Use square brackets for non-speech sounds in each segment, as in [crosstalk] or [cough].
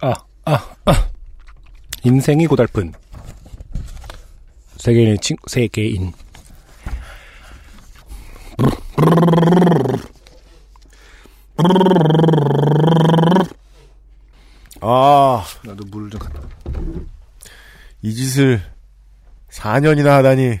아, 아, 아. 인생이 고달픈. 세계인의 친, 세계인. 아, 나도 물을 좀 갖다. 이 짓을 4년이나 하다니.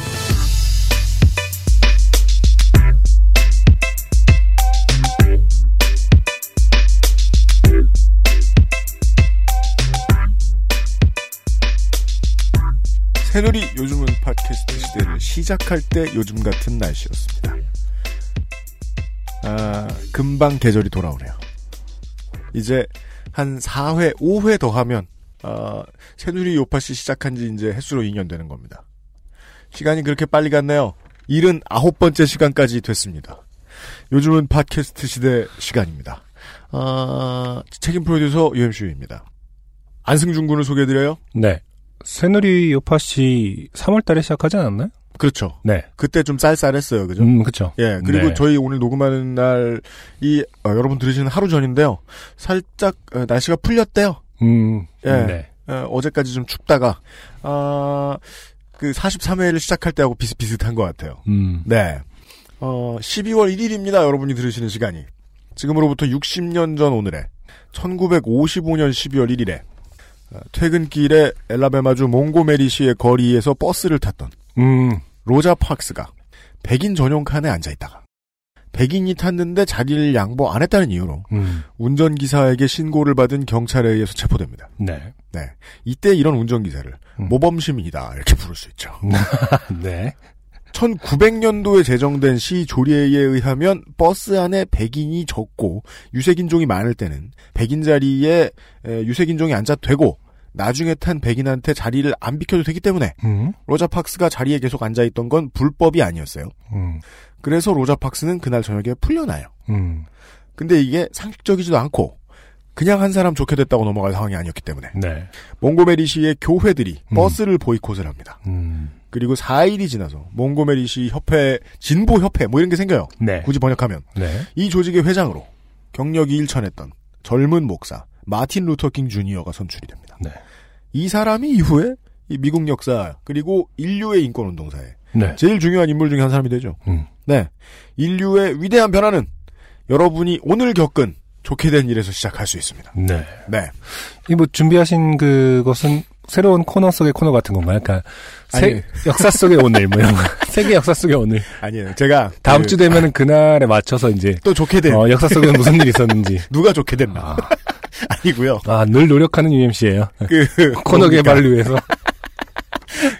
새누리 요즘은 팟캐스트 시대를 시작할 때 요즘 같은 날씨였습니다. 아, 금방 계절이 돌아오네요. 이제 한 4회, 5회 더 하면, 아, 새누리 요파시 시작한 지 이제 횟수로 2년 되는 겁니다. 시간이 그렇게 빨리 갔네요. 79번째 시간까지 됐습니다. 요즘은 팟캐스트 시대 시간입니다. 아, 책임 프로듀서 UMC입니다. 안승준 군을 소개해드려요? 네. 새누리 요파 씨 3월 달에 시작하지 않았나요? 그렇죠. 네. 그때 좀 쌀쌀했어요. 그죠? 음, 그쵸. 예, 그리고 네. 저희 오늘 녹음하는 날이 어, 여러분 들으시는 하루 전인데요. 살짝 어, 날씨가 풀렸대요. 음, 예. 네. 어, 제까지 좀 춥다가 아, 그 43회를 시작할 때하고 비슷비슷한 것 같아요. 음, 네. 어, 12월 1일입니다. 여러분이 들으시는 시간이. 지금으로부터 60년 전 오늘에 1955년 12월 1일에 어, 퇴근길에 엘라베마주 몽고메리시의 거리에서 버스를 탔던 음, 로자 파크스가 백인 전용 칸에 앉아 있다가 백인이 탔는데 자리를 양보 안 했다는 이유로 음, 운전기사에게 신고를 받은 경찰에 의해서 체포됩니다. 네. 네. 이때 이런 운전기사를 음. 모범시민이다 이렇게 부를 수 있죠. [laughs] 네. 1900년도에 제정된 시 조례에 의하면 버스 안에 백인이 적고 유색인종이 많을 때는 백인 자리에 에, 유색인종이 앉아도 되고 나중에 탄 백인한테 자리를 안 비켜도 되기 때문에 음, 로자 팍스가 자리에 계속 앉아 있던 건 불법이 아니었어요. 음, 그래서 로자 팍스는 그날 저녁에 풀려나요. 음, 근데 이게 상식적이지도 않고 그냥 한 사람 좋게 됐다고 넘어갈 상황이 아니었기 때문에 네. 몽고메리 시의 교회들이 음. 버스를 보이콧을 합니다. 음, 그리고 4일이 지나서 몽고메리시 협회 진보 협회 뭐 이런 게 생겨요. 네. 굳이 번역하면 네. 이 조직의 회장으로 경력이 일천했던 젊은 목사 마틴 루터킹 주니어가 선출이 됩니다. 네. 이 사람이 이후에 이 미국 역사 그리고 인류의 인권 운동사에 네. 제일 중요한 인물 중에 한 사람이 되죠. 음, 네. 인류의 위대한 변화는 여러분이 오늘 겪은 좋게 된 일에서 시작할 수 있습니다. 네. 네. 이 뭐 준비하신 그것은 새로운 코너 속의 코너 같은 건가요? 그러니까 세. [laughs] 역사 속의 오늘 뭐 이런 거. [laughs] 세계 역사 속의 오늘. 아니에요. 제가 다음 그, 주 되면은 그날에 맞춰서 이제 또 좋게 된 어, 역사 속에 무슨 일이 있었는지. [laughs] 누가 좋게 됐나 아, 아니고요. 아, 늘 노력하는 UMC예요. 그 코너 뭡니까? 개발을 위해서.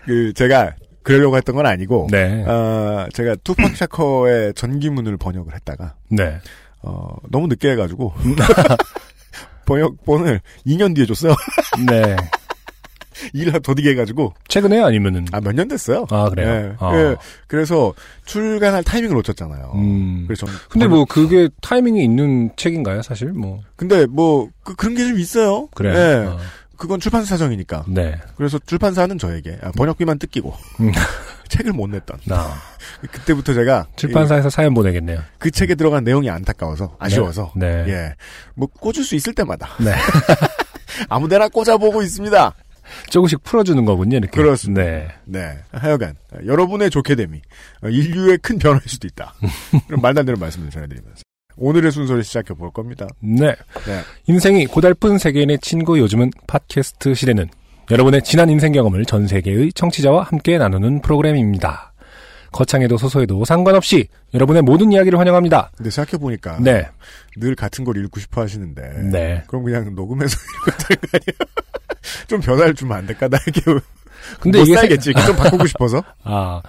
그 제가 그러려고 했던 건 아니고 네. 어, 제가 투팍 샤커의 전기문을 번역을 했다가 네. 어, 너무 늦게 해가지고 번역본을 2년 뒤에 줬어요. 네. 일을 더디게 해가지고 최근에 아니면은. 아 몇 년 됐어요. 아, 그래요? 예. 아. 예. 그래서 출간할 타이밍을 놓쳤잖아요. 음. 그래서 근데 뭐 그게 타이밍이 있는 책인가요, 사실? 뭐. 근데 뭐 그, 런 게 좀 있어요. 그래. 예. 어. 그건 출판사 사정이니까. 네. 그래서 출판사는 저에게 아, 번역비만 뜯기고 음. [laughs] 책을 못 냈던. 나. [laughs] 그때부터 제가 출판사에서 사연 보내겠네요. 이- 그 책에 들어간 내용이 안타까워서 아쉬워서 네. 네. 예. 뭐 꽂을 수 있을 때마다 네. [laughs] 아무데나 꽂아보고 있습니다. 조금씩 풀어주는 거군요, 이렇게. 그렇습니다. 네. 네. 하여간 여러분의 좋게 됨이 어, 인류의 큰 변화일 수도 있다. [laughs] 그럼 말도 안 되는 말씀을 전해드리면서 오늘의 순서를 시작해 볼 겁니다. 네. 네. 인생이 고달픈 세계인의 친구 요즘은 팟캐스트 시대는 여러분의 지난 인생 경험을 전 세계의 청취자와 함께 나누는 프로그램입니다. 거창해도 소소해도 상관없이 여러분의 모든 이야기를 환영합니다. 근데 생각해 보니까 네. 늘 같은 걸 읽고 싶어 하시는데 네. 그럼 그냥 녹음해서 [laughs] 읽어도 될거 아니에요? 좀 변화를 주면 안 될까? 나 이게 근데 못 이게 살겠지. 좀 바꾸고 싶어서. [laughs] 아.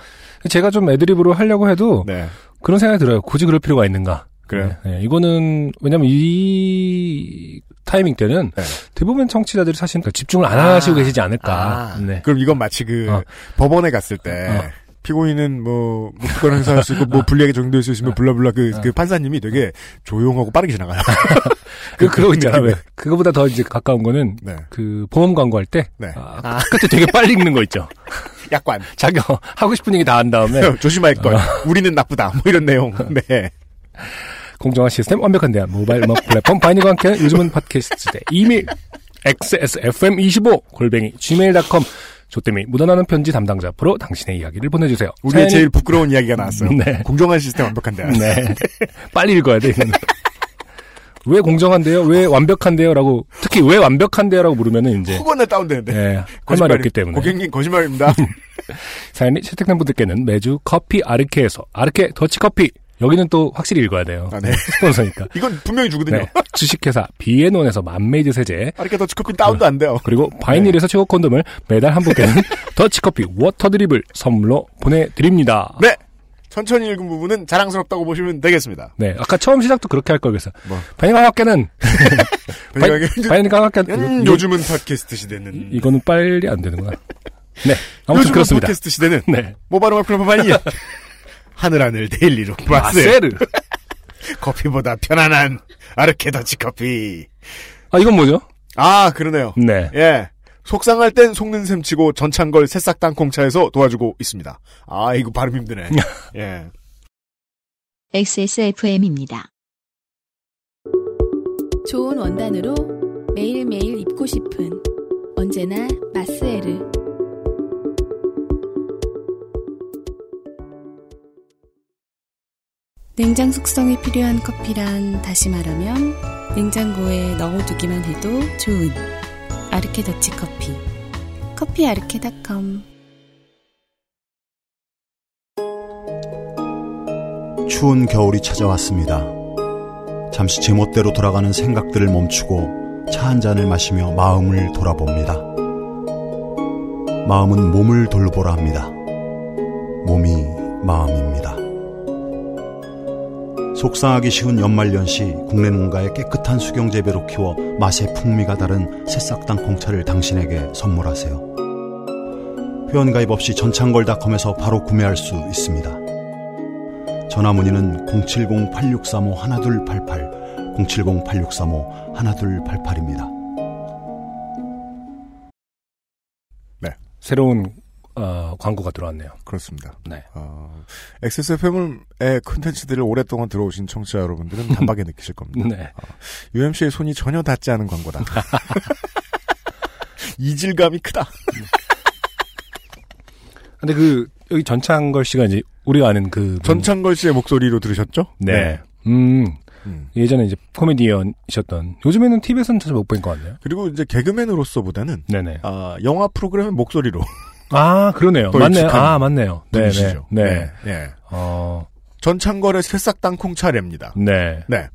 제가 좀 애드립으로 하려고 해도 네. 그런 생각이 들어요. 굳이 그럴 필요가 있는가. 그래요? 네, 네. 이거는 왜냐면 이 타이밍 때는 네. 대부분 청취자들이 사실 그 집중을 안 하시고 계시지 않을까. 아, 네. 그럼 이건 마치 그 어. 법원에 갔을 때 어. 피고인은 뭐 무조건 행사할 수 있고 뭐 불리하게 정도할 수 있으면 블라블라 그, 그 판사님이 되게 조용하고 빠르게 지나가요. [laughs] 그, 그러고 있잖아. 왜. 그거보다 더 이제 가까운 거는 네. 그 보험 광고할 때. 네. 아, 끝에 되게 빨리 읽는 거 있죠. [laughs] 약관. 자기가 하고 싶은 얘기 다 한 다음에 [laughs] 조심할 걸. 우리는 나쁘다. 뭐 이런 내용. 네. 공정한 시스템 완벽한 대안 모바일 음악 플랫폼 바이니과 함께하는 요즘은 팟캐스트 시대 이메일 xsfm25 골뱅이 gmail.com 조땜이 묻어나는 편지 담당자 앞으로 당신의 이야기를 보내주세요. 우리의 사연이- 제일 부끄러운 이야기가 나왔어요. 네. 공정한 시스템 완벽한데. 네. [laughs] 빨리 읽어야 돼. 왜 공정한데요? 왜 완벽한데요? 라고, 특히 왜 완벽한데요? 라고 물으면은 이제, 후건을 다운되는데. 네, 할 말이 없기 때문에. 고객님 거짓말입니다. [laughs] 사연이 채택된 분들께는 매주 커피 아르케에서, 아르케 더치커피. 여기는 또 확실히 읽어야 돼요. 아, 네. 스폰서니까. [laughs] 이건 분명히 주거든요. 네. 주식회사 비앤원에서 맘메이드 세제, 아르케 더치커피 다운도 안 돼요. 그리고 바이닐에서 최고 콘돔을 매달 한 분께는 [laughs] 더치커피 워터드립을 선물로 보내드립니다. 네. 천천히 읽은 부분은 자랑스럽다고 보시면 되겠습니다. 네, 아까 처음 시작도 그렇게 할 걸 그래서. 뭐. 왜냐하면 바이닐과 함께, 음, 요즘은 팟캐스트 시대는 이거는 빨리 안 되는구나. 네. 아무튼 그렇습니다. 팟캐스트 시대는 [laughs] 네. 모바일 플랫폼 아니야. 하늘하늘 데일리로 마세 마세르. [laughs] 커피보다 편안한 아르케 더치 커피. 아, 이건 뭐죠? 아 그러네요. 네. 예. 속상할 땐 속는 셈 치고 전창걸 새싹 땅콩차에서 도와주고 있습니다. 아 이거 발음 힘드네. [laughs] 예. XSFM입니다. 좋은 원단으로 매일매일 입고 싶은 언제나 마스에르. 냉장 숙성이 필요한 커피란 다시 말하면 냉장고에 넣어두기만 해도 좋은 아르케 더치 커피. 커피 아르케닷컴. 추운 겨울이 찾아왔습니다. 잠시 제멋대로 돌아가는 생각들을 멈추고 차 한 잔을 마시며 마음을 돌아봅니다. 마음은 몸을 돌보라 합니다. 몸이 마음입니다. 속상하기 쉬운 연말연시 국내 농가의 깨끗한 수경 재배로 키워 맛의 풍미가 다른 새싹 땅콩차를 당신에게 선물하세요. 회원 가입 없이 전창걸닷컴에서 바로 구매할 수 있습니다. 전화 문의는 070-8635-1288, 070-8635-1288입니다. 새로운, 어, 광고가 들어왔네요. 그렇습니다. 네. 어, XSFM의 콘텐츠들을 오랫동안 들어오신 청취자 여러분들은 [laughs] 단박에 느끼실 겁니다. 네. UMC의 손이 전혀 닿지 않은 광고다. [laughs] 이질감이 크다. 근데 그, 여기 전창걸 씨가 이제, 우리가 아는 그. 분- 전창걸 씨의 목소리로 들으셨죠? 네. 음, 음. 예전에 이제 코미디언이셨던, 요즘에는 TV에서는 잘못본것 같네요. 그리고 이제 개그맨으로서보다는 네네. 아, 영화 프로그램의 목소리로 아, 그러네요. 더 맞네요. 아, 맞네요. 네네. 분이시죠. 네. 네. 네. 어, 전창걸의 새싹 땅콩 차례입니다. 네. 네.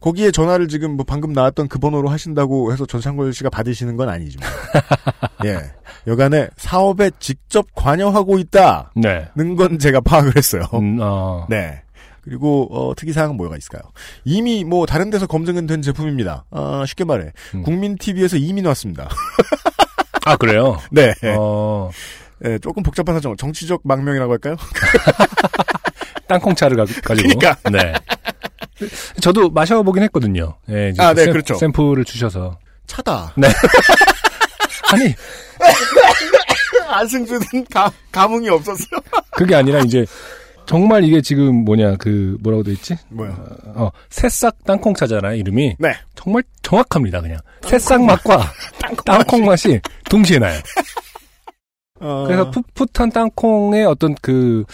거기에 전화를 지금 뭐 방금 나왔던 그 번호로 하신다고 해서 전창걸 씨가 받으시는 건 아니지만. [laughs] 예. 여간에 사업에 직접 관여하고 있다는 네. 건 제가 파악을 했어요. 음, 어, 네. 그리고 어, 특이사항은 뭐가 있을까요? 이미 뭐 다른 데서 검증은 된 제품입니다. 아, 쉽게 말해 음. 국민 TV에서 이미 나왔습니다. [laughs] 아, 그래요? 네. 어, 예, 조금 복잡한 사정, 정치적 망명이라고 할까요? [laughs] 땅콩차를 가, 지고 그러니까. 네. 저도 마셔보긴 했거든요. 예, 이제 아, 네, 샘, 그렇죠. 샘플을 주셔서. 차다. [laughs] 아니, 안승준은 가, 감흥이 없었어요. [laughs] 그게 아니라 이제, 정말 이게 지금 뭐냐, 그, 뭐라고 돼 있지? 뭐야? 어, 새싹 땅콩 차잖아요, 이름이. 네. 정말 정확합니다, 그냥. 새싹 맛과 땅콩 맛이 동시에 나요. 어, 그래서 풋풋한 땅콩의 어떤 그,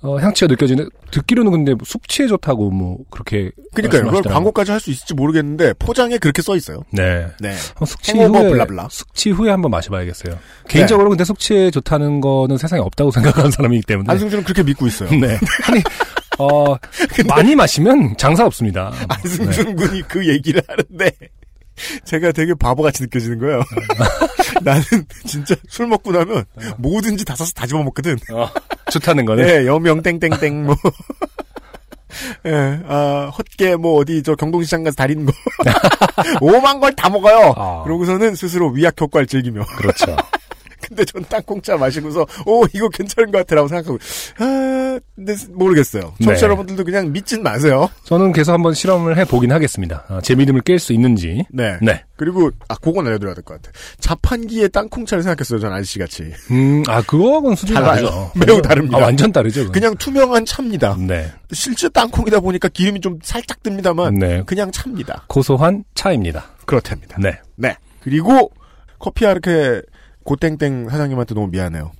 어, 향취가 느껴지는, 듣기로는 근데 뭐 숙취에 좋다고 뭐, 그렇게. 그러니까요. 그걸. 광고까지 할 수 있을지 모르겠는데 포장에 그렇게 써 있어요. 네. 네. 숙취 후에 블라블라. 숙취 후에 한번 마셔봐야겠어요. 개인적으로 근데 숙취에 좋다는 거는 세상에 없다고 [laughs] 생각하는 사람이기 때문에. 안승준은 그렇게 믿고 있어요. 네. 아니 [laughs] 어 많이 마시면 장사 없습니다. 네. 안승준 군이 그 얘기를 하는데 [laughs] 제가 되게 바보같이 느껴지는 거예요. [laughs] 나는 진짜 술 먹고 나면 뭐든지 다 사서 다 집어먹거든. 어, 좋다는 거는 네, 여명 땡땡땡 뭐. [laughs] 예, 아, 헛개 뭐 어디 저 경동시장 가서 다리는 거. 오만 걸 다 먹어요. 아. 그러고서는 스스로 위약 효과를 즐기며. 그렇죠. 근데 전 땅콩차 마시고서 오 이거 괜찮은 것 같아라고 생각하고 아 근데 모르겠어요. 청취자 네. 여러분들도 그냥 믿진 마세요. 저는 계속 한번 실험을 해 보긴 하겠습니다. 아, 제 믿음을 깰 수 있는지. 네. 네. 그리고 아 그건 알려드려야 될 것 같아. 자판기에 땅콩차를 생각했어요. 전 아저씨 같이. 음, 아, 그거하고는 수준이 달라요. 다르죠. [laughs] 매우 다릅니다. 아, 완전 다르죠. 그건. 그냥 투명한 차입니다. 네. 실제 땅콩이다 보니까 기름이 좀 살짝 듭니다만 네. 그냥 차입니다. 고소한 차입니다. 그렇답니다. 네. 네. 그리고 커피 아르케 고땡땡 사장님한테 너무 미안해요.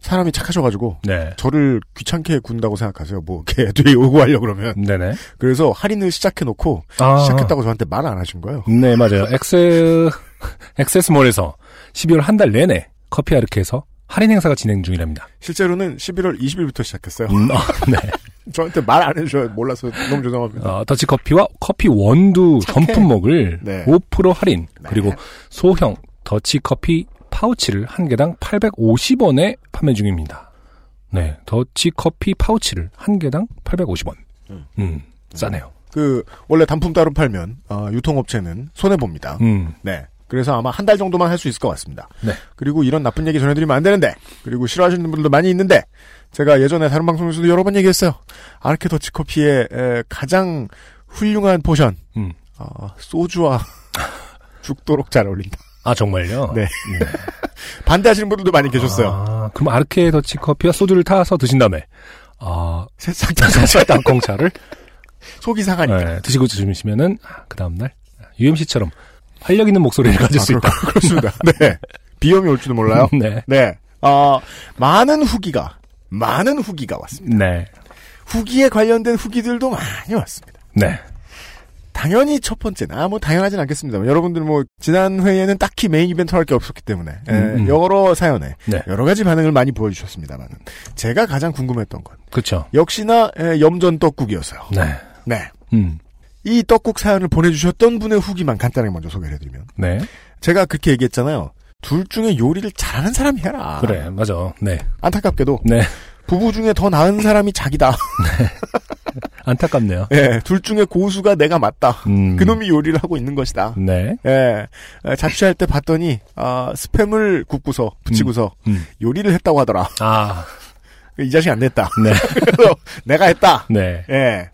사람이 착하셔가지고 네. 저를 귀찮게 군다고 생각하세요. 뭐 걔한테 요구하려 그러면 네네. 그래서 할인을 시작해놓고 아. 시작했다고 저한테 말 안 하신 거예요. 네, 맞아요. 엑스, XS몰에서 12월 한 달 내내 커피 아르케에서 할인 행사가 진행 중이랍니다. 실제로는 11월 20일부터 시작했어요. 음, 어, 네. [laughs] 저한테 말 안 해줘요. 몰라서 너무 죄송합니다. 어, 더치 커피와 커피 원두 착해. 전품목을 네. 5% 할인, 네. 그리고 소형 더치 커피 파우치를 한 개당 850원에 판매 중입니다. 네, 더치 커피 파우치를 한 개당 850원. 음. 음, 싸네요. 그 원래 단품 따로 팔면 어, 유통업체는 손해 봅니다. 음, 네. 그래서 아마 한 달 정도만 할 수 있을 것 같습니다. 네. 그리고 이런 나쁜 얘기 전해드리면 안 되는데, 그리고 싫어하시는 분들도 많이 있는데, 제가 예전에 다른 방송에서도 여러 번 얘기했어요. 아르케 더치 커피의 에, 가장 훌륭한 포션, 음. 어, 소주와 [laughs] 죽도록 잘 어울린다. 아, 정말요? 네. [laughs] 반대하시는 분들도 많이 계셨어요. 아, 그럼 아르케 더치 커피와 소주를 타서 드신 다음에, 아, 새싹 자사 땅콩차를 속이 상하니까. 네, 드시고 주시면은, 아, 그 다음 날, UMC처럼 활력 있는 목소리를 가질 수 있다. 아, 그렇습니다. 네. 비염이 올지도 몰라요. [laughs] 네. 네. 어, 많은 후기가, 많은 후기가 왔습니다. 네. 후기에 관련된 후기들도 많이 왔습니다. 네. 당연히 첫 번째는, 아, 뭐, 당연하진 않겠습니다. 여러분들 뭐, 지난 회에는 딱히 메인 이벤트 할 게 없었기 때문에, 에, 음, 음. 여러 사연에, 네. 여러 가지 반응을 많이 보여주셨습니다만, 제가 가장 궁금했던 건, 그쵸. 역시나, 에, 염전 떡국이었어요. 네. 네. 음. 이 떡국 사연을 보내주셨던 분의 후기만 간단하게 먼저 소개를 해드리면, 네. 제가 그렇게 얘기했잖아요. 둘 중에 요리를 잘하는 사람이 해라. 그래, 맞아. 네. 안타깝게도, 네. 부부 중에 더 나은 사람이 자기다. [laughs] [laughs] 안타깝네요. 예, 둘 중에 고수가 내가 맞다. 음. 그놈이 요리를 하고 있는 것이다. 네. 예, 에, 자취할 때 봤더니 아, 스팸을 굽고서 붙이고서 음. 요리를 했다고 하더라. 아, 이 자식 안 됐다. 네. [laughs] 그래서 내가 했다. 네. 예.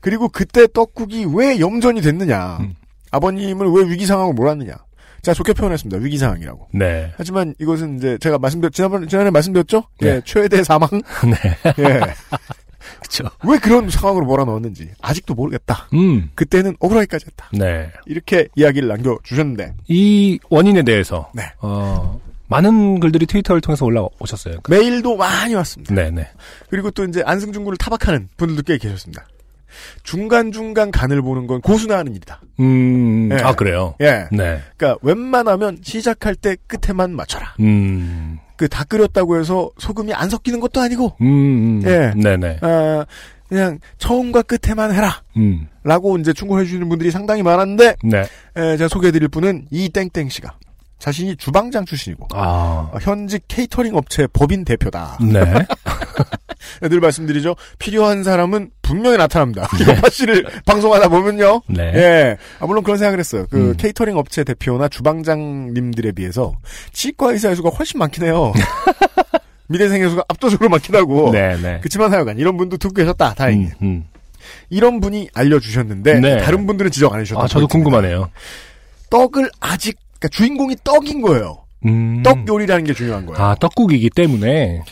그리고 그때 떡국이 왜 염전이 됐느냐? 음. 아버님을 왜 위기 상황으로 몰았느냐? 제가 좋게 표현했습니다. 위기 상황이라고. 네. 하지만 이것은 이제 제가 말씀드렸 지난번 지난해 말씀드렸죠? 예, 네. 최대 사망. [laughs] 네. 예. 그쵸. 왜 그런 상황으로 몰아넣었는지 아직도 모르겠다. 음. 그때는 억울하기까지 했다. 네. 이렇게 이야기를 남겨주셨는데 이 원인에 대해서, 네. 어, 많은 글들이 트위터를 통해서 올라오셨어요. 그- 메일도 많이 왔습니다. 네, 네. 그리고 또 이제 안승준 군을 타박하는 분들도 꽤 계셨습니다. 중간중간 간을 보는 건 고수나 하는 일이다. 음, 네. 아, 그래요? 예. 네. 그러니까 웬만하면 시작할 때 끝에만 맞춰라. 음, 그 다 끓였다고 해서 소금이 안 섞이는 것도 아니고 음, 음. 예. 네네. 아, 그냥 처음과 끝에만 해라. 음, 라고 이제 충고해 주시는 분들이 상당히 많았는데 네. 에, 제가 소개해드릴 분은 이 땡땡 씨가 자신이 주방장 출신이고 아, 어, 현직 케이터링 업체 법인 대표다. 네. [laughs] 늘 말씀드리죠. 필요한 사람은 분명히 나타납니다. [laughs] 여파 씨를 방송하다 보면요. 네. 예. 아, 물론 그런 생각을 했어요. 그 음. 케이터링 업체 대표나 주방장님들에 비해서 치과 의사 수가 훨씬 많긴 해요. [laughs] 미대생 의 수가 압도적으로 많긴 하고. 네 네. 그치만 하여간 이런 분도 듣고 계셨다. 다행히. 음, 음. 이런 분이 알려주셨는데 네. 다른 분들은 지적 안 해주셨다. 아, 저도 궁금하네요. 떡을 아직 그러니까 주인공이 떡인 거예요. 음. 떡 요리라는 게 중요한 거예요. 아, 떡국이기 때문에.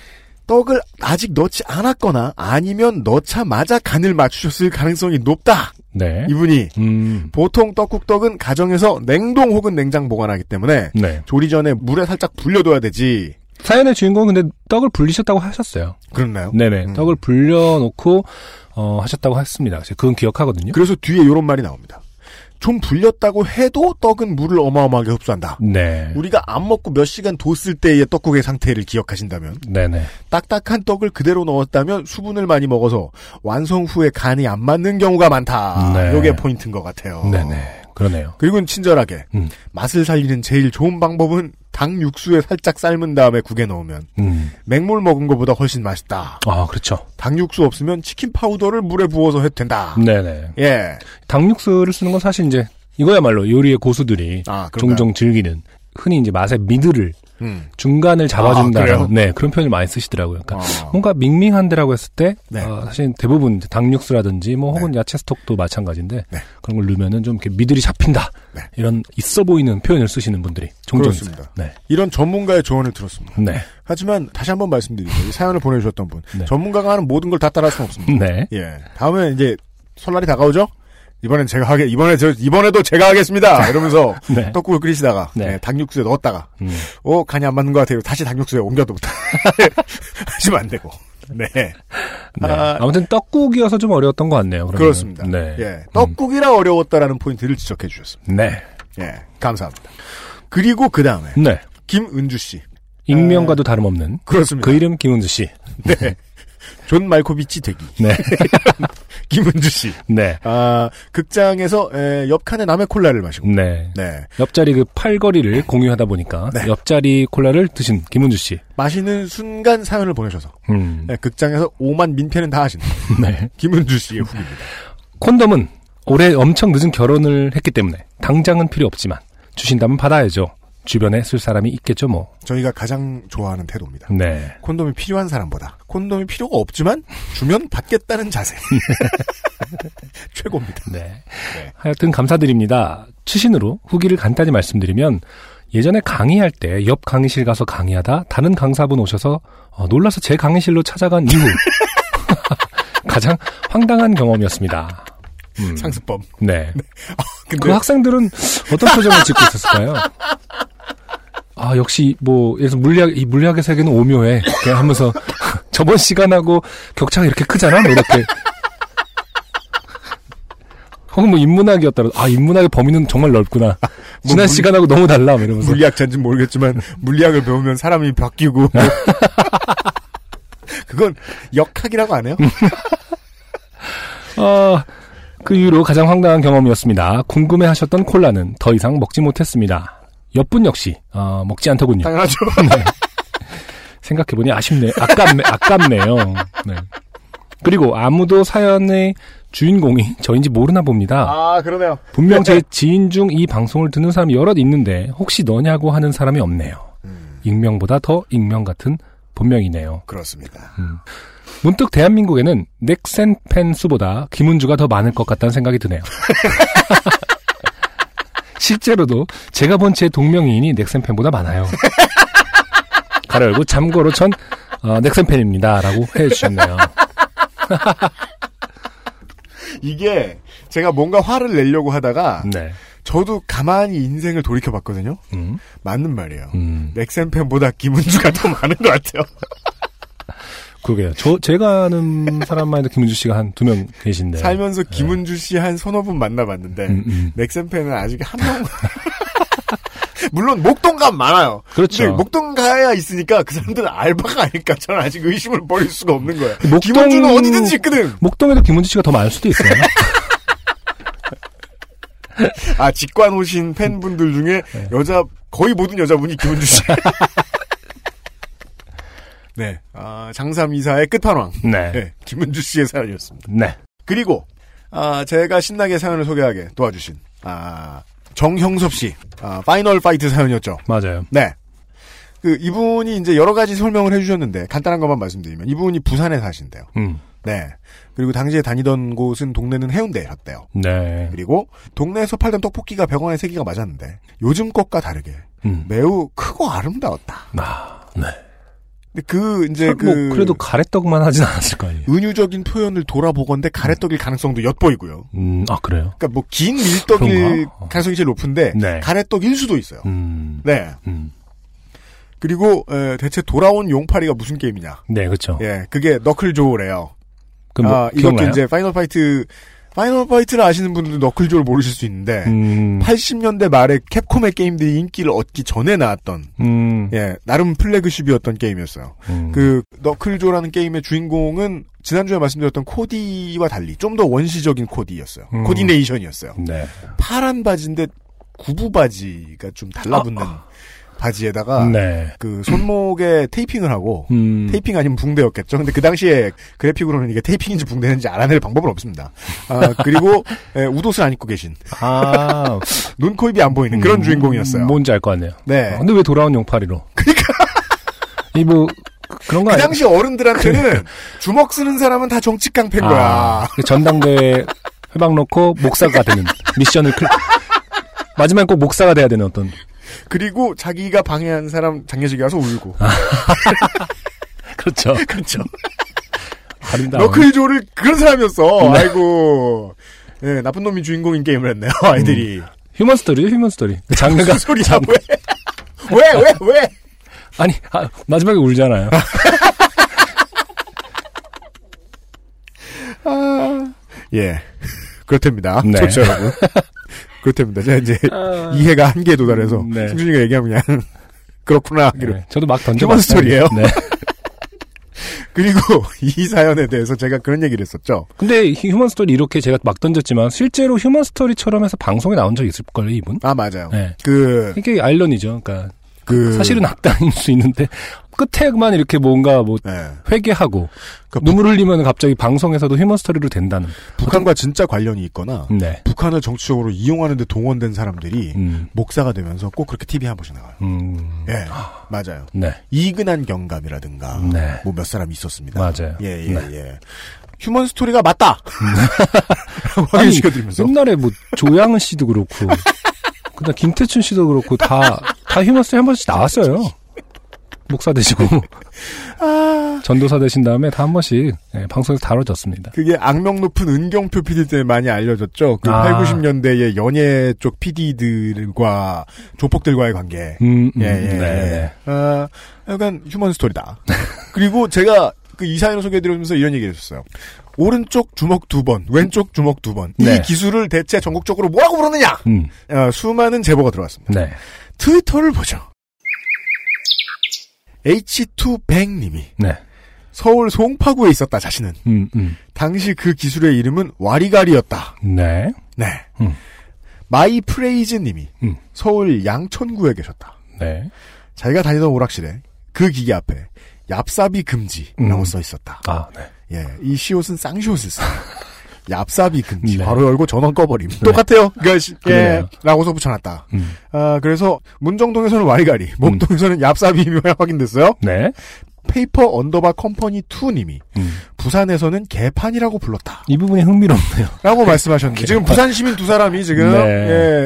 떡을 아직 넣지 않았거나 아니면 넣자마자 간을 맞추셨을 가능성이 높다. 네. 이분이 음, 보통 떡국떡은 가정에서 냉동 혹은 냉장 보관하기 때문에 네. 조리 전에 물에 살짝 불려둬야 되지. 사연의 주인공은 근데 떡을 불리셨다고 하셨어요. 그렇나요? 네네. 음. 떡을 불려놓고, 어, 하셨다고 했습니다. 그건 기억하거든요. 그래서 뒤에 이런 말이 나옵니다. 좀 불렸다고 해도 떡은 물을 어마어마하게 흡수한다. 네. 우리가 안 먹고 몇 시간 뒀을 때의 떡국의 상태를 기억하신다면 네네. 딱딱한 떡을 그대로 넣었다면 수분을 많이 먹어서 완성 후에 간이 안 맞는 경우가 많다. 네. 이게 포인트인 것 같아요. 네네. 그러네요. 그리고 친절하게 음. 맛을 살리는 제일 좋은 방법은 닭 육수에 살짝 삶은 다음에 국에 넣으면 음. 맹물 먹은 것보다 훨씬 맛있다. 아, 그렇죠. 닭 육수 없으면 치킨 파우더를 물에 부어서 해도 된다. 네네. 예. 닭 육수를 쓰는 건 사실 이제 이거야말로 요리의 고수들이 아? 종종 즐기는 흔히 이제 맛의 미드를 음. 중간을 아, 잡아준다는 그래요? 네 그런 표현을 많이 쓰시더라고요. 그러니까 어. 뭔가 밍밍한데라고 했을 때 네. 어, 사실 대부분 이제 닭육수라든지 뭐 혹은 야채 스톡도 마찬가지인데 네. 그런 걸 넣으면은 좀 이렇게 미들이 잡힌다 네. 이런 있어 보이는 표현을 쓰시는 분들이 종종. 있어요. 네, 이런 전문가의 조언을 들었습니다. 네, 하지만 다시 한번 말씀드리죠. 이 사연을 보내주셨던 분. 네. 전문가가 하는 모든 걸 다 따라할 수는 없습니다. 네, 예. 다음에 이제 설날이 다가오죠? 이번엔 제가 하게, 이번에 저, 이번에도 제가 하겠습니다! 이러면서 [laughs] 네. 떡국을 끓이시다가, 네. 예, 닭육수에 넣었다가, 음. 어, 간이 안 맞는 것 같아요. 다시 닭육수에 옮겨두고. [laughs] 하시면 안 되고. 네. 네. 아, 아무튼 떡국이어서 좀 어려웠던 것 같네요. 그러면은. 그렇습니다. 네, 예. 떡국이라 어려웠다라는 포인트를 지적해 주셨습니다. 네, 예. 감사합니다. 그리고 그 다음에, 네. 김은주 씨. 익명과도 다름없는 그렇습니다. 그 이름 김은주 씨. 네. [laughs] 존 말코비치 대기. 네, [laughs] 김은주 씨. 네, 아, 극장에서, 에, 옆칸에 남의 콜라를 마시고. 네. 네. 옆자리 그 팔거리를 공유하다 보니까 네. 옆자리 콜라를 드신 김은주 씨. 마시는 순간 사연을 보내셔서 음. 네, 극장에서 오만 민폐는 다 하신 [laughs] 네. 김은주 씨의 후기입니다. 콘돔은 올해 엄청 늦은 결혼을 했기 때문에 당장은 필요 없지만 주신다면 받아야죠. 주변에 쓸 사람이 있겠죠, 뭐. 저희가 가장 좋아하는 태도입니다. 네. 콘돔이 필요한 사람보다 콘돔이 필요가 없지만 주면 받겠다는 자세. [laughs] 최고입니다. 네. 네. 하여튼 감사드립니다. 추신으로 후기를 간단히 말씀드리면 예전에 강의할 때 옆 강의실 가서 강의하다 다른 강사분 오셔서 어, 놀라서 제 강의실로 찾아간 이후 [laughs] [laughs] 가장 황당한 경험이었습니다. 음, 상습범. 네. [laughs] 근데 그 학생들은 어떤 표정을 짓고 있었을까요? 아, 역시, 뭐, 예를 물리학, 이 물리학의 세계는 오묘해. 하면서, [laughs] 저번 시간하고 격차가 이렇게 크잖아? 뭐, 이렇게. 혹은 뭐, 인문학이었더라도, 아, 인문학의 범위는 정말 넓구나. 지난 물- 시간하고 너무 달라. 뭐 이러면서. 물리학자인지 모르겠지만 물리학을 배우면 사람이 바뀌고 [laughs] 그건 역학이라고 안 해요? 어, 그 이후로 가장 황당한 경험이었습니다. 궁금해 하셨던 콜라는 더 이상 먹지 못했습니다. 옆분 역시, 어, 먹지 않더군요. 당연하죠. [laughs] 네. 생각해보니 아쉽네. 아깝네, 아깝네요. 네. 그리고 아무도 사연의 주인공이 저인지 모르나 봅니다. 아 그러네요. 분명 제 지인 중 이 방송을 듣는 사람이 여럿 있는데 혹시 너냐고 하는 사람이 없네요. 익명보다 더 익명 같은 본명이네요. 그렇습니다. 문득 대한민국에는 넥센 팬 수보다 김은주가 더 많을 것 같다는 생각이 드네요. [laughs] 실제로도 제가 본 제 동명이인이 넥센 팬보다 많아요. 가로 열고 참고로 전 어, 넥센 팬입니다라고 해주셨네요. [laughs] 이게 제가 뭔가 화를 내려고 하다가 네. 저도 가만히 인생을 돌이켜 봤거든요. 음, 맞는 말이에요. 음, 넥센 팬보다 김은주가 더 많은 것 같아요. [laughs] 그러게요. 저 제가 아는 사람만 해도 김은주 씨가 한 두 명 계신데. 살면서 김은주 씨 한 서너 분 만나봤는데 음, 음. 넥센 팬은 아직 한 명. [laughs] 물론 목동감 많아요. 그렇죠. 목동가야 있으니까 그 사람들은 알바가 아닐까 저는 아직 의심을 버릴 수가 없는 거예요. 목동- 김은주는 어디든지 있거든. 목동에도 김은주 씨가 더 많을 수도 있어요. [laughs] 아 직관 오신 팬분들 중에 네. 여자 거의 모든 여자분이 김은주 씨. [laughs] 네, 아, 장삼 이사의 끝판왕. 네. 네, 김은주 씨의 사연이었습니다. 네. 그리고 아, 제가 신나게 사연을 소개하게 도와주신 아, 정형섭 씨 아, 파이널 파이트 사연이었죠. 맞아요. 네. 그 이분이 이제 여러 가지 설명을 해 주셨는데 간단한 것만 말씀드리면 이분이 부산에 사신대요. 음. 네. 그리고 당시에 다니던 곳은 동네는 해운대였대요. 네. 그리고 동네에서 팔던 떡볶이가 100원에 3개가 맞았는데 요즘 것과 다르게 음. 매우 크고 아름다웠다. 아, 네. 근데 그 이제 그 뭐 그래도 가래떡만 하진 않았을 거 아니에요. 은유적인 표현을 돌아보건데 가래떡일 가능성도 엿보이고요. 음, 아 그래요. 그러니까 뭐 긴 밀떡일 그런가? 가능성이 제일 높은데 네. 가래떡일 수도 있어요. 음, 네. 음. 그리고 에, 대체 돌아온 용팔이가 무슨 게임이냐? 네, 그렇죠. 예, 그게 너클 조래요. 그럼 뭐 아, 이렇게 기억나요? 이제 파이널 파이트 파이널 파이트를 아시는 분들은 너클조를 모르실 수 있는데 음, 80년대 말에 캡콤의 게임들이 인기를 얻기 전에 나왔던 음, 예, 나름 flagship이었던 게임이었어요. 음. 그 너클조라는 게임의 주인공은 지난주에 말씀드렸던 코디와 달리 좀 더 원시적인 코디였어요. 음. 코디네이션이었어요. 네. 파란 바지인데 구부 바지가 좀 달라붙는 바지에다가 네. 그 손목에 테이핑을 하고 음. 테이핑 아니면 붕대였겠죠. 근데 그 당시에 그래픽으로는 이게 테이핑인지 붕대인지 알아낼 방법은 없습니다. 아, 그리고 에, 웃옷을 안 입고 계신 아. [laughs] 눈, 코, 입이 안 보이는 그런 음, 주인공이었어요. 뭔지 알 것 같네요. 네. 어, 근데 왜 돌아온 용팔이로? 그러니까. 이 뭐, 그런 거그 아니야? 당시 어른들한테는 주먹 쓰는 사람은 다 정치 깡패인 거야. 아, 그 전당대회 [laughs] 훼방 놓고 목사가 되는 미션을 클... 마지막에 꼭 목사가 돼야 되는 어떤 그리고 자기가 방해한 사람 장례식에 가서 울고. [laughs] 그렇죠. [laughs] 그렇죠. 아름다운 너클조를 그런 사람이었어. 아이고. 예, 나쁜 놈이 주인공인 게임을 했네요, 아이들이. human story죠, human story. 그 장르가 소리야, 장- 왜? 왜, 왜, 왜? [laughs] 아니 아, 마지막에 울잖아요. 예. 그렇답니다. 네. 좋죠, 여러분. 그렇답니다. 제가 이제 이해가 한계에 도달해서 네. 승준이가 얘기하면 그냥 [laughs] 그렇구나 하기로. 네, 저도 막 던져봤어요. human story예요? 네. [laughs] 그리고 [laughs] 이 사연에 대해서 제가 그런 얘기를 했었죠. 근데 human story 이렇게 제가 막 던졌지만 실제로 human story처럼 해서 방송에 나온 적 있을 걸요 이분? 아, 맞아요. 네. 그, 이게 아이러니죠. 그러니까 그. 사실은 악당일 수 있는데 끝에만 이렇게 뭔가 뭐 네. 회개하고 그 눈물 흘리면 갑자기 방송에서도 human story로 된다는. 북한과 진짜 관련이 있거나 네. 북한을 정치적으로 이용하는데 동원된 사람들이 음. 목사가 되면서 꼭 그렇게 TV 한 번씩 나와요. 음. 예, 맞아요. 네. 이근한 경감이라든가 네. 뭐 몇 사람 있었습니다. 맞아요. 예, 예, 네. 예. human story가 맞다. [laughs] 라고 아니, 확인시켜드리면서 옛날에 뭐 조양은 씨도 그렇고 [laughs] 그다음 김태촌 씨도 그렇고 다 다 human story 한 번씩 나왔어요. 목사 되시고 아. 전도사 되신 다음에 다 한 번씩 예, 방송에서 다뤄졌습니다. 그게 악명 높은 은경표 PD 때문에 많이 알려졌죠. 그 아. 8, 90년대의 연예 쪽 PD들과 조폭들과의 관계. 음, 음, 예, 예, 네, 예. 네. 아, 약간 human story다. 그리고 제가 그 이 사연을 소개해드리면서 이런 얘기를 했었어요. 오른쪽 주먹 두 번, 왼쪽 주먹 두 번. 네. 이 기술을 대체 전국적으로 뭐라고 부르느냐? 음, 어, 수많은 제보가 들어왔습니다. 네, 트위터를 보죠. H2백님이 네, 서울 송파구에 있었다 자신은 음, 음, 당시 그 기술의 이름은 와리가리였다. 네, 네. 음. 마이 프레이즈님이 음. 서울 양천구에 계셨다. 네. 자기가 다니던 오락실에 그 기계 앞에 얍삽이 금지라고 음. 써 있었다. 아, 네. 예, 이 시옷은 쌍시옷을 써요. [laughs] 얍삽이 금지. 네. 괄호 열고 전원 꺼버림. 똑같아요. [laughs] 그러니까 시- 예. 라고 써 붙여놨다. 음, 아, 그래서 문정동에서는 와리가리, 목동에서는 얍삽이 [laughs] 확인됐어요. 네, 페이퍼 언더바 컴퍼니 2님이 음. 부산에서는 개판이라고 불렀다. 이 부분이 흥미롭네요. 라고 말씀하셨는데 지금 부산 시민 두 사람이 지금 네.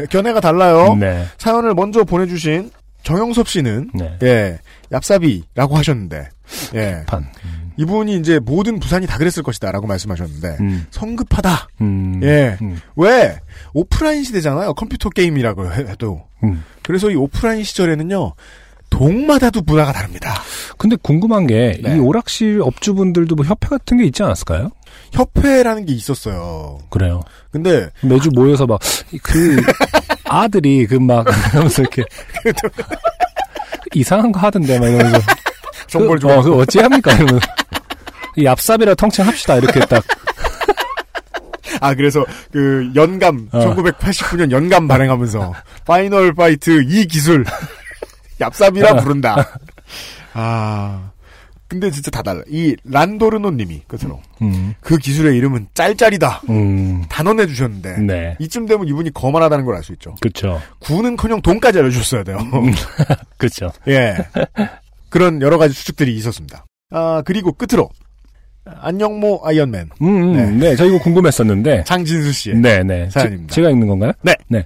예, 견해가 달라요. 네, 사연을 먼저 보내주신 정영섭 씨는 네. 예, 얍삽이라고 하셨는데 예, 판. 이분이 이제 모든 부산이 다 그랬을 것이다라고 말씀하셨는데 음, 성급하다. 음, 예. 음, 왜 오프라인 시대잖아요. 컴퓨터 게임이라고 해- 해도 음. 그래서 이 오프라인 시절에는요 동마다도 문화가 다릅니다. 근데 궁금한 게이 네. 오락실 업주분들도 뭐 협회 같은 게 있지 않았을까요? 협회라는 게 있었어요. 그래요. 근데 매주 모여서 막 그 [laughs] 아들이 그 막 하면서 이렇게 [laughs] 이상한 거 하던데 막 이러면서 정보를 그, 좀 어, 그 어찌 합니까? 이러면 이 얍삽이라 통칭합시다 이렇게 딱 아 그래서 그 연감 어. 1989년 연감 발행하면서 파이널 파이트 이 기술 얍삽이라 부른다. 아 근데 진짜 다 달라. 이 란도르노님이 끝으로 음, 그 기술의 이름은 짤짤이다 음, 단언해 주셨는데 네, 이쯤 되면 이분이 거만하다는 걸 알 수 있죠. 그렇죠, 구는커녕 돈까지 알려주셨어야 돼요. [laughs] 그렇죠. 예 그런 여러 가지 수축들이 있었습니다. 아 그리고 끝으로 안녕모 아이언맨 음, 음, 네. 네. 저 이거 궁금했었는데, 장진수 씨의 네, 네, 사연입니다. 제, 가 읽는 건가요? 네. 네.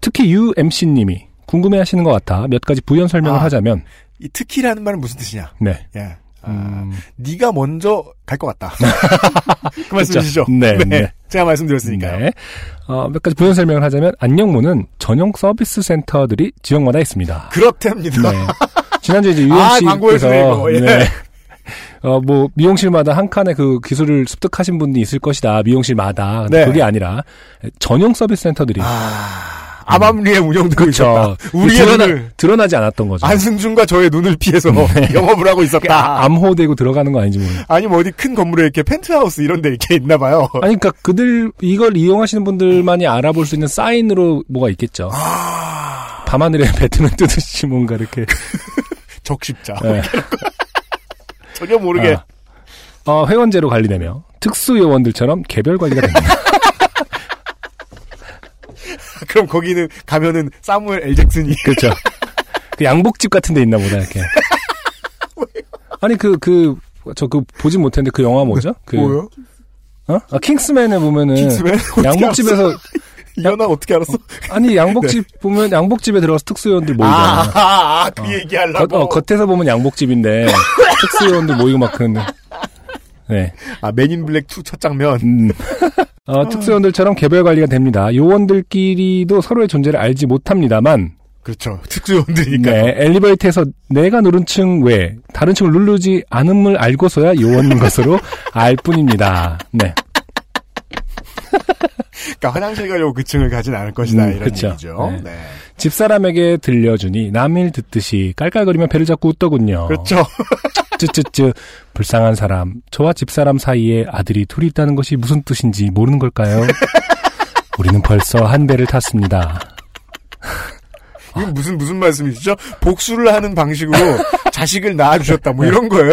특히 UMC님이 궁금해 하시는 것 같아 몇 가지 부연 설명을 아. 하자면, 이 특히라는 말은 무슨 뜻이냐? 네, 예. 아, 음, 네가 먼저 갈 것 같다. [laughs] 그 말씀이시죠? 네, 네. 제가 말씀드렸으니까요. 네. 어, 몇 가지 부연 설명을 하자면 안녕모는 전용 서비스 센터들이 지역마다 있습니다. 그렇답니다. 네. 지난주에 이제 [laughs] 아, UMC에서 광고해주네, 이거. 예. 네. 어, 뭐 미용실마다 한 칸에 그 기술을 습득하신 분이 있을 것이다. 미용실마다. 근데 네. 그게 아니라 전용 서비스 센터들이 아, 암암리에 운영되고 그렇죠. 있었다. 우리의 드러나, 눈을 드러나지 않았던 거죠. 안승준과 저의 눈을 피해서 [laughs] 영업을 하고 있었다. 아, 암호되고 들어가는 거 아닌지 모르겠어요. 아니면 어디 큰 건물에 이렇게 펜트하우스 이런 데 이렇게 있나 봐요. 아니, 그러니까 그들 이걸 이용하시는 분들만이 알아볼 수 있는 사인으로 뭐가 있겠죠. 아, 밤하늘에 [laughs] 배트는 뜨듯이 뭔가 이렇게 [laughs] 적십자. 네. 전혀 모르게. 아, 어, 회원제로 관리되며 특수 요원들처럼 개별 관리가 됩니다. [laughs] [laughs] 그럼 거기는 가면은 사무엘 L 잭슨이 그렇죠. [laughs] 그 양복집 같은 데 있나 보다 이렇게. 아니 그 그 저 그 보진 못했는데 그 영화 뭐죠? 그 뭐요? 어? 아 킹스맨에 보면은 킹스맨? 양복집에서 이 연아 어떻게 알았어? 아니 양복집 [laughs] 보면 양복집에 들어가서 특수요원들 모이잖아. 아, 아, 아, 그 어. 얘기하려고. 겉, 어, 겉에서 보면 양복집인데 [laughs] 특수요원들 모이고 막 그런데. 네. 아, 맨인 블랙 2 첫 장면. 음. 어, 특수요원들처럼 개별 관리가 됩니다. 요원들끼리도 서로의 존재를 알지 못합니다만, 그렇죠. 특수요원들이니까. 네, 엘리베이터에서 내가 누른 층 외 다른 층을 누르지 않음을 알고서야 요원인 것으로 [laughs] 알 뿐입니다. 네. 그러니까 화장실 가려고 그 층을 가진 않을 것이다. 음, 이런 그쵸. 얘기죠. 네. 네. 집사람에게 들려주니 남일 듣듯이 깔깔거리며 배를 잡고 웃더군요. 그렇죠. [laughs] 쯔쯔쯔 불쌍한 사람 저와 집사람 사이에 아들이 둘이 있다는 것이 무슨 뜻인지 모르는 걸까요? [laughs] 우리는 벌써 한 배를 탔습니다. [laughs] 이건 무슨, 무슨 말씀이시죠? 복수를 하는 방식으로 자식을 낳아주셨다. 뭐 이런 거예요.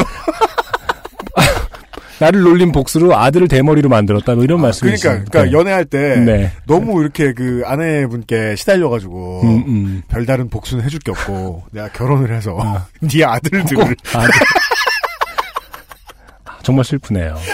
나를 놀린 복수로 아들을 대머리로 만들었다. 뭐 이런 말씀이시죠. 그러니까, 그러니까 네. 연애할 때 네. 너무 이렇게 그 아내분께 시달려가지고 음, 음. 별다른 복수는 해줄 게 없고 [laughs] 내가 결혼을 해서 어. [laughs] 네 아들들을 꼭 아들. 정말 슬프네요. [laughs]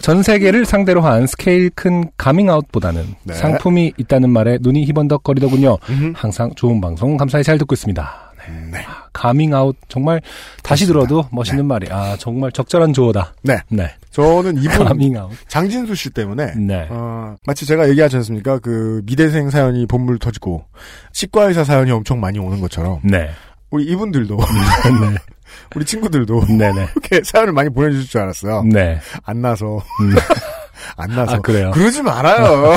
전 세계를 상대로 한 스케일 큰 가밍아웃보다는 네. 상품이 있다는 말에 눈이 희번덕거리더군요. 음흠. 항상 좋은 방송 감사히 잘 듣고 있습니다. 네. 가밍아웃 정말 다시 그렇습니다. 들어도 멋있는 말이 아 정말 적절한 조어다. 네. 네. 저는 이분 가밍아웃. 장진수 씨 때문에 네. 어, 마치 제가 얘기하지 않습니까? 그 미대생 사연이 봇물 터지고 치과 의사 사연이 엄청 많이 오는 것처럼 네. 우리 이분들도 [laughs] 네. [laughs] 우리 친구들도 네네. 이렇게 사연을 많이 보내주실 줄 알았어요. 네. 안 나서 음. [laughs] 안 나서 아 그래요. 그러지 말아요.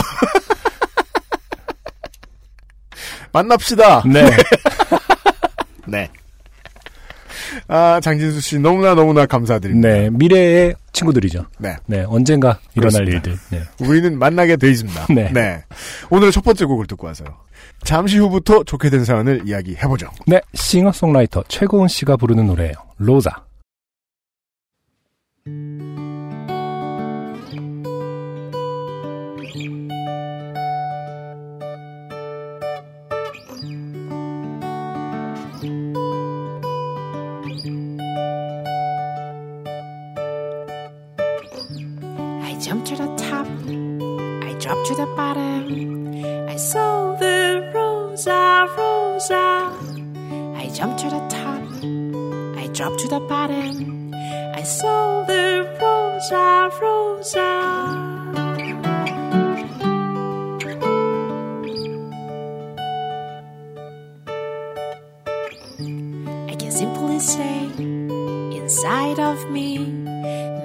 만납시다. 네. 네. 아 장진수 씨 너무나 너무나 감사드립니다. 네. 미래의 친구들이죠. 네. 네. 언젠가 일어날 그렇습니다. 일들. 네. 우리는 만나게 돼 있습니다. 네. 오늘 첫 번째 곡을 듣고 와서요. 잠시 후부터 좋게 된 사연을 이야기해보죠. 네, 싱어송라이터 최고은 씨가 부르는 노래예요. 로자. Dropped to the bottom. I saw the rosa, rosa. I jumped to the top, I dropped to the bottom. I saw the rosa, rosa. I can simply say, inside of me,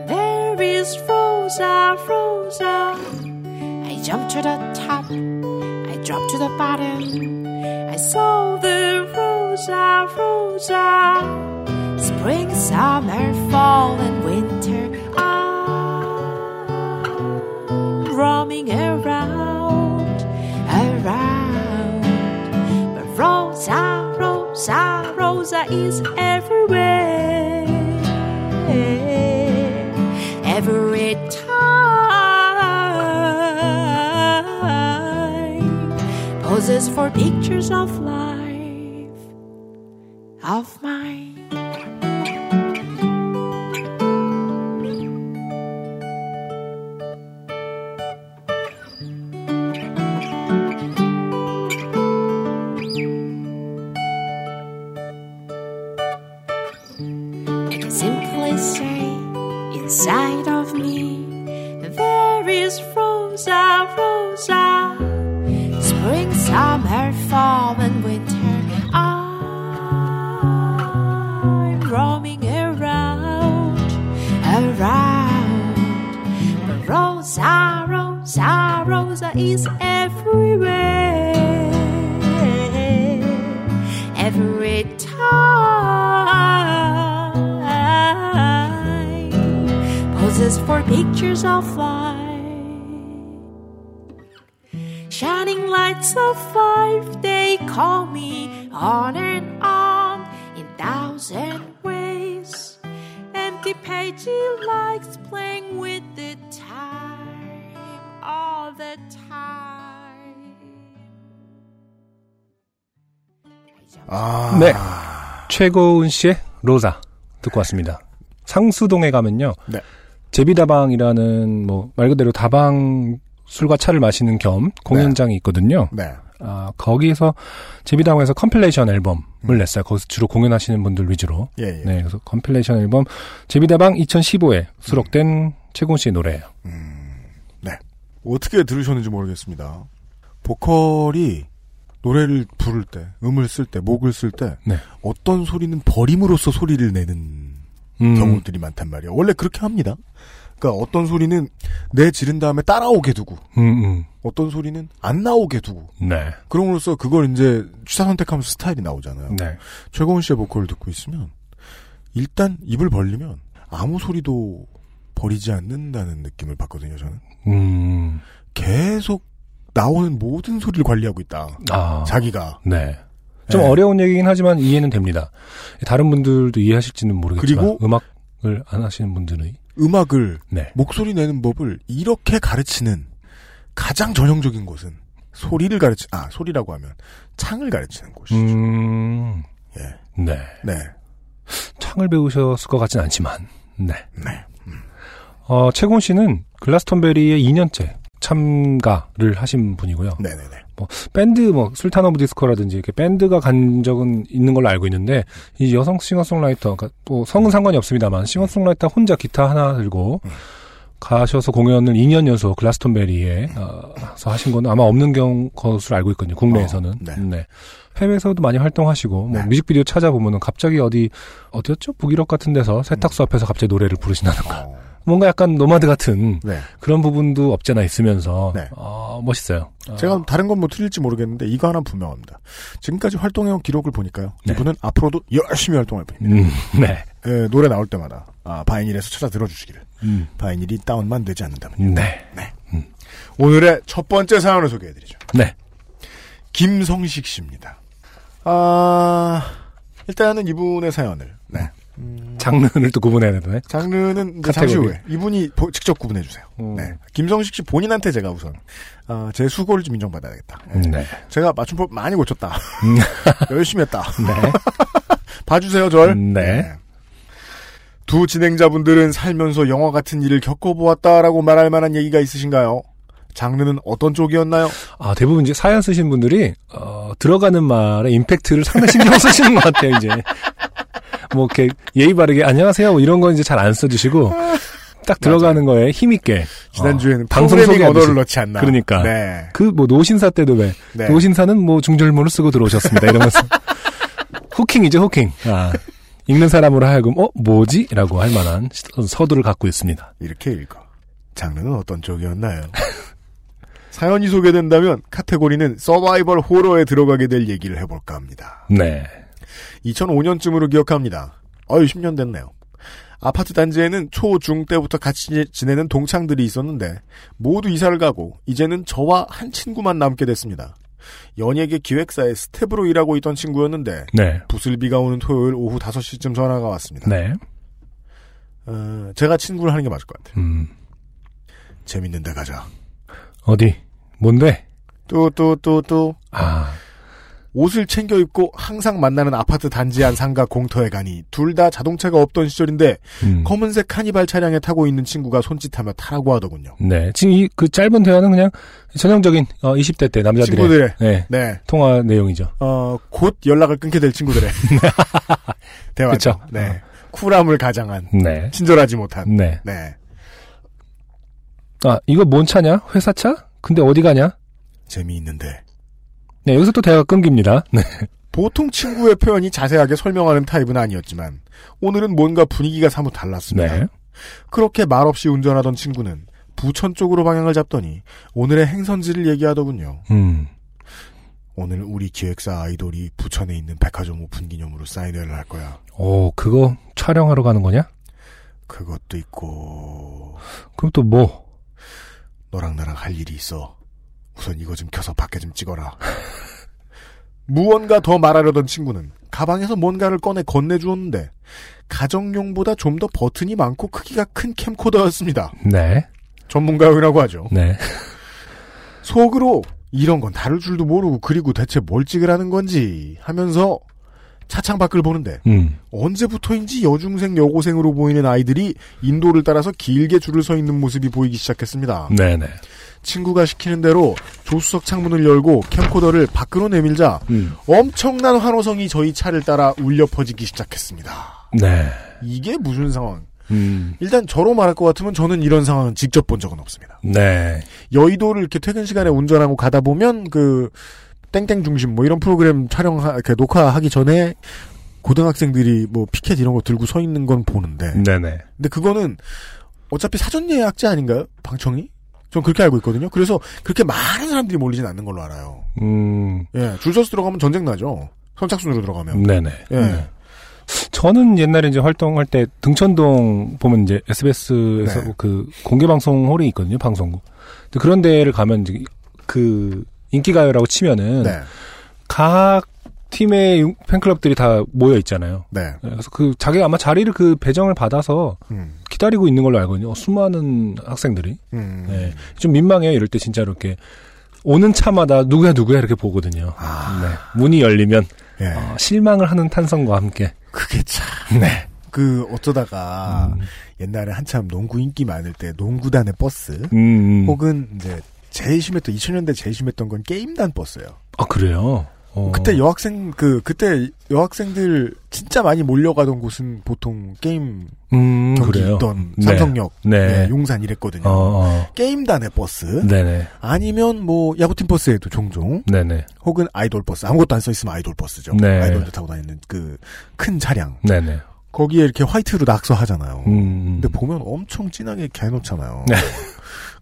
there is Rosa, Rosa. I jumped to the top, I dropped to the bottom. I saw the Rosa, Rosa. Spring, summer, fall, and winter. I'm roaming around, around. But Rosa, Rosa, Rosa is everywhere. Every time for pictures of life of mine. Fall, and winter. I'm roaming around, around. But Rosa, Rosa, Rosa is everywhere. Every time poses for pictures of life. Lights of five, they call me on and on in thousand ways. Empty page he likes playing with the time all the time. 아, 네. 최고은 씨의 로자 듣고 왔습니다. 상수동에 가면요. 네. 제비다방이라는 뭐 말 그대로 다방 술과 차를 마시는 겸 공연장이 있거든요. 네. 아, 거기서 제비다방에서 compilation 앨범을 냈어요. 거기서 주로 공연하시는 분들 위주로. 예, 예. 네, 그래서 compilation 앨범 제비다방 2015에 수록된 최고은 씨의 노래예요. 어떻게 들으셨는지 모르겠습니다. 보컬이 노래를 부를 때, 음을 쓸 때, 목을 쓸 때, 네. 어떤 소리는 버림으로써 소리를 내는 음, 경우들이 많단 말이에요. 원래 그렇게 합니다. 그러니까 어떤 소리는 내 지른 다음에 따라오게 두고, 음, 음. 어떤 소리는 안 나오게 두고, 네. 그럼으로써 그걸 이제 취사 선택하면서 스타일이 나오잖아요. 네. 최고원 씨의 보컬을 듣고 있으면, 일단 입을 벌리면 아무 소리도 버리지 않는다는 느낌을 받거든요, 저는. 음, 계속 나오는 모든 소리를 관리하고 있다. 아. 자기가. 네. 좀 네. 어려운 얘기긴 하지만 이해는 됩니다. 다른 분들도 이해하실지는 모르겠지만 그리고- 음악을 안 하시는 분들의 음악을 네. 목소리 내는 법을 이렇게 가르치는 가장 전형적인 곳은 소리를 가르치 아 소리라고 하면 창을 가르치는 곳이죠. 음, 예. 네. 네. 창을 배우셨을 것 같진 않지만, 네. 네. 어, 최곤 씨는 글라스톤베리의 2년째 참가를 하신 분이고요. 네네네. 밴드 뭐 술탄 오브 디스코라든지 이렇게 밴드가 간 적은 있는 걸로 알고 있는데 이 여성 싱어송라이터 그러니까 또 성은 상관이 없습니다만 싱어송라이터 혼자 기타 하나 들고 음. 가셔서 공연을 2년 연속 글라스톤베리에서 하신 건 아마 없는 경 것으로 알고 있거든요. 국내에서는. 어, 네. 네. 해외에서도 많이 활동하시고 뭐 네. 뮤직비디오 찾아보면은 갑자기 어디 어디였죠? 북유럽 같은 데서 세탁소 앞에서 갑자기 노래를 부르신다든가 어, 뭔가 약간 노마드 같은 네. 그런 부분도 없잖아 있으면서 네. 어, 멋있어요. 어, 제가 다른 건 뭐 틀릴지 모르겠는데 이거 하나 는 분명합니다. 지금까지 활동해온 기록을 보니까요. 네. 이분은 앞으로도 열심히 활동할 분입니다. 음, 네. 예, 노래 나올 때마다 아, 바이닐에서 찾아 들어주시기를. 음. 바이닐이 다운만 되지 않는다면. 네. 오늘의 첫 번째 사연을 소개해드리죠. 네. 김성식 씨입니다. 아, 일단은 이분의 사연을. 네. 장르를 또 구분해야 되네. 장르는 이제 잠시. 후에 이분이 보- 직접 구분해 주세요. 음. 네. 김성식 씨 본인한테 제가 우선 아, 제 수고를 좀 인정받아야겠다. 네. 네. 제가 맞춤법 많이 고쳤다. 음. [laughs] 열심히 했다. 네. [laughs] 봐주세요, 절. 네. 두 진행자분들은 살면서 영화 같은 일을 겪어보았다라고 말할 만한 얘기가 있으신가요? 장르는 어떤 쪽이었나요? 아, 대부분 이제 사연 쓰신 분들이, 어, 들어가는 말에 임팩트를 상당히 신경 쓰시는 것 같아요, 이제. 뭐, 이렇게 예의 바르게, 안녕하세요, 뭐 이런 건 이제 잘 안 써주시고, 딱 들어가는 거에 힘있게. 지난주에는 어, 방송 소개하듯이. 언어를 넣지 않나. 그러니까. 네. 그, 뭐, 노신사 때도 왜, 네. 노신사는 뭐, 중절모를 쓰고 들어오셨습니다. 이러면서. [laughs] 후킹이죠, 후킹. 아, 읽는 사람으로 하여금, 어, 뭐지? 라고 할 만한 서두를 갖고 있습니다. 이렇게 읽어. 장르는 어떤 쪽이었나요? [laughs] 사연이 소개된다면 카테고리는 서바이벌 호러에 들어가게 될 얘기를 해볼까 합니다. 네. 2005년쯤으로 기억합니다. 어유 10년 됐네요. 아파트 단지에는 초, 중 때부터 같이 지내는 동창들이 있었는데 모두 이사를 가고 이제는 저와 한 친구만 남게 됐습니다. 연예계 기획사의 스태프로 일하고 있던 친구였는데 네. 부슬비가 오는 토요일 오후 5시쯤 전화가 왔습니다. 네. 어, 제가 친구를 하는 게 맞을 것 같아요. 음, 재밌는 데 가자. 어디? 뭔데? 또 또 또 또 아, 옷을 챙겨 입고 항상 만나는 아파트 단지 안 상가 공터에 가니 둘 다 자동차가 없던 시절인데 음. 검은색 카니발 차량에 타고 있는 친구가 손짓하며 타라고 하더군요. 네. 지금 이 그 짧은 대화는 그냥 전형적인 어, 20대 때 남자들의 친구들의 네, 네. 통화 내용이죠. 어, 곧 연락을 끊게 될 친구들의 [laughs] 대화죠. 네. 쿨함을 가장한 네. 친절하지 못한. 네. 네. 아, 이거 뭔 차냐? 회사 차? 근데 어디 가냐? 재미있는데 네, 여기서 또 대화가 끊깁니다. 네. 보통 친구의 표현이 자세하게 설명하는 타입은 아니었지만 오늘은 뭔가 분위기가 사뭇 달랐습니다. 네. 그렇게 말없이 운전하던 친구는 부천 쪽으로 방향을 잡더니 오늘의 행선지를 얘기하더군요. 음. 오늘 우리 기획사 아이돌이 부천에 있는 백화점 오픈 기념으로 사인회를 할 거야. 오, 그거 촬영하러 가는 거냐? 그것도 있고 그럼 또 뭐? 너랑 나랑 할 일이 있어. 우선 이거 좀 켜서 밖에 좀 찍어라. [laughs] 무언가 더 말하려던 친구는 가방에서 뭔가를 꺼내 건네주었는데 가정용보다 좀 더 버튼이 많고 크기가 큰 캠코더였습니다. 네. 전문가용이라고 하죠. 네. 속으로 이런 건 다룰 줄도 모르고 그리고 대체 뭘 찍으라는 건지 하면서 차창 밖을 보는데 음. 언제부터인지 여중생 여고생으로 보이는 아이들이 인도를 따라서 길게 줄을 서 있는 모습이 보이기 시작했습니다. 네네. 친구가 시키는 대로 조수석 창문을 열고 캠코더를 밖으로 내밀자 음. 엄청난 환호성이 저희 차를 따라 울려 퍼지기 시작했습니다. 네. 이게 무슨 상황? 음. 일단 저로 말할 것 같으면 저는 이런 상황은 직접 본 적은 없습니다. 네. 여의도를 이렇게 퇴근 시간에 운전하고 가다 보면 그 땡땡 중심 뭐 이런 프로그램 촬영 그 녹화하기 전에 고등학생들이 뭐 피켓 이런 거 들고 서 있는 건 보는데 네네. 근데 그거는 어차피 사전 예약제 아닌가요? 방청이? 전 그렇게 알고 있거든요. 그래서 그렇게 많은 사람들이 몰리진 않는 걸로 알아요. 음. 예, 줄 서서 들어가면 전쟁 나죠. 선착순으로 들어가면. 네네. 예. 네. 저는 옛날에 이제 활동할 때 등천동 보면 이제 SBS에서 네. 그 공개 방송 홀이 있거든요, 방송국. 그런 데를 가면 이제 그 인기가요라고 치면은 네. 각 팀의 융- 팬클럽들이 다 모여 있잖아요. 네. 네, 그래서 그 자기가 아마 자리를 그 배정을 받아서 음. 기다리고 있는 걸로 알거든요. 어, 수많은 학생들이. 음. 네. 좀 민망해요. 이럴 때 진짜로 이렇게 오는 차마다 누구야 누구야 이렇게 보거든요. 아. 네. 문이 열리면 예. 어, 실망을 하는 탄성과 함께. 그게 참. 네. 그 어쩌다가 음, 옛날에 한참 농구 인기 많을 때 농구단의 버스 음, 음. 혹은 이제 제일 심했던 2000년대 제일 심했던 건 게임단 버스예요. 아 그래요. 어. 그때 여학생 그 그때 여학생들 진짜 많이 몰려가던 곳은 보통 게임 음, 경기 그래요. 있던 네. 삼성역, 네. 네, 용산 이랬거든요. 어, 어. 게임단의 버스 네네. 아니면 뭐 야구팀 버스에도 종종 네네. 혹은 아이돌 버스 아무것도 안 써 있으면 아이돌 버스죠. 네. 아이돌들 타고 다니는 그 큰 차량 네네. 거기에 이렇게 화이트로 낙서하잖아요. 음. 근데 보면 엄청 진하게 해놓잖아요.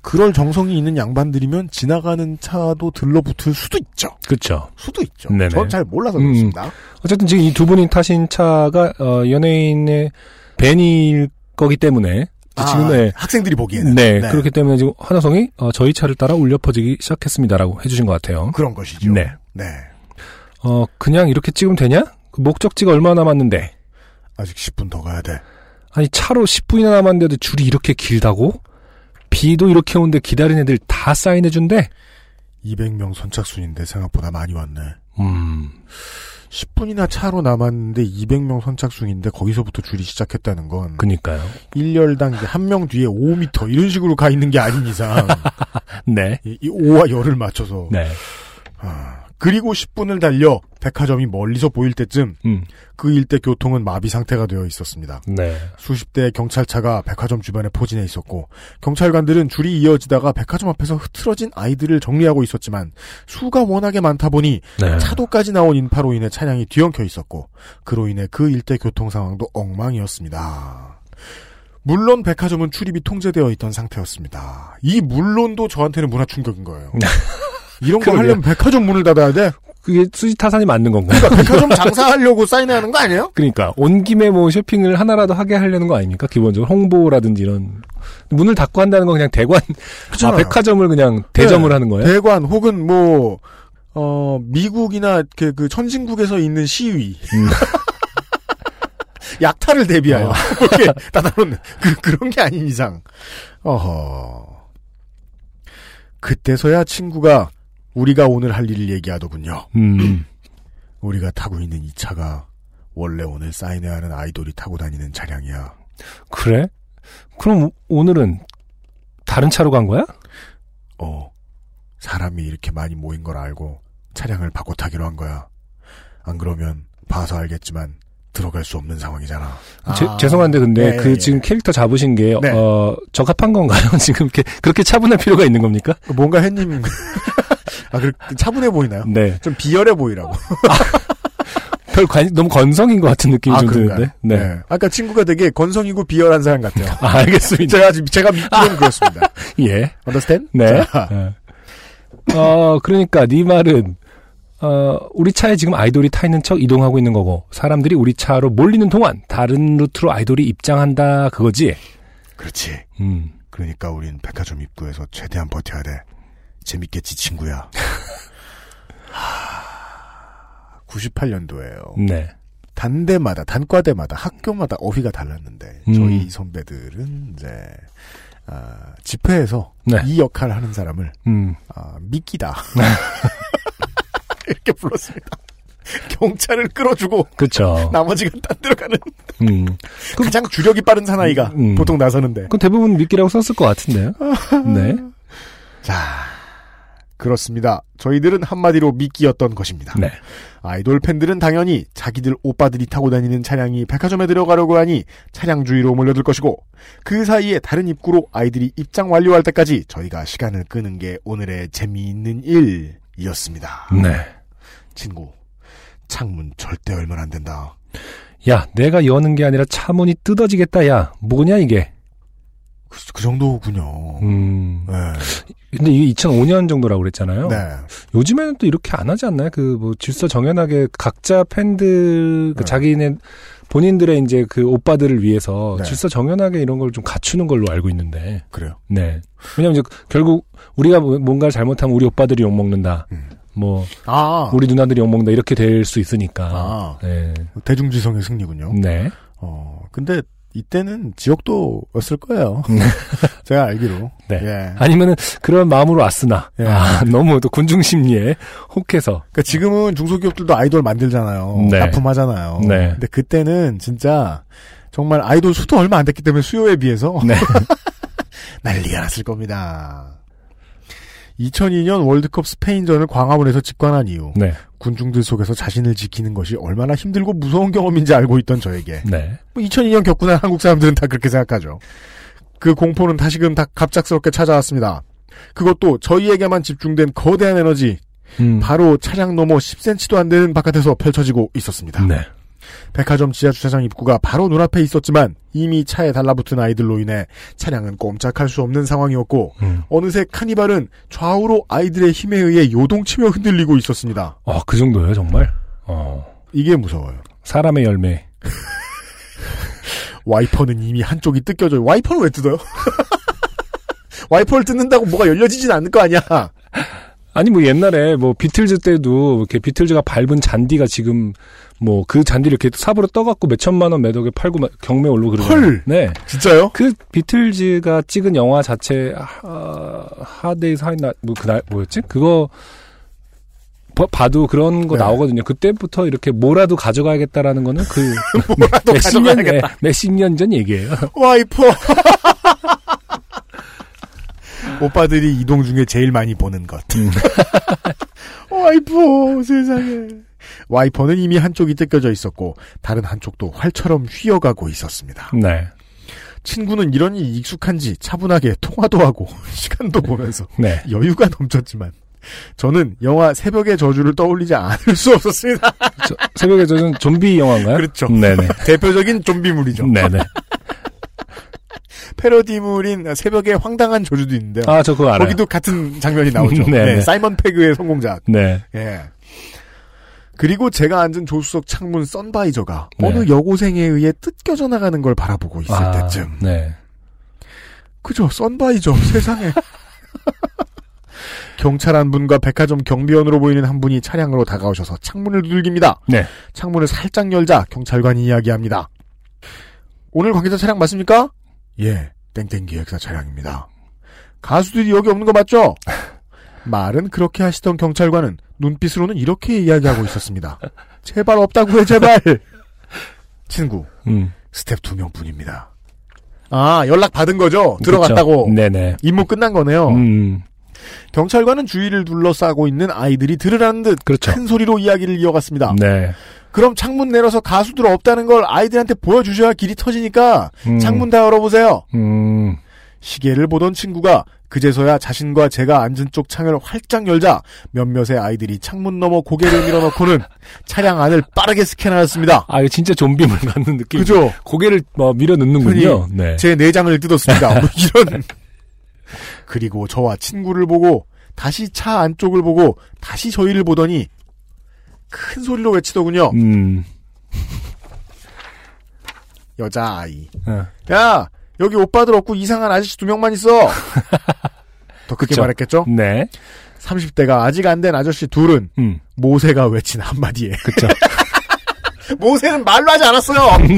네. 그럴 정성이 있는 양반들이면 지나가는 차도 들러붙을 수도 있죠. 그쵸. 수도 있죠. 네네. 전잘 몰라서 음. 그렇습니다. 어쨌든 지금 이 두 분이 타신 차가 어, 연예인의 밴일 거기 때문에 지금 아, 네. 학생들이 보기에는 네, 그렇기 때문에 지금 환호성이 어, 저희 차를 따라 울려 퍼지기 시작했습니다라고 해주신 것 같아요. 그런 것이죠. 네. 네. 어, 그냥 이렇게 찍으면 되냐? 그 목적지가 얼마 남았는데? 아직 10분 더 가야 돼. 아니, 차로 10분이나 남았는데도 줄이 이렇게 길다고? 비도 이렇게 오는데 기다린 애들 다 사인해준대? 200명 선착순인데 생각보다 많이 왔네. 음, 10분이나 차로 남았는데 200명 선착순인데 거기서부터 줄이 시작했다는 건 그니까요. 1열당 한 명 뒤에 5m 이런 식으로 가 있는 게 아닌 이상 [laughs] 네. 이, 이 5와 열을 맞춰서 네. 아, 그리고 10분을 달려 백화점이 멀리서 보일 때쯤 음, 그 일대 교통은 마비 상태가 되어 있었습니다. 네. 수십 대의 경찰차가 백화점 주변에 포진해 있었고 경찰관들은 줄이 이어지다가 백화점 앞에서 흐트러진 아이들을 정리하고 있었지만 수가 워낙에 많다 보니 네. 차도까지 나온 인파로 인해 차량이 뒤엉켜 있었고 그로 인해 그 일대 교통 상황도 엉망이었습니다. 물론 백화점은 출입이 통제되어 있던 상태였습니다. 이 물론도 저한테는 문화 충격인 거예요. [laughs] 이런 거. 하려면 백화점 문을 닫아야 돼? 그게 수지타산이 맞는 건가요? 그러니까 백화점 [laughs] 장사하려고 사인해야 하는 거 아니에요? 그러니까 온 김에 뭐 쇼핑을 하나라도 하게 하려는 거 아닙니까? 기본적으로 홍보라든지 이런 문을 닫고 한다는 건 그냥 대관 아 그렇잖아요. 백화점을 그냥 대점을 네. 하는 거예요? 대관 혹은 뭐 어, 미국이나 그, 그 천진국에서 있는 시위. 음. [laughs] 약탈을 대비하여 어. [laughs] 이렇게 따다놓는 그 그런 게 아닌 이상. 어허. 그때서야 친구가 우리가 오늘 할 일을 얘기하더군요. 음. [laughs] 우리가 타고 있는 이 차가 원래 오늘 사인해야 하는 아이돌이 타고 다니는 차량이야. 그래? 그럼 오늘은 다른 차로 간 거야? 어, 사람이 이렇게 많이 모인 걸 알고 차량을 바꿔 타기로 한 거야. 안 그러면 봐서 알겠지만 들어갈 수 없는 상황이잖아. 제- 아. 죄송한데 근데 네, 그 예. 지금 캐릭터 잡으신 게 네. 어, 적합한 건가요? [laughs] 지금 이렇게 그렇게 차분할 필요가 있는 겁니까? 뭔가 햇님 [laughs] 아, 그 차분해 보이나요? 네. 좀 비열해 보이라고. [laughs] 별 관, 너무 건성인 것 같은 느낌이 좀 그런가요? 드는데. 네. 아까 친구가 되게 건성이고 비열한 사람 같아요. [laughs] 아, 알겠습니다. 제가 지금 제가 믿기로는 그렇습니다. [laughs] 예. understand? 네. 자, 네. 어, 그러니까 네 말은 어, 우리 차에 지금 아이돌이 타 있는 척 이동하고 있는 거고 사람들이 우리 차로 몰리는 동안 다른 루트로 아이돌이 입장한다 그거지. 그렇지. 음. 그러니까 우린 백화점 입구에서 최대한 버텨야 돼. 재밌겠지 친구야. [laughs] 98년도에요. 네. 단대마다 단과대마다 학교마다 어휘가 달랐는데 음. 저희 선배들은 이제 아, 집회에서 네. 이 역할을 하는 사람을 음. 아, 미끼다 [laughs] 이렇게 불렀습니다. 경찰을 끌어주고 그쵸. 나머지가 딴 데로 가는 음. 그- [laughs] 가장 주력이 빠른 사나이가 음. 보통 나서는데 그건 대부분 미끼라고 썼을 것 같은데요. 네. 자 그렇습니다. 저희들은 한마디로 미끼였던 것입니다. 네. 아이돌 팬들은 당연히 자기들 오빠들이 타고 다니는 차량이 백화점에 들어가려고 하니 차량 주위로 몰려들 것이고 그 사이에 다른 입구로 아이들이 입장 완료할 때까지 저희가 시간을 끄는 게 오늘의 재미있는 일이었습니다. 네. 친구 창문 절대 열면 안 된다. 야, 내가 여는 게 아니라 차문이 뜯어지겠다, 야. 뭐냐, 이게. 그, 그 정도군요. 음. 네. 근데 이게 2005년 정도라고 그랬잖아요. 네. 요즘에는 또 이렇게 안 하지 않나요? 그 뭐 질서 정연하게 각자 팬들 그 네. 자기네 본인들의 이제 그 오빠들을 위해서 네. 질서 정연하게 이런 걸 좀 갖추는 걸로 알고 있는데. 그래요. 네. 왜냐면 이제 결국 우리가 뭐- 뭔가를 잘못하면 우리 오빠들이 욕 먹는다. 음. 뭐 아, 우리 누나들이 욕 먹는다 이렇게 될 수 있으니까. 아. 네. 대중지성의 승리군요. 네. 어, 근데 이때는 지역도였을 거예요. [laughs] 제가 알기로. 네. 예. 아니면은 그런 마음으로 왔으나 예. 아, 너무 또 군중 심리에 혹해서 그러니까 지금은 중소기업들도 아이돌 만들잖아요. 네. 납품하잖아요. 네. 근데 그때는 진짜 정말 아이돌 수도 얼마 안 됐기 때문에 수요에 비해서 네. [laughs] 난리가 났을 겁니다. 2002년 월드컵 스페인전을 광화문에서 직관한 이후 네. 군중들 속에서 자신을 지키는 것이 얼마나 힘들고 무서운 경험인지 알고 있던 저에게 네. 뭐 2002년 겪고 난 한국 사람들은 다 그렇게 생각하죠. 그 공포는 다시금 다 갑작스럽게 찾아왔습니다. 그것도 저희에게만 집중된 거대한 에너지 음. 바로 차량 너머 10cm도 안 되는 바깥에서 펼쳐지고 있었습니다. 네. 백화점 지하 주차장 입구가 바로 눈앞에 있었지만 이미 차에 달라붙은 아이들로 인해 차량은 꼼짝할 수 없는 상황이었고 음. 어느새 카니발은 좌우로 아이들의 힘에 의해 요동치며 흔들리고 있었습니다. 아, 그 정도예요, 정말? 어. 이게 무서워요. 사람의 열매. [laughs] 와이퍼는 이미 한쪽이 뜯겨져요. 와이퍼는 왜 뜯어요? [laughs] 와이퍼를 뜯는다고 뭐가 열려지진 않을 거 아니야. 아니 뭐 옛날에 뭐 비틀즈 때도 이렇게 비틀즈가 밟은 잔디가 지금 뭐 그 잔디를 이렇게 삽으로 떠갖고 몇 천만 원 매덕에 팔고 막 경매 올로 그러잖아요. 헐. 네. 진짜요? 그 비틀즈가 찍은 영화 자체 하, 하데이 사이나 뭐 그날 뭐였지? 그거 봐- 봐도 그런 거 네. 나오거든요. 그때부터 이렇게 뭐라도 가져가야겠다라는 거는 그 [laughs] 뭐라도 몇십 년, 가져가야겠다. 네, 몇십 년 전 얘기예요. [laughs] 와이퍼. [laughs] 오빠들이 이동 중에 제일 많이 보는 것. 음. 와이퍼 세상에. 와이퍼는 이미 한쪽이 뜯겨져 있었고 다른 한쪽도 활처럼 휘어가고 있었습니다. 네. 친구는 이러니 익숙한지 차분하게 통화도 하고 [laughs] 시간도 보면서 네. 여유가 넘쳤지만 저는 영화 새벽의 저주를 떠올리지 않을 수 없었습니다. [laughs] 저, 새벽에 저는 좀비 영화인가요? 그렇죠. 네네. [laughs] 대표적인 좀비물이죠. 네네. 패러디물인 새벽의 황당한 저주도 있는데요. 아, 저 그거 알아요. 거기도 같은 장면이 나오죠. 네. 사이먼 페그의 성공작. 네. 예. 그리고 제가 앉은 조수석 창문 선바이저가 네. 어느 여고생에 의해 뜯겨져 나가는 걸 바라보고 있을 아, 때쯤. 네. 그죠, 선바이저 [laughs] 세상에. 경찰 한 분과 백화점 경비원으로 보이는 한 분이 차량으로 다가오셔서 창문을 두들깁니다. 네. 창문을 살짝 열자 경찰관이 이야기합니다. 오늘 관계자 차량 맞습니까? 예, 땡땡 기획사 차량입니다. 가수들이 여기 없는 거 맞죠? 말은 그렇게 하시던 경찰관은 눈빛으로는 이렇게 이야기하고 있었습니다. 제발 없다고 해, 제발! 친구, 음. 스텝 두 명뿐입니다. 아, 연락 받은 거죠? 들어갔다고. 그쵸. 네네. 임무 끝난 거네요. 음. 경찰관은 주위를 둘러싸고 있는 아이들이 들으라는 듯큰 그렇죠. 소리로 이야기를 이어갔습니다. 네. 그럼 창문 내려서 가수들 없다는 걸 아이들한테 보여주셔야 길이 터지니까 음. 창문 다 열어보세요. 음. 시계를 보던 친구가 그제서야 자신과 제가 앉은 쪽 창을 활짝 열자 몇몇의 아이들이 창문 너머 고개를 밀어넣고는 [laughs] 차량 안을 빠르게 스캔하였습니다. 아, 이거 진짜 좀비물 같는 느낌. 그죠? 고개를 뭐 밀어 넣는군요. 네. 제 내장을 뜯었습니다. [laughs] 뭐 이런. 그리고 저와 친구를 보고 다시 차 안쪽을 보고 다시 저희를 보더니 큰 소리로 외치더군요. 음. [laughs] 여자아이. 어. 야, 여기 오빠들 없고 이상한 아저씨 두 명만 있어. [laughs] 더 크게 그쵸. 말했겠죠? 네. 30대가 아직 안 된 아저씨 둘은 음. 모세가 외친 한마디에 그쵸. [laughs] 모세는 말로 하지 않았어요. [laughs]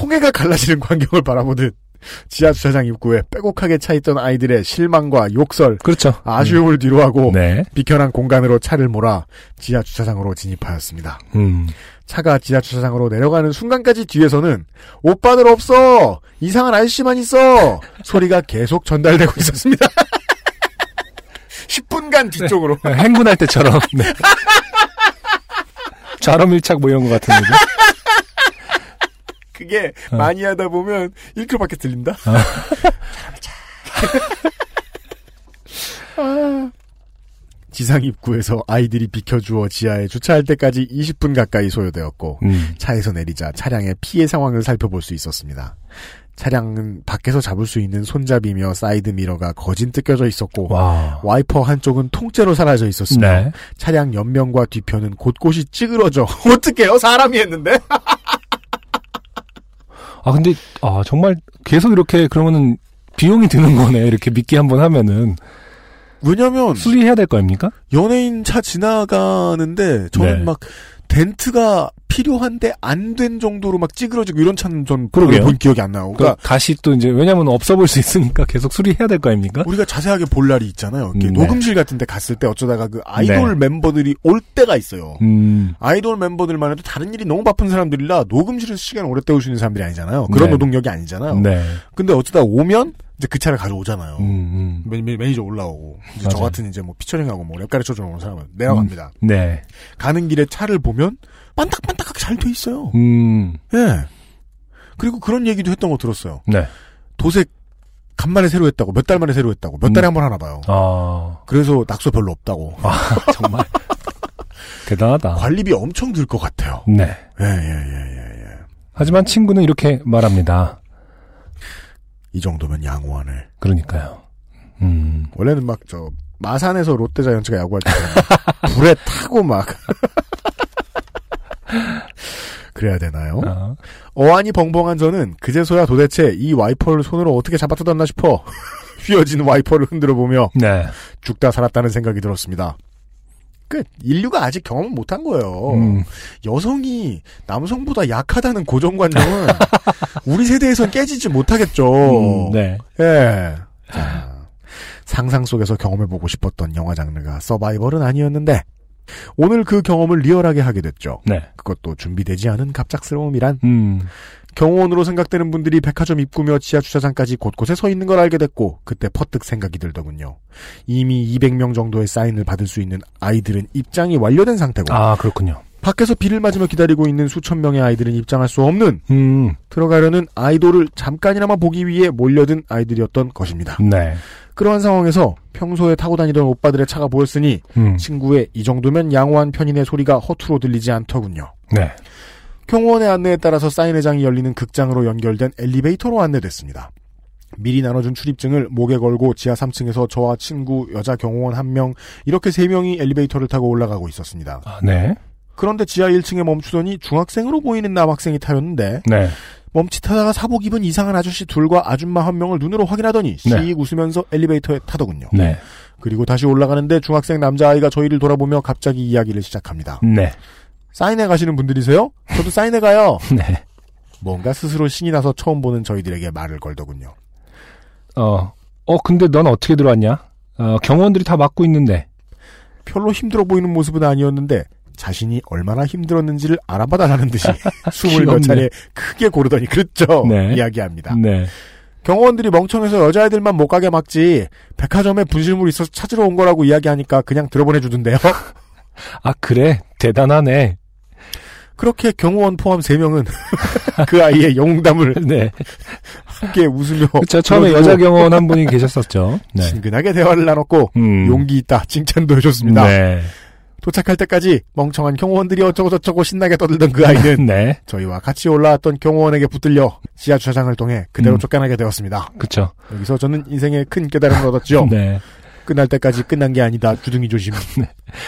홍해가 갈라지는 광경을 바라보듯 지하 주차장 입구에 빼곡하게 차 있던 아이들의 실망과 욕설, 그렇죠. 아쉬움을 뒤로하고 네. 비켜난 공간으로 차를 몰아 지하 주차장으로 진입하였습니다. 음. 차가 지하 주차장으로 내려가는 순간까지 뒤에서는 오빠들 없어 이상한 아저씨만 있어 소리가 계속 전달되고 있었습니다. [laughs] 10분간 뒤쪽으로 행군할 때처럼. 네. 좌로밀착 뭐 이런 것 같은 거죠. 그게 어. 많이 하다 보면 1km밖에 들린다. [laughs] [laughs] 아. 지상 입구에서 아이들이 비켜주어 지하에 주차할 때까지 20분 가까이 소요되었고 음. 차에서 내리자 차량의 피해 상황을 살펴볼 수 있었습니다. 차량은 밖에서 잡을 수 있는 손잡이며 사이드 미러가 거진 뜯겨져 있었고 와. 와이퍼 한쪽은 통째로 사라져 있었으며 네. 차량 옆면과 뒤편은 곳곳이 찌그러져 [laughs] 어떡해요 사람이 했는데 아, 근데, 아, 정말 계속 이렇게 그러면은 비용이 드는 거네. 이렇게 미끼 한번 하면은. 왜냐면 수리해야 될 거 아닙니까? 연예인 차 지나가는데 저는 네. 막 덴트가 필요한데 안 된 정도로 막 찌그러지고 이런 차는 전 그러게요. 본 기억이 안 나요. 그 그러니까 다시 또 이제, 왜냐면 없어 볼 수 있으니까 계속 수리해야 될 거 아닙니까? 우리가 자세하게 볼 날이 있잖아요. 네. 녹음실 같은 데 갔을 때 어쩌다가 그 아이돌 네. 멤버들이 올 때가 있어요. 음. 아이돌 멤버들만 해도 다른 일이 너무 바쁜 사람들이라 녹음실에서 시간 오래 때울 수 있는 사람들이 아니잖아요. 그런 네. 노동력이 아니잖아요. 네. 근데 어쩌다 오면 이제 그 차를 가져오잖아요. 음, 음. 매, 매, 매니저 올라오고 이제 저 맞아요. 같은 이제 뭐 피처링하고 뭐 랩 가르쳐 주는 오는 사람은 내려갑니다. 네. 가는 길에 차를 보면 반딱반딱하게 잘 돼 있어요. 음. 예. 그리고 그런 얘기도 했던 거 들었어요. 네. 도색 간만에 새로 했다고 몇 달 만에 새로 했다고 몇 달에 음. 한번 하나 봐요. 아, 그래서 낙서 별로 없다고. 아, [laughs] 정말. 대단하다. 관리비 엄청 들 것 같아요. 네. 예, 예, 예, 예, 예. 하지만 친구는 이렇게 말합니다. 이 정도면 양호하네. 그러니까요. 음. 원래는 막 저 마산에서 롯데 자이언츠가 야구할 때 불에 타고 막 [laughs] 그래야 되나요? 아, 어안이 벙벙한 저는 그제서야 도대체 이 와이퍼를 손으로 어떻게 잡아뜯었나 싶어 [laughs] 휘어진 와이퍼를 흔들어 보며 네. 죽다 살았다는 생각이 들었습니다. 그 인류가 아직 경험을 못한 거예요. 음. 여성이 남성보다 약하다는 고정관념은 [laughs] 우리 세대에선 깨지지 못하겠죠. 음, 네. 예. 자, 상상 속에서 경험해보고 싶었던 영화 장르가 서바이벌은 아니었는데 오늘 그 경험을 리얼하게 하게 됐죠. 네. 그것도 준비되지 않은 갑작스러움이란 음. 경호원으로 생각되는 분들이 백화점 입구며 지하 주차장까지 곳곳에 서 있는 걸 알게 됐고 그때 퍼뜩 생각이 들더군요. 이미 200명 정도의 사인을 받을 수 있는 아이들은 입장이 완료된 상태고 아, 그렇군요. 밖에서 비를 맞으며 기다리고 있는 수천 명의 아이들은 입장할 수 없는 음. 들어가려는 아이돌을 잠깐이나마 보기 위해 몰려든 아이들이었던 것입니다. 네. 그러한 상황에서 평소에 타고 다니던 오빠들의 차가 보였으니 음. 친구의 이 정도면 양호한 편인의 소리가 허투루 들리지 않더군요. 네. 경호원의 안내에 따라서 사인회장이 열리는 극장으로 연결된 엘리베이터로 안내됐습니다. 미리 나눠준 출입증을 목에 걸고 지하 3층에서 저와 친구, 여자 경호원 한 명, 이렇게 세 명이 엘리베이터를 타고 올라가고 있었습니다. 아, 네. 그런데 지하 1층에 멈추더니 중학생으로 보이는 남학생이 타였는데 네. 멈칫하다가 사복 입은 이상한 아저씨 둘과 아줌마 한 명을 눈으로 확인하더니 씩 네. 웃으면서 엘리베이터에 타더군요. 네. 그리고 다시 올라가는데 중학생 남자아이가 저희를 돌아보며 갑자기 이야기를 시작합니다. 네. 사인회 가시는 분들이세요? 저도 사인회 가요. [laughs] 네. 뭔가 스스로 신이 나서 처음 보는 저희들에게 말을 걸더군요. 어. 어, 근데 넌 어떻게 들어왔냐? 어, 경호원들이 다 막고 있는데. 별로 힘들어 보이는 모습은 아니었는데 자신이 얼마나 힘들었는지를 알아봐달라는 듯이 [laughs] 숨을 몇. 차례 크게 고르더니 그렇죠. 네. 이야기합니다. 네. 경호원들이 멍청해서 여자애들만 못 가게 막지 백화점에 분실물 있어서 찾으러 온 거라고 이야기하니까 그냥 들어보내주던데요. [laughs] 아, 그래. 대단하네. 그렇게 경호원 포함 3명은 [laughs] 그 아이의 영웅담을 [laughs] 네. 함께 웃으며 그쵸. 처음에 여자 경호원 한 분이 계셨었죠. 네. 친근하게 대화를 나눴고 음. 용기 있다 칭찬도 해줬습니다. 네. 도착할 때까지 멍청한 경호원들이 어쩌고저쩌고 신나게 떠들던 그 아이는 [laughs] 네. 저희와 같이 올라왔던 경호원에게 붙들려 지하 주차장을 통해 그대로 음. 쫓겨나게 되었습니다. 그쵸. 여기서 저는 인생에 큰 깨달음을 얻었죠. 네. 끝날 때까지 끝난 게 아니다. 주둥이 조심.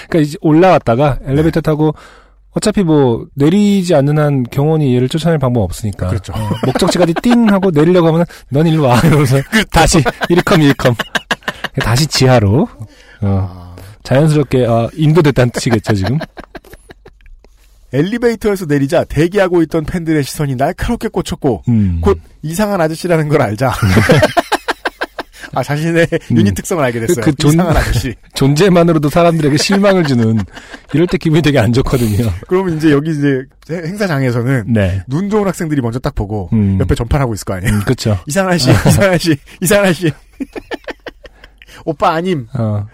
그러니까 이제 올라왔다가 엘리베이터 타고 어차피 뭐 내리지 않는 한 경원이 얘를 쫓아낼 방법 없으니까. 그렇죠. 어, 목적지까지 띵 하고 내리려고 하면 넌 일로 와 [laughs] 이러면서 다시 일컴 일컴 다시 지하로 어, 아, 자연스럽게 어, 인도됐다는 뜻이겠죠 지금. 엘리베이터에서 내리자 대기하고 있던 팬들의 시선이 날카롭게 꽂혔고 음. 곧 이상한 아저씨라는 걸 알자. [laughs] 아 자신의 음. 유닛 특성을 알게 됐어요. 그 존- 이상한 아저씨. [laughs] 존재만으로도 사람들에게 실망을 주는 이럴 때 기분이 되게 안 좋거든요. 그러면 이제 여기 이제 행사장에서는 네. 눈 좋은 학생들이 먼저 딱 보고 음. 옆에 전파하고 있을 거 아니에요. 음, 그렇죠. [laughs] 이상한 아저씨, 이상한 아저씨, [laughs] 이상한 아저씨. 오빠 아님. 어.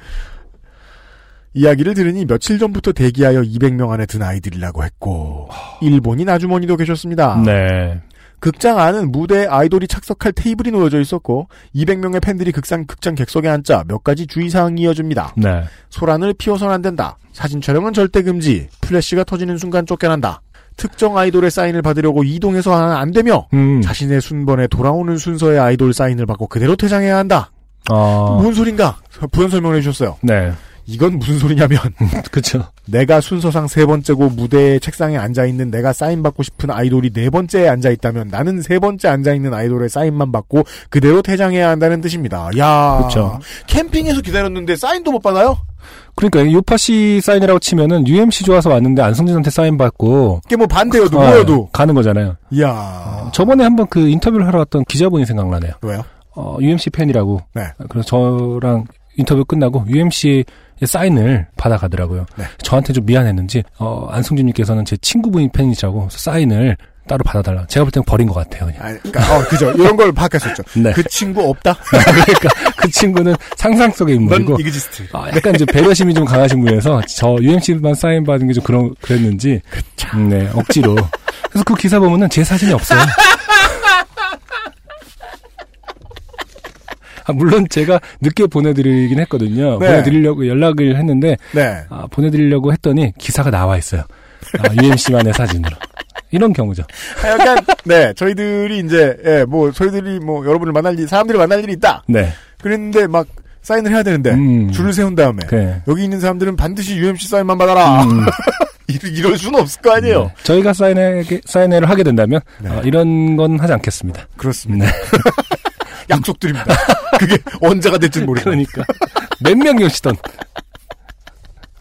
이야기를 들으니 며칠 전부터 대기하여 200명 안에 든 아이들이라고 했고 일본인 아주머니도 계셨습니다. 네. 극장 안은 무대에 아이돌이 착석할 테이블이 놓여져 있었고 200명의 팬들이 극장 극장 객석에 앉자 몇 가지 주의사항이 이어집니다. 네. 소란을 피워서는 안 된다. 사진 촬영은 절대 금지. 플래시가 터지는 순간 쫓겨난다. 특정 아이돌의 사인을 받으려고 이동해서 안 되며 음. 자신의 순번에 돌아오는 순서의 아이돌 사인을 받고 그대로 퇴장해야 한다. 어. 뭔 소린가? 부연 설명을 해주셨어요. 네. 이건 무슨 소리냐면 그렇죠. 내가 순서상 세 번째고 무대의 책상에 앉아 있는 내가 사인 받고 싶은 아이돌이 네 번째에 앉아 있다면 나는 세 번째 앉아 있는 아이돌의 사인만 받고 그대로 퇴장해야 한다는 뜻입니다. 야, 그쵸. 캠핑에서 기다렸는데 사인도 못 받아요? 그러니까 요파 씨 사인이라고 치면은 UMC 좋아서 왔는데 안성진한테 사인 받고 이게 뭐 반대여도 어, 뭐여도. 가는 거잖아요. 이야. 저번에 한번 그 인터뷰를 하러 왔던 기자분이 생각나네요. 왜요? 어, UMC 팬이라고. 네. 그래서 저랑 인터뷰 끝나고 UMC의 사인을 받아가더라고요. 네. 저한테 좀 미안했는지 어, 안승준님께서는 제 친구분이 팬이시라고 사인을 따로 받아달라. 제가 볼 때는 버린 것 같아요. 그냥. 아니, 그러니까 어, 그죠. 이런 걸 파악했었죠. 네. 그 친구 없다. [laughs] 그러니까 그 친구는 상상 속의 넌 인물이고 이그지스트. 아, 약간 좀 배려심이 좀 강하신 분이어서 저 UMC만 사인 받은 게 좀 그런 그랬는지 음, 네 억지로 그래서 그 기사 보면은 제 사진이 없어요. [laughs] 아, 물론 제가 늦게 보내드리긴 했거든요. 네. 보내드리려고 연락을 했는데 네. 아, 보내드리려고 했더니 기사가 나와 있어요. 아, UMC만의 사진으로 이런 경우죠. 약간 네 저희들이 이제 예, 뭐 저희들이 뭐 여러분을 만날 일 사람들을 만날 일이 있다. 네. 그랬는데 막 사인을 해야 되는데 음. 줄을 세운 다음에 그래. 여기 있는 사람들은 반드시 UMC 사인만 받아라. 음. [laughs] 이럴, 이럴 수는 없을 거 아니에요. 네. 저희가 사인회 사인회를 하게 된다면 네. 어, 이런 건 하지 않겠습니다. 그렇습니다. [laughs] 네. 약속드립니다. 그게 언제가 될지는 모르고. 그러니까 몇 명이 오시던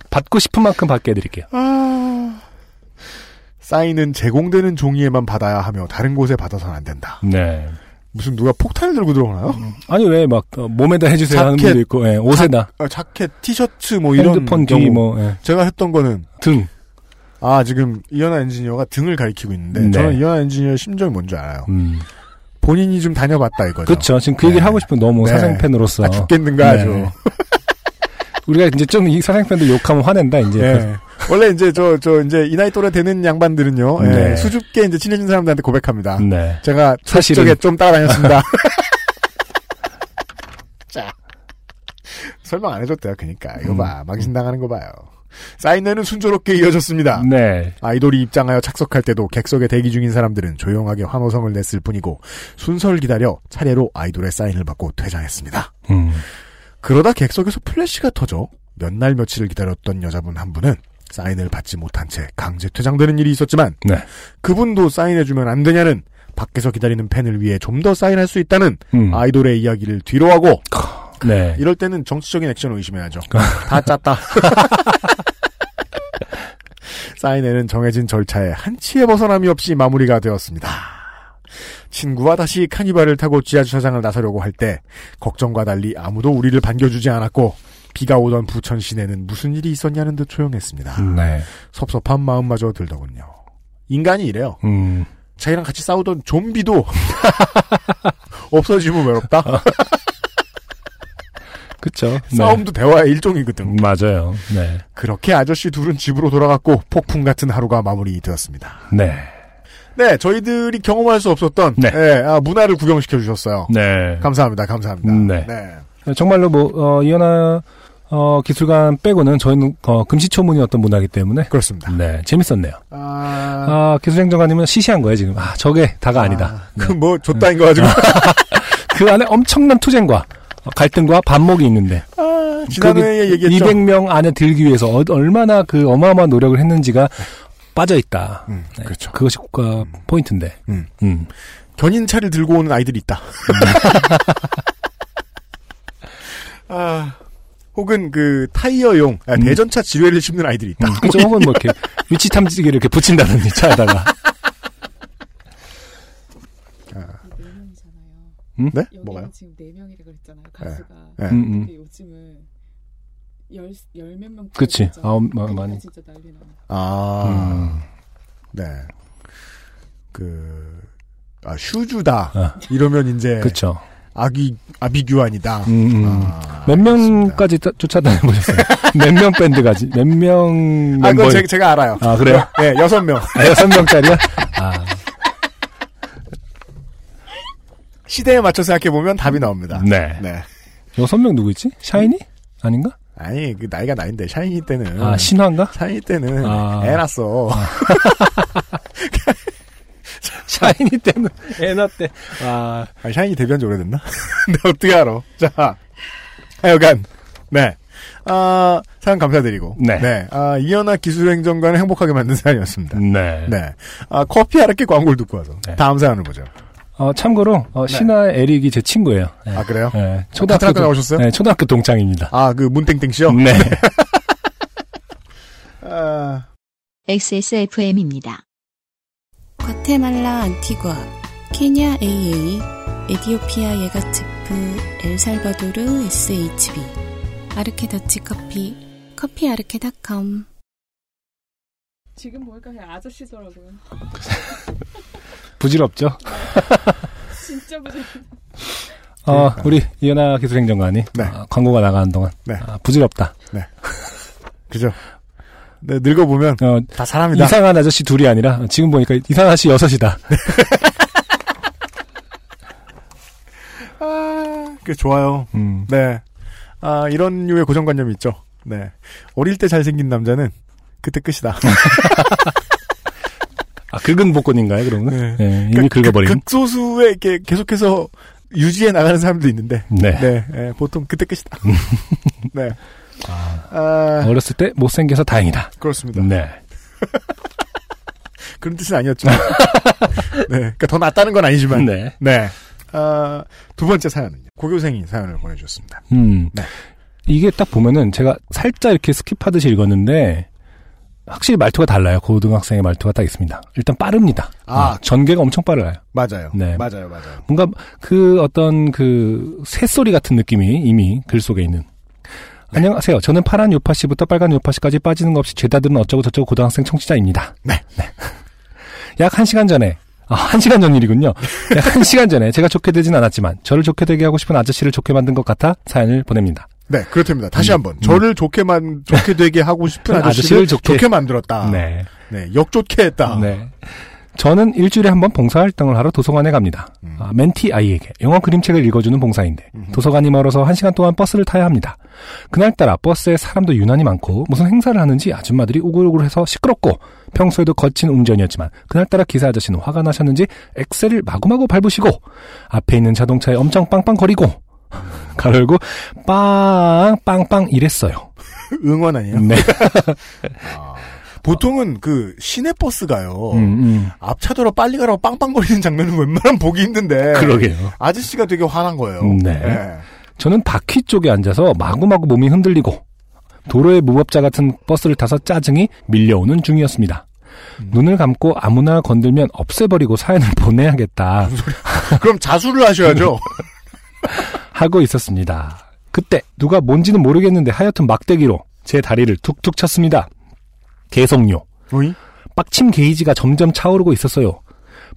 받고 싶은 만큼 받게 해드릴게요. 아... 사인은 제공되는 종이에만 받아야 하며 다른 곳에 받아서는 안 된다. 네. 무슨 누가 폭탄을 들고 들어오나요? 아니 왜막 어, 몸에다 해주세요 하는 자켓, 분도 있고 예, 옷에다 아, 자켓, 티셔츠 뭐 이런 핸드폰 경우. 뒤뭐 예, 제가 했던 거는 등. 아 지금 이현아 엔지니어가 등을 가리키고 있는데 네. 저는 이현아 엔지니어 심정이 뭔지 알아요. 음. 본인이 좀 다녀봤다 이거죠. 그렇죠. 지금 그 얘기를 네. 하고 싶은 너무 네. 사생팬으로서 아, 죽겠는가 아주. 네. [laughs] 우리가 이제 좀 이 사생팬들 욕하면 화낸다 이제. 예. 원래 이제 저, 저, 이제 이 나이 또래 되는 양반들은요, 예, 네. 수줍게 이제 친해진 사람들한테 고백합니다. 네. 제가 사실은- 좀 따라다녔습니다. [laughs] [laughs] 자. 설명 안 해줬대요, 그니까. 이거 봐. 망신당하는 거 봐요. 사인회는 순조롭게 이어졌습니다. 네. 아이돌이 입장하여 착석할 때도 객석에 대기 중인 사람들은 조용하게 환호성을 냈을 뿐이고 순서를 기다려 차례로 아이돌의 사인을 받고 퇴장했습니다. 음. 그러다 객석에서 플래시가 터져 몇 날 며칠을 기다렸던 여자분 한 분은 사인을 받지 못한 채 강제 퇴장되는 일이 있었지만 네. 그분도 사인해주면 안 되냐는 밖에서 기다리는 팬을 위해 좀 더 사인할 수 있다는 음. 아이돌의 이야기를 뒤로하고 네. 이럴 때는 정치적인 액션을 의심해야죠. 다 짰다. [laughs] 사인회는 정해진 절차에 한치의 벗어남이 없이 마무리가 되었습니다. 친구와 다시 카니발을 타고 지하 주차장을 나서려고 할 때 걱정과 달리 아무도 우리를 반겨주지 않았고 비가 오던 부천 시내는 무슨 일이 있었냐는 듯 조용했습니다. 네. 섭섭한 마음마저 들더군요. 인간이 이래요. 음. 자기랑 같이 싸우던 좀비도 [laughs] 없어지면 외롭다. [laughs] 그쵸. 네. 싸움도 대화의 일종이거든. 음, 맞아요. 네. 그렇게 아저씨 둘은 집으로 돌아갔고 폭풍 같은 하루가 마무리되었습니다. 네. 네, 저희들이 경험할 수 없었던 네. 예, 아, 문화를 구경시켜 주셨어요. 네. 감사합니다, 감사합니다. 네. 정말로 뭐, 어, 이현아, 어, 기술관 빼고는 저희는, 어, 금시초문이었던 문화이기 때문에. 그렇습니다. 네. 재밌었네요. 아, 아, 기술행정관님은 시시한 거예요, 지금. 아, 저게 다가 아니다. 네. 그뭐 줬다인 거 가지고 [laughs] 그 안에 엄청난 투쟁과 어, 갈등과 반목이 있는데. 아, 지난해에 얘기했죠. 200명 안에 들기 위해서 어- 얼마나 그 어마어마한 노력을 했는지가 빠져 있다. 음, 네, 그렇죠. 그것이 국가 포인트인데. 음. 음. 견인차를 들고 오는 아이들이 있다. [laughs] 아, 혹은 그 타이어용 아, 음. 대전차 지뢰를 씹는 아이들이 있다. 음, 그죠? 혹은 뭐 이렇게 [laughs] 위치 탐지기를 이렇게 붙인다든지 차에다가. 네 명이잖아요. 네? 여기는 뭐가요? 지금 네 명이라 그랬잖아요. 가수가. 네. 음, 음. 근데 요즘은 열열몇 명. 그치. 아홉 명 많이. 진짜 난리 나. 아, 음. 네. 그, 아, 슈즈다. 아. 이러면 이제 그쵸. 아기, 아비규환이다. 음, 음. 아, 몇 명까지 따- 쫓아다녀보셨어요? [laughs] 몇 명 밴드까지? 몇 명 아, 멤버? 그건 제, 제가 알아요. 아, 그래요? 네, 여섯 명. 아, 여섯 명짜리야? [laughs] 아, 시대에 맞춰 생각해 보면 답이 나옵니다. 네. 네. 여섯 명 누구 있지? 샤이니? 아닌가? 아니, 그 나이가 나인데, 샤이니 때는. 아, 신화인가? 샤이니 때는 아. 애 낳았어. [laughs] 샤이니 때는 애나 때. 아, 아, 샤이니 데뷔한 지 오래됐나? [laughs] 근데 어떻게 알아? 자, 하여간, 네. 아, 사연 감사드리고. 네. 아, 이현아 기술행정관을 행복하게 만든 사연이었습니다. 네. 네. 아, 커피 아르케 광고를 듣고 와서. 네. 다음 사연을 보죠. 어, 참고로, 어, 네. 신화의 에릭이 제 친구예요. 네. 아, 그래요? 네. 초등학교 동- 나오셨어요? 네, 초등학교 동창입니다. 아, 그 문땡땡 씨요? 네. [laughs] 아, XSFM입니다. 과테말라 안티과, 케냐 AA, 에디오피아 예가츠프, 엘살바도르 SHB, 아르케 더치 커피, 커피 아르케닷컴. 지금 보니까 그냥 아저씨더라고요. [laughs] 부질없죠? [laughs] 진짜 부지. 어, 그러니까요. 우리 이현아 기술행정관이 네. 어, 광고가 나가는 동안 네. 아, 부질없다. [laughs] 그죠? 네, 늙어보면 어, 다 사람이다. 이상한 아저씨 둘이 아니라 지금 보니까 이상한 아저씨 여섯이다. [laughs] 아, 그 좋아요. 음. 네. 아, 이런 류의 고정관념이 있죠. 네. 어릴 때 잘생긴 남자는 그때 끝이다. 아, 긁은 복권인가요, 그러면? 네. 네. 이미 긁어버린. 극, 극소수의 이렇게 계속해서 유지해 나가는 사람도 있는데, 네. 네, 예, 보통 그때 끝이다. [laughs] 네. 아, 어렸을 때 못생겨서 다행이다. 그렇습니다. 네. [laughs] 그런 뜻은 아니었지만. [laughs] 네. 그러니까 더 낫다는 건 아니지만. 네. 네. 아, 두 번째 사연은요. 고교생이 사연을 보내주셨습니다. 음. 네. 이게 딱 보면은 제가 살짝 이렇게 스킵하듯이 읽었는데 확실히 말투가 달라요. 고등학생의 말투가 딱 있습니다. 일단 빠릅니다. 아. 어, 전개가 엄청 빨라요. 맞아요. 네. 맞아요, 맞아요. 뭔가 그 어떤 그 새소리 같은 느낌이 이미 글 속에 있는. 안녕하세요. 저는 파란 요파씨부터 빨간 요파씨까지 빠지는 것 없이 죄다 들은 어쩌고 저쩌고 고등학생 청취자입니다. 네. [laughs] 약한 시간 전에 아, 한 시간 전 일이군요. 약한 시간 전에 제가 좋게 되진 않았지만 저를 좋게 되게 하고 싶은 아저씨를 좋게 만든 것 같아 사연을 보냅니다. 네, 그렇답니다. 다시 음, 한번. 저를 좋게 만, 좋게 되게 하고 싶은 [laughs] 아저씨를 아저씨를 좋게, 좋게- 만들었다. 네. 네, 역좋게 했다. 네. 저는 일주일에 한 번 봉사활동을 하러 도서관에 갑니다. 음. 아, 멘티 아이에게 영어 그림책을 읽어주는 봉사인데 음흠. 도서관이 멀어서 한 시간 동안 버스를 타야 합니다. 그날따라 버스에 사람도 유난히 많고 무슨 행사를 하는지 아줌마들이 우글우글해서 시끄럽고 평소에도 거친 운전이었지만 그날따라 기사 아저씨는 화가 나셨는지 엑셀을 마구마구 밟으시고 앞에 있는 자동차에 엄청 빵빵거리고 [laughs] 가로 열고 빵 빵빵 이랬어요. [laughs] 응원 아니에요? 네. 보통은 그 시내 버스가요. 음, 음. 앞차도로 빨리 가라고 빵빵거리는 장면은 웬만하면 보기 힘든데. 그러게요. 아저씨가 되게 화난 거예요. 네. 저는 바퀴 쪽에 앉아서 마구마구 몸이 흔들리고 도로의 무법자 같은 버스를 타서 짜증이 밀려오는 중이었습니다. 눈을 감고 아무나 건들면 없애버리고 사연을 [laughs] 보내야겠다 그럼 자수를 하셔야죠. [laughs] 하고 있었습니다. 그때 누가 뭔지는 모르겠는데 하여튼 막대기로 제 다리를 툭툭 쳤습니다. 계속요. 어이? 빡침 게이지가 점점 차오르고 있었어요.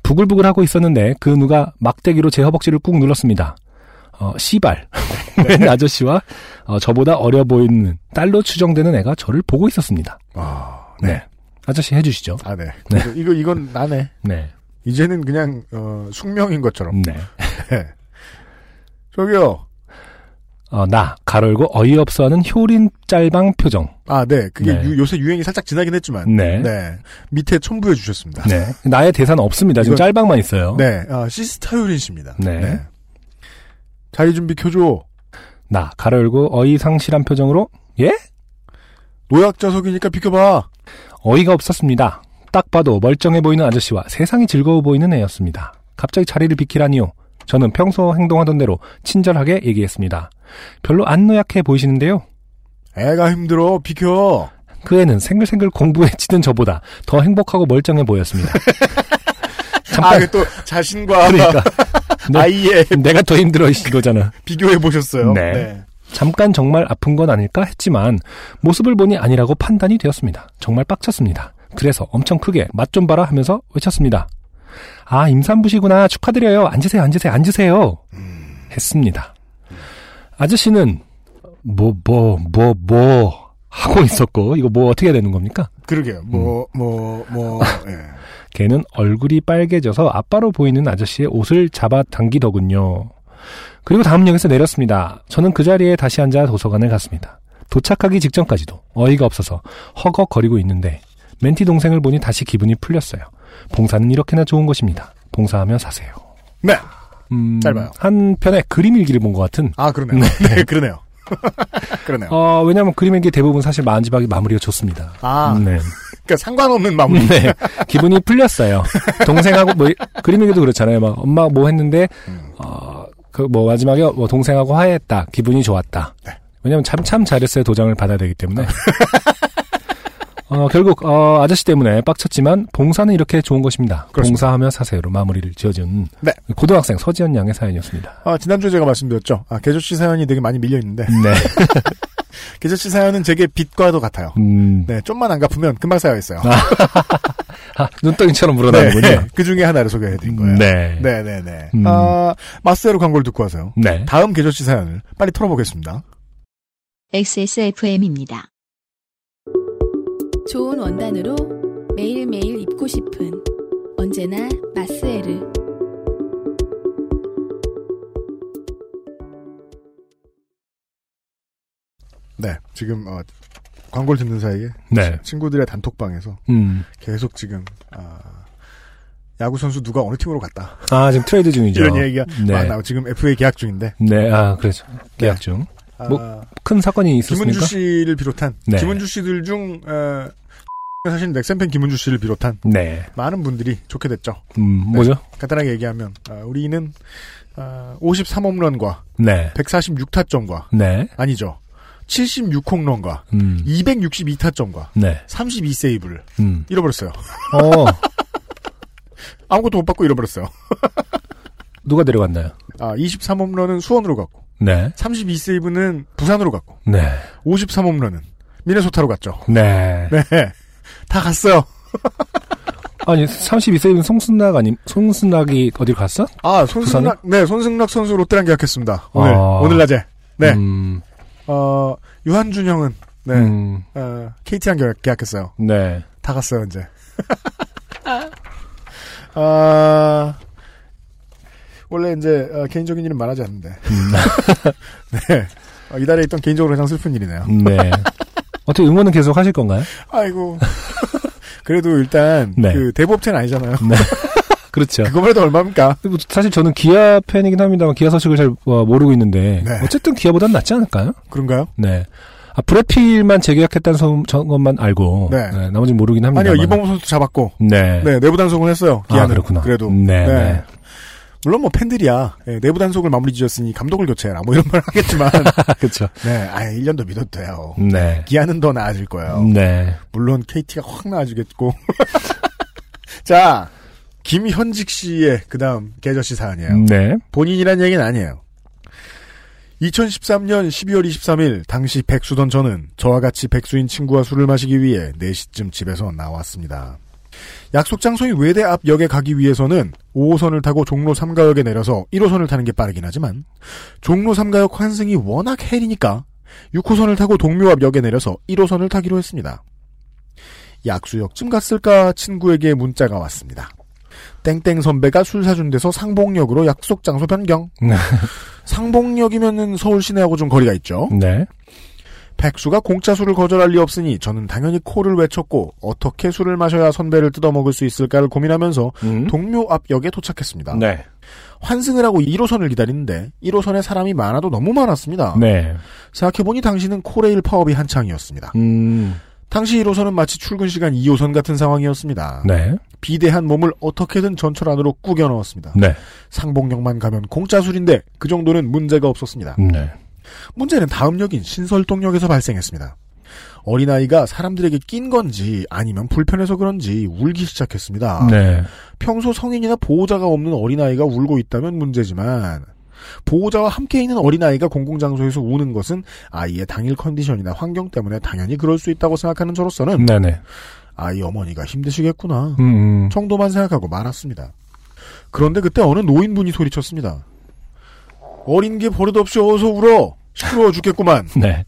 부글부글 하고 있었는데 그 누가 막대기로 제 허벅지를 꾹 눌렀습니다. 어, 씨발. [laughs] 웬 아저씨와 어, 저보다 어려 보이는 딸로 추정되는 애가 저를 보고 있었습니다. 아, 네. 아저씨 해주시죠. 아, 네. 네. 이거, 이거, 이건 나네. 네. 이제는 그냥, 어, 숙명인 것처럼. 네. 네. 저기요. 어, 나, 가로열고 어이없어 하는 효린 짤방 표정. 아, 네. 그게 네. 유- 요새 유행이 살짝 지나긴 했지만. 네. 밑에 첨부해 주셨습니다. 네. 나의 대사는 없습니다. 지금 이건- 짤방만 있어요. 네. 아, 시스타 효린 씨입니다. 네. 자리 준비 켜줘. 나, 가로열고 어이상실한 표정으로, 예? 노약자석이니까 비켜봐. 어이가 없었습니다. 딱 봐도 멀쩡해 보이는 아저씨와 세상이 즐거워 보이는 애였습니다. 갑자기 자리를 비키라니요. 저는 평소 행동하던 대로 친절하게 얘기했습니다. 별로 안 노약해 보이시는데요. 애가 힘들어 비켜. 그 애는 생글생글 공부에 [laughs] 치던 저보다 더 행복하고 멀쩡해 보였습니다. [laughs] 아, 그또 자신과 그러니까 [laughs] 네. 아이의 내가 더 힘들어 이거잖아. 비교해 보셨어요. 네. 잠깐 정말 아픈 건 아닐까 했지만 모습을 보니 아니라고 판단이 되었습니다. 정말 빡쳤습니다. 그래서 엄청 크게 맛 좀 봐라 하면서 외쳤습니다. 아 임산부시구나 축하드려요. 앉으세요 앉으세요 앉으세요. 했습니다. 아저씨는 뭐 뭐 뭐 뭐 하고 있었고 이거 뭐 어떻게 되는 겁니까? 그러게요. 뭐, 뭐, 뭐, 예. 걔는 얼굴이 빨개져서 아빠로 보이는 아저씨의 옷을 잡아당기더군요. 그리고 다음 역에서 내렸습니다. 저는 그 자리에 다시 앉아 도서관을 갔습니다. 도착하기 직전까지도 어이가 없어서 허걱거리고 있는데 멘티 동생을 보니 다시 기분이 풀렸어요. 봉사는 이렇게나 좋은 것입니다. 봉사하며 사세요. 네. 음, 짧아요. 한편에 그림 일기를 본 것 같은. 아, 그러네요. 네, 그러네요. [laughs] 그러네요. 어, 왜냐면 그림 일기 대부분 사실 마지막에 마무리가 좋습니다. 아, 네. 그러니까 상관없는 마무리. 네. 기분이 풀렸어요. 동생하고 뭐 그림 일기도 그렇잖아요. 막 엄마 뭐 했는데 음. 어, 그뭐 마지막에 뭐 동생하고 화해했다. 기분이 좋았다. 네. 왜냐면 참참 잘했어요. 도장을 받아야 되기 때문에. [laughs] 어, 결국 어, 아저씨 때문에 빡쳤지만 봉사는 이렇게 좋은 것입니다. 그렇습니다. 봉사하며 사세요로 마무리를 지어준 네. 고등학생 서지연 양의 사연이었습니다. 아, 지난주에 제가 말씀드렸죠. 아, 개조씨 사연이 되게 많이 밀려있는데. 네. [laughs] 개조씨 사연은 제게 빛과도 같아요. 음. 네, 좀만 안 갚으면 금방 쌓여있어요. 아, [laughs] 눈덩이처럼 물어나는군요. 네, 그 중에 하나를 소개해드린 거예요. 네. 네네네. 음. 아, 마스에로 광고를 듣고 와서요. 네. 다음 개조씨 사연을 빨리 털어보겠습니다. XSFM입니다. 좋은 원단으로 매일매일 입고 싶은 언제나 마스에르. 네, 지금, 어, 광고를 듣는 사이에 네. 친구들의 단톡방에서 음. 계속 지금, 아, 야구 선수 누가 어느 팀으로 갔다. 아, 지금 트레이드 중이죠. [laughs] 이런 얘기가. 네. 아, 나 지금 FA 계약 중인데. 네, 아, 그렇죠. 계약 중. 아, 뭐, 큰 사건이 있었습니까? 김은주 씨를 비롯한, 네. 김은주 씨들 중, 어, [laughs] 사실 넥센팬 김은주 씨를 비롯한 네. 많은 분들이 좋게 됐죠. 음, 뭐죠? 간단하게 얘기하면, 아, 우리는, 아, 53홈런과 네. 146타점과, 네. 아니죠. 76홈런과 음. 262타점과 네. 32세이브를 음. 잃어버렸어요. 어, [laughs] 아무것도 못 받고 잃어버렸어요. [laughs] 누가 데려갔나요? 아, 23홈런은 수원으로 갔고, 네. 32세이브는 부산으로 갔고, 네. 53홈런은 미네소타로 갔죠. 네. 네. 다 갔어요. [laughs] 아니, 32세이브는 송순락 아니, 송순락이 어딜 갔어? 아, 손승락, 네, 손승락 선수 롯데랑 계약했습니다. 오늘, 아. 오늘 낮에. 네. 음, 어, 유한준 형은, 네, 음, 어, KT랑 계약, 계약했어요. 네. 다 갔어요, 이제. [laughs] 아, 원래 이제, 어, 개인적인 일은 말하지 않는데. 음. [laughs] 네. 어, 이달에 있던 개인적으로 가장 슬픈 일이네요. 네. 어떻게 응원은 계속 하실 건가요? 아이고. [laughs] 그래도 일단, 네. 그, 대부업체는 아니잖아요. [laughs] 그렇죠. 그거만 해도 얼마입니까? 그리고 사실 저는 기아 팬이긴 합니다만 기아 소식을 잘 어, 모르고 있는데 네. 어쨌든 기아보단 낫지 않을까요? 그런가요? 네. 아, 브레필만 재계약했다는 소- 저- 것만 알고 네. 네, 나머지는 모르긴 합니다. 아니요, 이범호 선수 잡았고, 네. 네, 내부 단속은 했어요. 아, 기아는. 그렇구나. 그래도. 네, 네. 물론 뭐 팬들이야. 예, 내부 단속을 마무리 지었으니 감독을 교체해라. 뭐 이런 말 하겠지만. [laughs] 그렇죠. 네, 아 1년 더 믿어도 돼요. 네. 기아는 더 나아질 거예요. 네. 물론 KT가 확 나아지겠고. [laughs] 자, 김현직 씨의 그 다음 개저씨 사연이에요. 네. 본인이란 얘기는 아니에요. 2013년 12월 23일 당시 백수던 저는 저와 같이 백수인 친구와 술을 마시기 위해 4시쯤 집에서 나왔습니다. 약속 장소인 외대 앞 역에 가기 위해서는 5호선을 타고 종로 3가역에 내려서 1호선을 타는 게 빠르긴 하지만 종로 3가역 환승이 워낙 헬이니까 6호선을 타고 동묘 앞 역에 내려서 1호선을 타기로 했습니다. 약수역쯤 갔을까 친구에게 문자가 왔습니다. 땡땡 선배가 술 사준 데서 상봉역으로 약속 장소 변경. 네. 상봉역이면은 서울 시내하고 좀 거리가 있죠. 네. 백수가 공짜 술을 거절할 리 없으니 저는 당연히 코를 외쳤고 어떻게 술을 마셔야 선배를 뜯어먹을 수 있을까를 고민하면서 음. 동묘 앞 역에 도착했습니다. 네. 환승을 하고 1호선을 기다리는데 1호선에 사람이 많아도 너무 많았습니다. 네. 생각해보니 당시는 코레일 파업이 한창이었습니다. 음. 당시 1호선은 마치 출근 시간 2호선 같은 상황이었습니다. 네. 비대한 몸을 어떻게든 전철 안으로 꾸겨 넣었습니다. 네. 상복역만 가면 공짜 술인데 그 정도는 문제가 없었습니다. 네. 문제는 다음 역인 신설동역에서 발생했습니다. 어린아이가 사람들에게 낀 건지 아니면 불편해서 그런지 울기 시작했습니다. 네. 평소 성인이나 보호자가 없는 어린아이가 울고 있다면 문제지만 보호자와 함께 있는 어린아이가 공공장소에서 우는 것은 아이의 당일 컨디션이나 환경 때문에 당연히 그럴 수 있다고 생각하는 저로서는 네네. 아이 어머니가 힘드시겠구나 음, 음. 정도만 생각하고 말았습니다. 그런데 그때 어느 노인분이 소리쳤습니다. 어린 게 버릇없이 어서 울어 시끄러워 죽겠구만. [laughs] 네.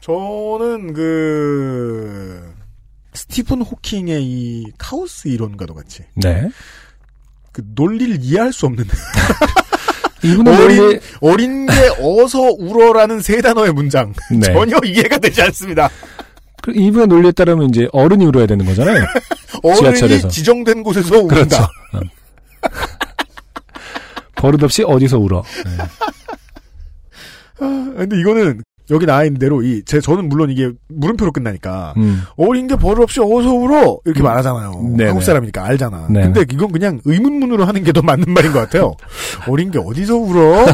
저는 그 스티븐 호킹의 이 카오스 이론과도 같이 네. 그 논리를 이해할 수 없는 [laughs] 이분은 어린 원래 어린 게 어서 울어라는 세 단어의 문장 네. 전혀 이해가 되지 않습니다. 그 이분의 논리에 따르면 이제 어른이 울어야 되는 거잖아요. [laughs] 어른이 지하철에서. 지정된 곳에서 운다. 그렇죠. 어. 버릇없이 어디서 울어. 네. [laughs] 아, 근데 이거는 여기 나와 있는 대로 이 제 저는 물론 이게 물음표로 끝나니까 음. 어린 게 버릇없이 어서 울어 이렇게 말하잖아요. 네네. 한국 사람이니까 알잖아. 네네. 근데 이건 그냥 의문문으로 하는 게 더 맞는 말인 것 같아요. [laughs] 어린 게 어디서 울어?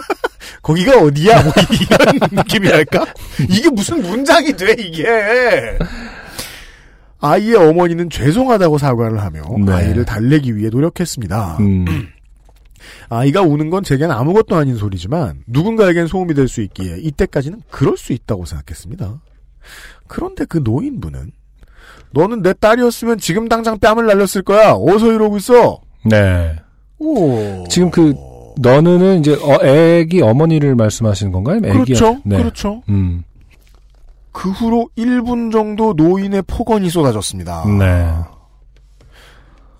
[laughs] 거기가 어디야? 뭐 이런 느낌이랄까? 이게 무슨 문장이 돼 이게? 아이의 어머니는 죄송하다고 사과를 하며 네. 아이를 달래기 위해 노력했습니다. 음. 아이가 우는 건 제겐 아무것도 아닌 소리지만 누군가에겐 소음이 될 수 있기에 이때까지는 그럴 수 있다고 생각했습니다. 그런데 그 노인분은 너는 내 딸이었으면 지금 당장 뺨을 날렸을 거야. 어서 이러고 있어. 네. 오. 지금 그 너는 이제 어, 애기 어머니를 말씀하시는 건가요? 애기 그렇죠. 네. 그렇죠. 음. 그 후로 1분 정도 노인의 폭언이 쏟아졌습니다. 네.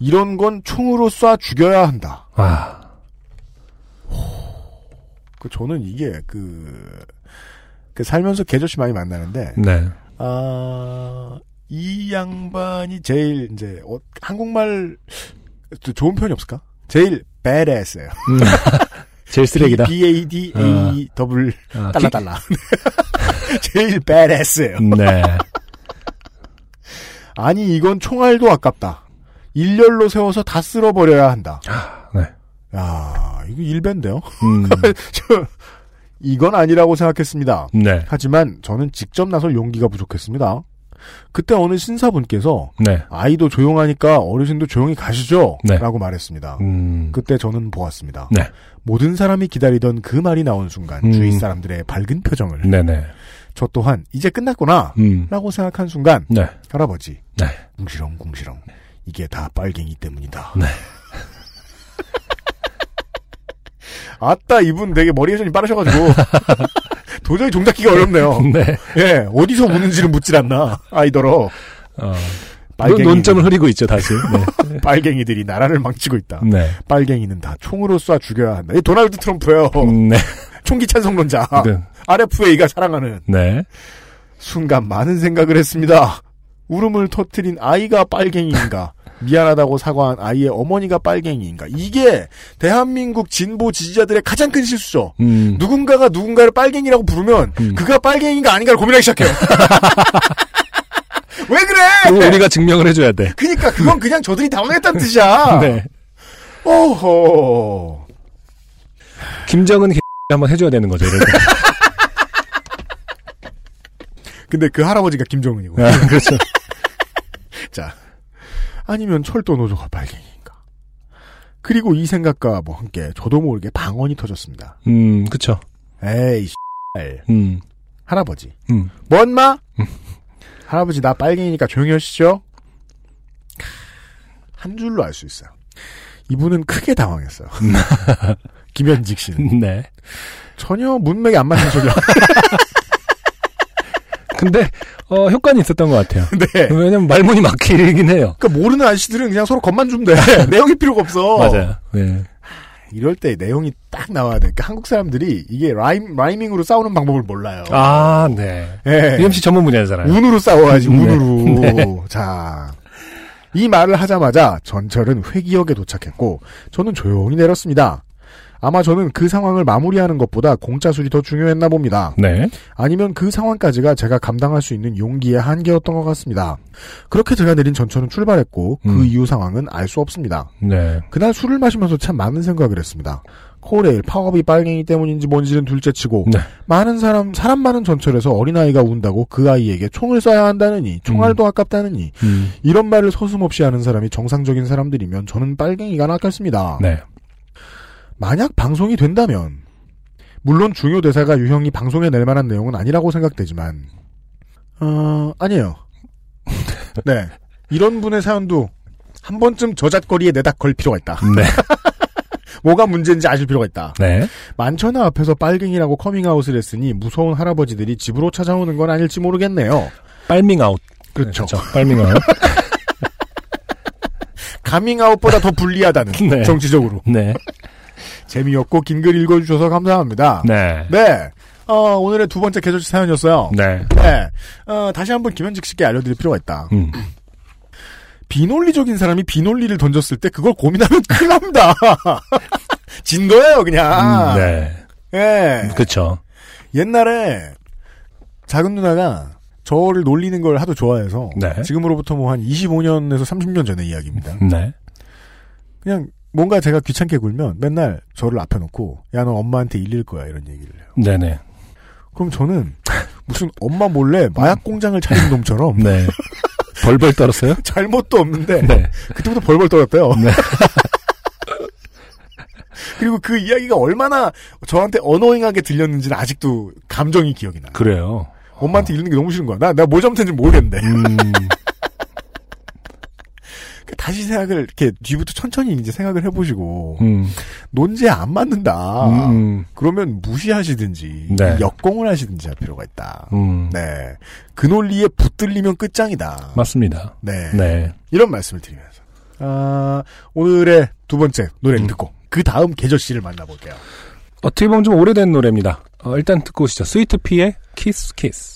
이런 건 총으로 쏴 죽여야 한다. 아. 그 저는 이게 그, 그 살면서 개조씨 많이 만나는데 네. 아, 이 양반이 제일 이제 어, 한국말 또 좋은 표현이 없을까? 제일 badass예요. 음. [laughs] 제일 쓰레기다. B A D A 더블 아, 달라 달라. [laughs] 제일 badass예요. 기- 네. 아니 이건 총알도 아깝다. 일렬로 세워서 다 쓸어버려야 한다. 네. 야 이거 일배인데요. 음. [laughs] 저, 이건 아니라고 생각했습니다. 네. 하지만 저는 직접 나설 용기가 부족했습니다. 그때 어느 신사분께서 네. 아이도 조용하니까 어르신도 조용히 가시죠. 네. 라고 말했습니다. 음. 그때 저는 보았습니다. 네. 모든 사람이 기다리던 그 말이 나온 순간 음. 주위 사람들의 밝은 표정을 네네. 저 또한 이제 끝났구나 음. 라고 생각한 순간 네. 할아버지 네. 궁시렁 궁시렁 이게 다 빨갱이 때문이다. 네. 아따 이분 되게 머리 회전이 빠르셔가지고 [laughs] 도저히 종잡기가 어렵네요. [laughs] 네. 예 어디서 우는지를 묻질 않나 아이더러 어. 빨갱이. 논점을 흐리고 있죠, 다시. 네. [laughs] 빨갱이들이 나라를 망치고 있다. 네. 빨갱이는 다 총으로 쏴 죽여야 한다. 이 도널드 트럼프예요. 음, 네. 총기 찬성론자. 네. RFA가 사랑하는 네. 순간 많은 생각을 했습니다. 울음을 터트린 아이가 빨갱이인가? 미안하다고 사과한 아이의 어머니가 빨갱이인가? 이게 대한민국 진보 지지자들의 가장 큰 실수죠. 음. 누군가가 누군가를 빨갱이라고 부르면 음. 그가 빨갱이가 아닌가를 고민하기 시작해요. [laughs] 왜 그래? 우리가 증명을 해줘야 돼. 그니까 그건 그냥 저들이 당황했다는 뜻이야. [laughs] 네. 오호. 김정은 개 한번 해줘야 되는 거죠. [laughs] 근데 그 할아버지가 김정은이고. 아, 그렇죠. 자. 아니면 철도 노조가 빨갱이인가. 그리고 이 생각과 뭐 함께 저도 모르게 방언이 터졌습니다. 음, 그쵸. 에이, 씨. 음, 할아버지. 음. 뭔 마? 할아버지 나 빨갱이니까 조용히 하시죠. 한 줄로 알 수 있어요. 이분은 크게 당황했어요. [laughs] 김현직 씨는. 네. 전혀 문맥이 안 맞는 소리야. [laughs] 근데, 어, 효과는 있었던 것 같아요. 네. 왜냐면 말문이 막히긴 해요. 그러니까 모르는 아저씨들은 그냥 서로 겉만 주면 돼. [laughs] 내용이 필요가 없어. 맞아요. 네. 이럴 때 내용이 딱 나와야 돼. 그러니까 한국 사람들이 이게 라임, 라이밍으로 싸우는 방법을 몰라요. 아, 네. 예. UMC 전문 분야잖아요. 운으로 싸워야지, 네. 운으로. 네. 자. 이 말을 하자마자 전철은 회기역에 도착했고, 저는 조용히 내렸습니다. 아마 저는 그 상황을 마무리하는 것보다 공짜 술이 더 중요했나 봅니다. 네. 아니면 그 상황까지가 제가 감당할 수 있는 용기의 한계였던 것 같습니다. 그렇게 제가 내린 전철은 출발했고 그 음. 이후 상황은 알 수 없습니다. 네. 그날 술을 마시면서 참 많은 생각을 했습니다. 코레일 파업이 빨갱이 때문인지 뭔지는 둘째치고 네. 많은 사람 사람 많은 전철에서 어린아이가 운다고 그 아이에게 총을 쏴야 한다느니 총알도 아깝다느니 음. 이런 말을 서슴없이 하는 사람이 정상적인 사람들이면 저는 빨갱이가 낫겠습니다. 네. 만약 방송이 된다면 물론 중요 대사가 유형이 방송에 낼 만한 내용은 아니라고 생각되지만 어 아니에요. [laughs] 네 이런 분의 사연도 한 번쯤 저잣거리에 내다 걸 필요가 있다. 네. [laughs] 뭐가 문제인지 아실 필요가 있다. 네. 만천하 앞에서 빨갱이라고 커밍아웃을 했으니 무서운 할아버지들이 집으로 찾아오는 건 아닐지 모르겠네요. 빨밍아웃. 그렇죠. 빨밍아웃. [laughs] 가밍아웃보다 더 불리하다는 네. 정치적으로 네. 재미없고 긴 글 읽어주셔서 감사합니다. 네. 네. 어, 오늘의 두 번째 개조치 사연이었어요. 네. 네. 어, 다시 한번 김현직 씨께 알려드릴 필요가 있다. 음. 비논리적인 사람이 비논리를 던졌을 때 그걸 고민하면 [laughs] 큰일 납니다. [laughs] 진 거예요, 그냥. 음, 네. 예. 그쵸. 옛날에 작은 누나가 저를 놀리는 걸 하도 좋아해서 네. 지금으로부터 뭐 한 25년에서 30년 전의 이야기입니다. 네. 그냥 뭔가 제가 귀찮게 굴면 맨날 저를 앞에 놓고 야 너 엄마한테 일릴 거야 이런 얘기를 해요. 네네. 그럼 저는 무슨 엄마 몰래 마약 공장을 차린 놈처럼 네. 벌벌 떨었어요? [laughs] 잘못도 없는데 네. 그때부터 벌벌 떨었대요. 네. [laughs] 그리고 그 이야기가 얼마나 저한테 어노잉하게 들렸는지는 아직도 감정이 기억이 나요. 그래요. 엄마한테 이르는 게 너무 싫은 거야. 나, 내가 뭐 잘못했는지 모르겠는데. 음. 그 다시 생각을, 이렇게 뒤부터 천천히 이제 생각을 해보시고, 음. 논지에 안 맞는다. 음. 그러면 무시하시든지, 네. 역공을 하시든지 할 필요가 있다. 음. 네. 그 논리에 붙들리면 끝장이다. 맞습니다. 네. 네. 이런 말씀을 드리면서. 아, 오늘의 두 번째 노래를 음. 듣고, 그 다음 계절 씨를 만나볼게요. 어떻게 보면 좀 오래된 노래입니다. 어, 일단 듣고 오시죠. 스위트피의 키스 키스.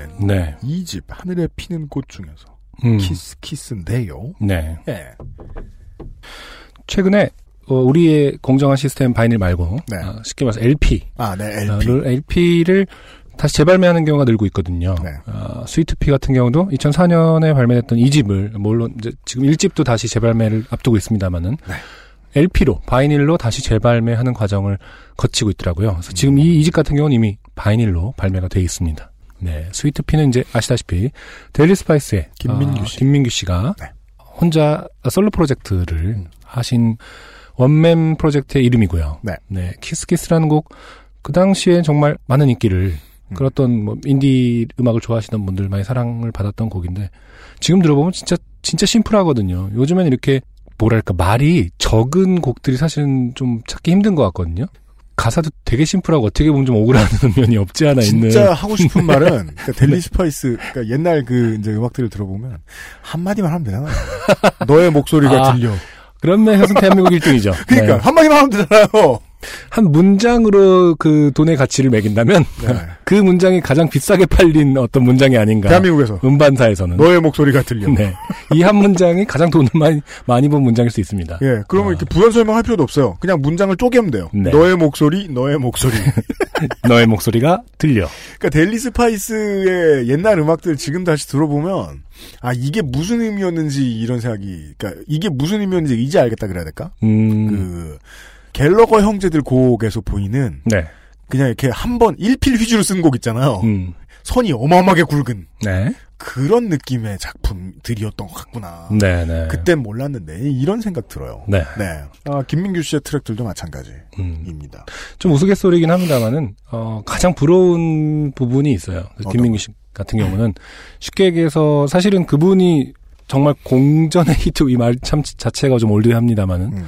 된 네. 2집 하늘에 피는 꽃 중에서 음. 키스 키스인데요. 네. 예. 최근에 어, 우리의 공정한 시스템 vinyl 말고 네. 어, 쉽게 말해서 LP, 아, 네, 어, LP. 를- LP를 다시 재발매하는 경우가 늘고 있거든요. 네. 어, 스위트피 같은 경우도 2004년에 발매됐던 2집을 물론 이제 지금 1집도 다시 재발매를 앞두고 있습니다만은 네. LP로 vinyl로 다시 재발매하는 과정을 거치고 있더라고요. 그래서 지금 이 2집 같은 경우는 이미 vinyl로 발매가 돼 있습니다. 네, 스위트피는 이제 아시다시피 델리 스파이스의 김민규 어, 씨. 김민규 씨가 네. 혼자 솔로 프로젝트를 하신 one man 프로젝트의 이름이고요. 네. 키스키스라는 곡 그 당시에 정말 많은 인기를 음. 끌었던 뭐 인디 음악을 좋아하시는 분들 많이 사랑을 받았던 곡인데 지금 들어보면 진짜 진짜 심플하거든요. 요즘엔 이렇게 뭐랄까 말이 적은 곡들이 사실은 좀 찾기 힘든 것 같거든요. 가사도 되게 심플하고 어떻게 보면 좀 억울하는 [laughs] 면이 없지 않아 있는. 진짜 하고 싶은 [laughs] 말은 그러니까 델리 스파이스 그러니까 옛날 그 이제 음악들을 들어보면 한 마디만 하면 되잖아요. 너의 목소리가 아, 들려. 그런 면에서는 [laughs] 대한민국 1등이죠. 그러니까 한 마디만 하면 되잖아요. 한 문장으로 그 돈의 가치를 매긴다면 네. [laughs] 그 문장이 가장 비싸게 팔린 어떤 문장이 아닌가. 대한민국에서 음반사에서는. 너의 목소리가 들려. 네. 이 한 문장이 가장 돈을 많이, 많이 번 문장일 수 있습니다. 예, 그러면 어. 이렇게 부연 설명할 필요도 없어요. 그냥 문장을 쪼개면 돼요. 네. 너의 목소리, 너의 목소리. [laughs] 너의 목소리가 들려. 그러니까 델리 스파이스의 옛날 음악들 지금 다시 들어보면 아 이게 무슨 의미였는지 이런 생각이 그러니까 이게 무슨 의미였는지 이제 알겠다 그래야 될까? 음. 그 갤러거 형제들 곡에서 보이는 네. 그냥 이렇게 한 번 일필휘지로 쓴 곡 있잖아요. 음. 선이 어마어마하게 굵은 네. 그런 느낌의 작품들이었던 것 같구나. 네, 네. 그땐 몰랐는데 이런 생각 들어요. 네. 네. 아, 김민규 씨의 트랙들도 마찬가지입니다. 음. 좀 우스갯소리긴 합니다만은, 어, 가장 부러운 부분이 있어요. 김민규 씨 같은 경우는 쉽게 얘기해서 사실은 그분이 정말 공전의 [laughs] 히트, 이 말 참 자체가 좀 올드합니다만은, 음.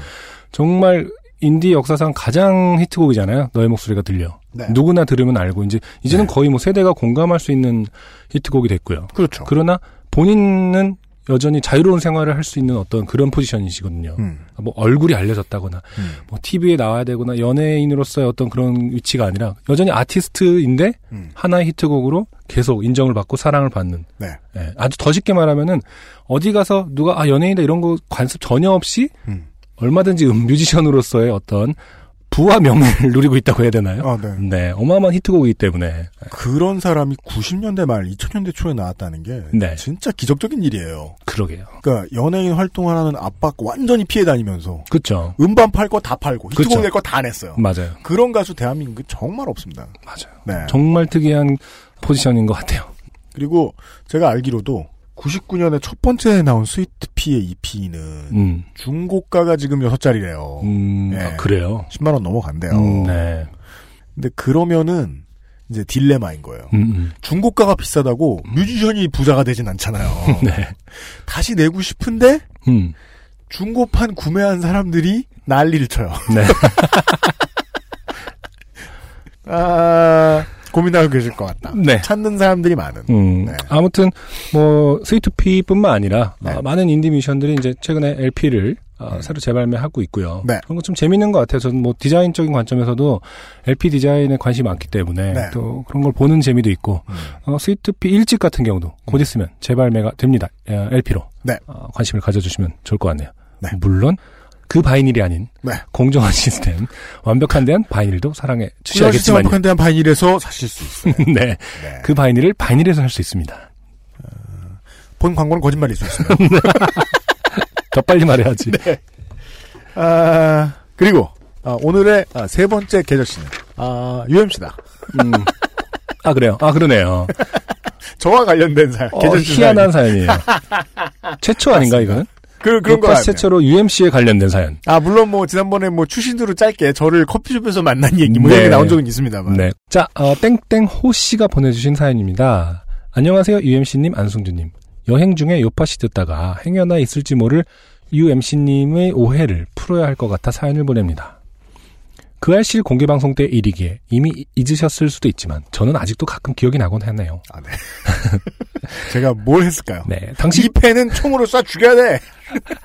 정말 인디 역사상 가장 히트곡이잖아요. 너의 목소리가 들려. 네. 누구나 들으면 알고 이제 이제는 거의 뭐 세대가 공감할 수 있는 히트곡이 됐고요. 그렇죠. 그러나 본인은 여전히 자유로운 생활을 할 수 있는 어떤 그런 포지션이시거든요. 음. 뭐 얼굴이 알려졌다거나 음. 뭐 TV에 나와야 되거나 연예인으로서의 어떤 그런 위치가 아니라 여전히 아티스트인데 음. 하나의 히트곡으로 계속 인정을 받고 사랑을 받는 네. 예, 아주 더 쉽게 말하면은 어디 가서 누가 아 연예인이다 이런 거 관습 전혀 없이 음. 얼마든지 음 뮤지션으로서의 어떤 부와 명예를 [laughs] 누리고 있다고 해야 되나요? 아, 네. 네, 어마어마한 히트곡이기 때문에 그런 사람이 90년대 말 2000년대 초에 나왔다는 게 네. 진짜 기적적인 일이에요. 그러게요. 그러니까 연예인 활동하는 압박 완전히 피해 다니면서 그렇죠. 음반 팔 거 다 팔고 히트곡. 낼 거 다 냈어요. 맞아요. 그런 가수 대한민국에 정말 없습니다. 맞아요. 네. 정말 특이한 포지션인 것 같아요. 그리고 제가 알기로도 99년에 첫 번째 나온 스위트피의 EP는 음, 중고가가 지금 6짜리래요. 음, 예. 아, 그래요. 10만 원 넘어간대요. 음, 네. 근데 그러면은 이제 딜레마인 거예요. 음, 음. 중고가가 비싸다고 뮤지션이 부자가 되진 않잖아요. [laughs] 네. 다시 내고 싶은데 음, 중고판 구매한 사람들이 난리를 쳐요. 네. [laughs] 아, 고민하고 계실 것 같다. 네. 찾는 사람들이 많은. 음, 네. 아무튼 뭐 스위트피뿐만 아니라 네. 어, 많은 인디 뮤지션들이 이제 최근에 LP를 어, 새로 재발매하고 있고요. 네. 그런 거 좀 재밌는 것 같아요. 저는 뭐 디자인적인 관점에서도 LP 디자인에 관심이 많기 때문에 네. 또 그런 걸 보는 재미도 있고 음. 어, 스위트피 일집 같은 경우도 곧 있으면 재발매가 됩니다. 어, LP로 네. 어, 관심을 가져주시면 좋을 것 같네요. 네. 물론 그 바이닐이 아닌 네. 공정한 시스템, 완벽한 대한 바이닐도 사랑해 시스템 주셔야겠지만요. 완벽한 대한 바이닐에서 사실 수 있어요. [laughs] 네, 네. 그 바이닐을 바이닐에서 살수 있습니다. 본 광고는 거짓말일 수 있습니다. [laughs] 더 빨리 말해야지. 아, 그리고 아, 오늘의 아, 세 번째 계절씨는 아, UMC다. 음. 아 그래요. 아 그러네요. [laughs] 저와 관련된 사연. 어, 희한한 사연이에요. 최초 아닌가 이거는? 그, 그런 거. 최초로 UMC에 관련된 사연. 아, 물론 뭐, 지난번에 뭐, 추신으로 짧게 저를 커피숍에서 만난 얘기, 뭐, 네. 이렇게 나온 적은 있습니다만. 네. 자, 어, 땡땡호 씨가 보내주신 사연입니다. 안녕하세요, UMC님, 안승준님. 여행 중에 요파시 듣다가 행여나 있을지 모를 UMC님의 오해를 풀어야 할 것 같아 사연을 보냅니다. 그 알실 공개 방송 때 일이기에 이미 잊으셨을 수도 있지만 저는 아직도 가끔 기억이 나곤 하네요. 아, 네. [laughs] 제가 뭘 했을까요? 네. 당시 이 펜은 총으로 쏴 죽여야 돼!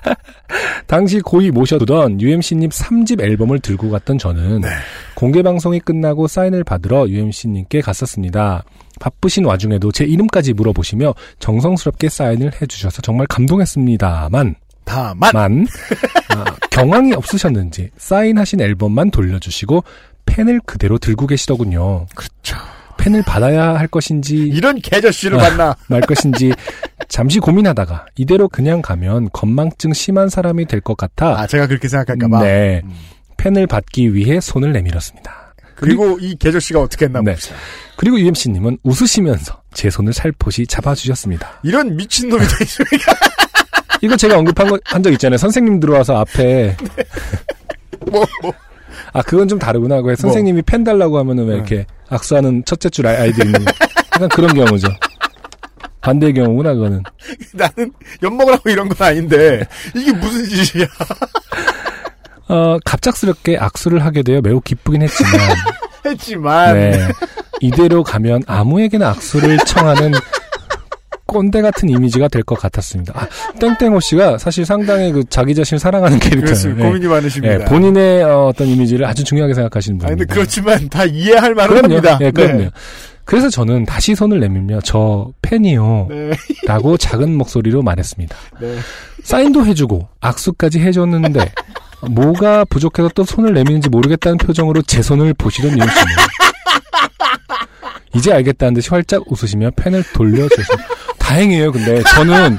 [laughs] 당시 고이 모셔두던 UMC님 3집 앨범을 들고 갔던 저는 네. 공개 방송이 끝나고 사인을 받으러 UMC님께 갔었습니다. 바쁘신 와중에도 제 이름까지 물어보시며 정성스럽게 사인을 해주셔서 정말 감동했습니다만 다만, 만 아, 경황이 없으셨는지 사인하신 앨범만 돌려주시고 펜을 그대로 들고 계시더군요. 그렇죠. 펜을 받아야 할 것인지 이런 개저씨를 아. 만나. 말 것인지 잠시 고민하다가 이대로 그냥 가면 건망증 심한 사람이 될 것 같아 아, 제가 그렇게 생각할까봐. 네. 음. 펜을 받기 위해 손을 내밀었습니다. 그리고 이 개저씨가 어떻게 했나 네. 봅시다. 그리고 UMC님은 웃으시면서 제 손을 살포시 잡아주셨습니다. 이런 미친놈이 다 있으니까. 이거 제가 언급한 거, 한 적 있잖아요. 선생님 들어와서 앞에. [laughs] 뭐, 뭐. 아, 그건 좀 다르구나. 왜 선생님이 펜 달라고 하면은 왜 이렇게 악수하는 첫째 줄 아이- 아이들이 있는. 약간 그런 경우죠. 반대의 경우구나, 그거는. [laughs] 나는 엿 먹으라고 이런 건 아닌데, 이게 무슨 짓이야. [laughs] 어, 갑작스럽게 악수를 하게 되어 매우 기쁘긴 했지만, 했지만. 네. 이대로 가면 아무에게나 악수를 청하는 꼰대 같은 이미지가 될 것 같았습니다. 아, 땡땡호 씨가 사실 상당히 그 자기 자신을 사랑하는 캐릭터예요. 그렇습니다. 고민이 많으십니다. 예, 본인의 어, 떤 이미지를 아주 중요하게 생각하시는 아니, 분입니다. 근데 그렇지만 다 이해할 만은 그럼요. 합니다. 예, 그럼요. 네. 그래서 저는 다시 손을 내밀며 저 팬이요. 네. 라고 작은 목소리로 말했습니다. 네. 사인도 해주고 악수까지 해줬는데 뭐가 부족해서 또 손을 내미는지 모르겠다는 표정으로 제 손을 보시던 이웃 씨는 이제 알겠다는 듯이 활짝 웃으시며 펜을 돌려주셔. [laughs] 다행이에요. 근데 저는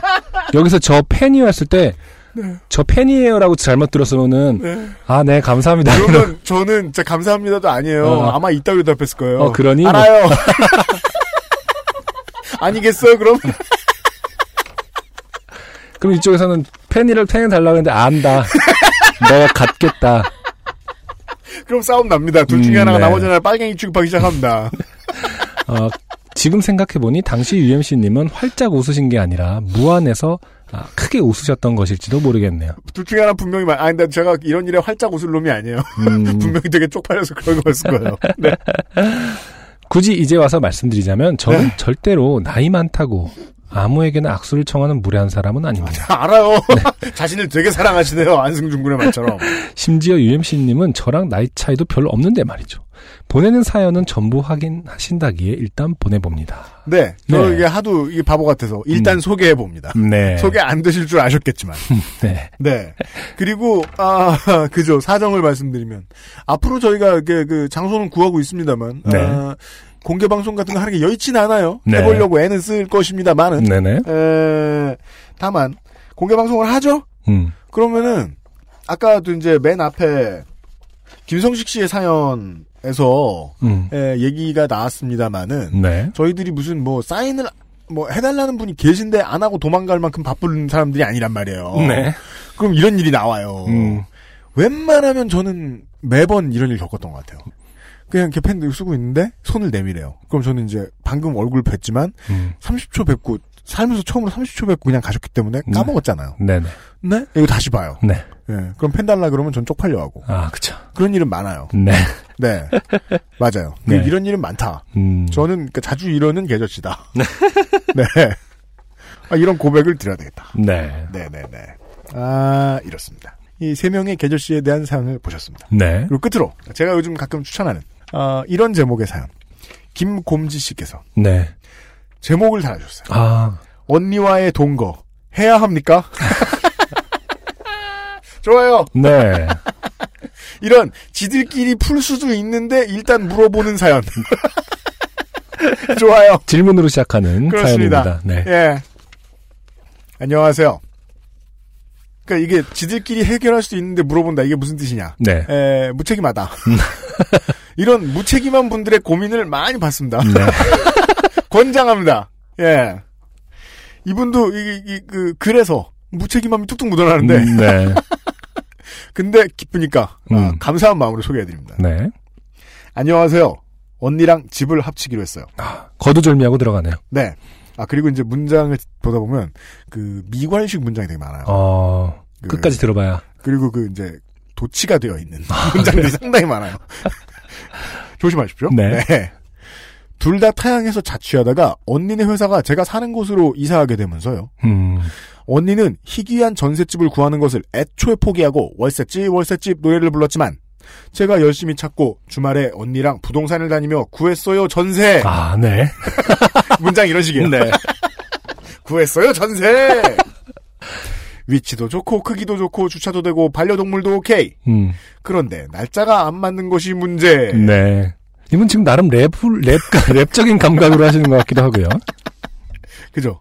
여기서 저 팬이었을 때저 팬이에요라고 잘못 들었으면은 네. 아네 감사합니다. 그러면 저는 진짜 감사합니다도 아니에요. 어. 아마 이따위로 답했을 거예요. 어, 그러니 뭐. 알아요. [laughs] 아니겠어요, 그럼? 그럼 이쪽에서는 팬이를 팬을 달라고 했는데 안다. 내가 갖겠다. 그럼 싸움 납니다. 둘 중에 음, 하나가 네. 나머지 하나 빨갱이 취급하기 시작합니다. [laughs] 어, 지금 생각해보니 당시 UMC님은 활짝 웃으신 게 아니라 무안해서 아, 크게 웃으셨던 것일지도 모르겠네요. 둘 중에 하나 분명히 말, 아니, 근데 제가 이런 일에 활짝 웃을 놈이 아니에요. 음, [laughs] 분명히 되게 쪽팔려서 그런 거였을 거예요. 네. 굳이 이제 와서 말씀드리자면 저는 네. 절대로 나이 많다고 아무에게나 악수를 청하는 무례한 사람은 아닙니다. 알아요. 네. [laughs] 자신을 되게 사랑하시네요. 안승준 군의 말처럼. [laughs] 심지어 UMC님은 저랑 나이 차이도 별로 없는데 말이죠. 보내는 사연은 전부 확인하신다기에 일단 보내봅니다. 네. 저 네. 이게 하도 이게 바보 같아서 일단 음. 소개해 봅니다. 네. 소개 안 되실 줄 아셨겠지만. 네. 네. 그리고, 아, [laughs] 그죠. 사정을 말씀드리면. 앞으로 저희가 그, 그 장소는 구하고 있습니다만. 네. 아, 공개 방송 같은 거 하는 게 여의치 않아요. 네. 해보려고 애는 쓸 것입니다만은. 네네. 에, 다만, 공개 방송을 하죠? 음. 그러면은, 아까도 이제 맨 앞에, 김성식 씨의 사연 에서, 음. 에, 얘기가 나왔습니다만은, 네. 저희들이 무슨 뭐, 사인을, 뭐, 해달라는 분이 계신데 안 하고 도망갈 만큼 바쁜 사람들이 아니란 말이에요. 네. 그럼 이런 일이 나와요. 음. 웬만하면 저는 매번 이런 일 겪었던 것 같아요. 그냥 이렇게 펜 쓰고 있는데 손을 내밀어요. 그럼 저는 이제 방금 얼굴 뵀지만 음. 30초 뵙고 살면서 처음으로 30초 뵙고 그냥 가셨기 때문에 네. 까먹었잖아요. 네 네. 네? 이거 다시 봐요. 네. 예. 그럼 펜 달라 그러면 전 쪽팔려 하고. 아, 그쵸. 그런 일은 많아요. 네. 네. [laughs] 맞아요. 그 네. 이런 일은 많다. 음. 저는 그러니까 자주 이러는 계절치다. [laughs] 네. 아, 이런 고백을 드려야 되겠다. 네. 네네네. 아, 이렇습니다. 이 세 명의 계절씨에 대한 사연을 보셨습니다. 네. 그리고 끝으로 제가 요즘 가끔 추천하는 어, 이런 제목의 사연. 김곰지 씨께서 네. 제목을 달아주셨어요. 아, 언니와의 동거 해야 합니까? [laughs] 좋아요. 네. [laughs] 이런 지들끼리 풀 수도 있는데 일단 물어보는 사연. [laughs] 좋아요. 질문으로 시작하는 그렇습니다. 사연입니다. 네. 예. 안녕하세요. 그러니까 이게 지들끼리 해결할 수도 있는데 물어본다. 이게 무슨 뜻이냐? 네. 에, 무책임하다. [laughs] 이런 무책임한 분들의 고민을 많이 봤습니다. 네. 권장합니다. 예. 이분도 이, 이, 그 그래서 무책임함이 뚝뚝 묻어나는데 음, 네. 근데 기쁘니까 아, 음. 감사한 마음으로 소개해드립니다. 네. 안녕하세요. 언니랑 집을 합치기로 했어요. 거두절미하고 들어가네요. 네. 아 그리고 이제 문장을 보다 보면 그 미괄식 문장이 되게 많아요. 어, 그, 끝까지 들어봐야. 그리고 그 이제 도치가 되어 있는 문장들이 상당히 많아요. [laughs] 조심하십시오. 네. 둘 다 타양에서 자취하다가 언니네 회사가 제가 사는 곳으로 이사하게 되면서요. 음, 언니는 희귀한 전셋집을 구하는 것을 애초에 포기하고 월세집 월세집 노래를 불렀지만 제가 열심히 찾고 주말에 언니랑 부동산을 다니며 구했어요 전세. 아, 네. [laughs] 문장 이런 식이에요. 네. [laughs] 구했어요 전세. 위치도 좋고 크기도 좋고 주차도 되고 반려동물도 오케이. 음, 그런데 날짜가 안 맞는 것이 문제. 네. 이분 지금 나름 랩, 랩, [laughs] 랩적인 감각으로 하시는 것 같기도 하고요. 그죠?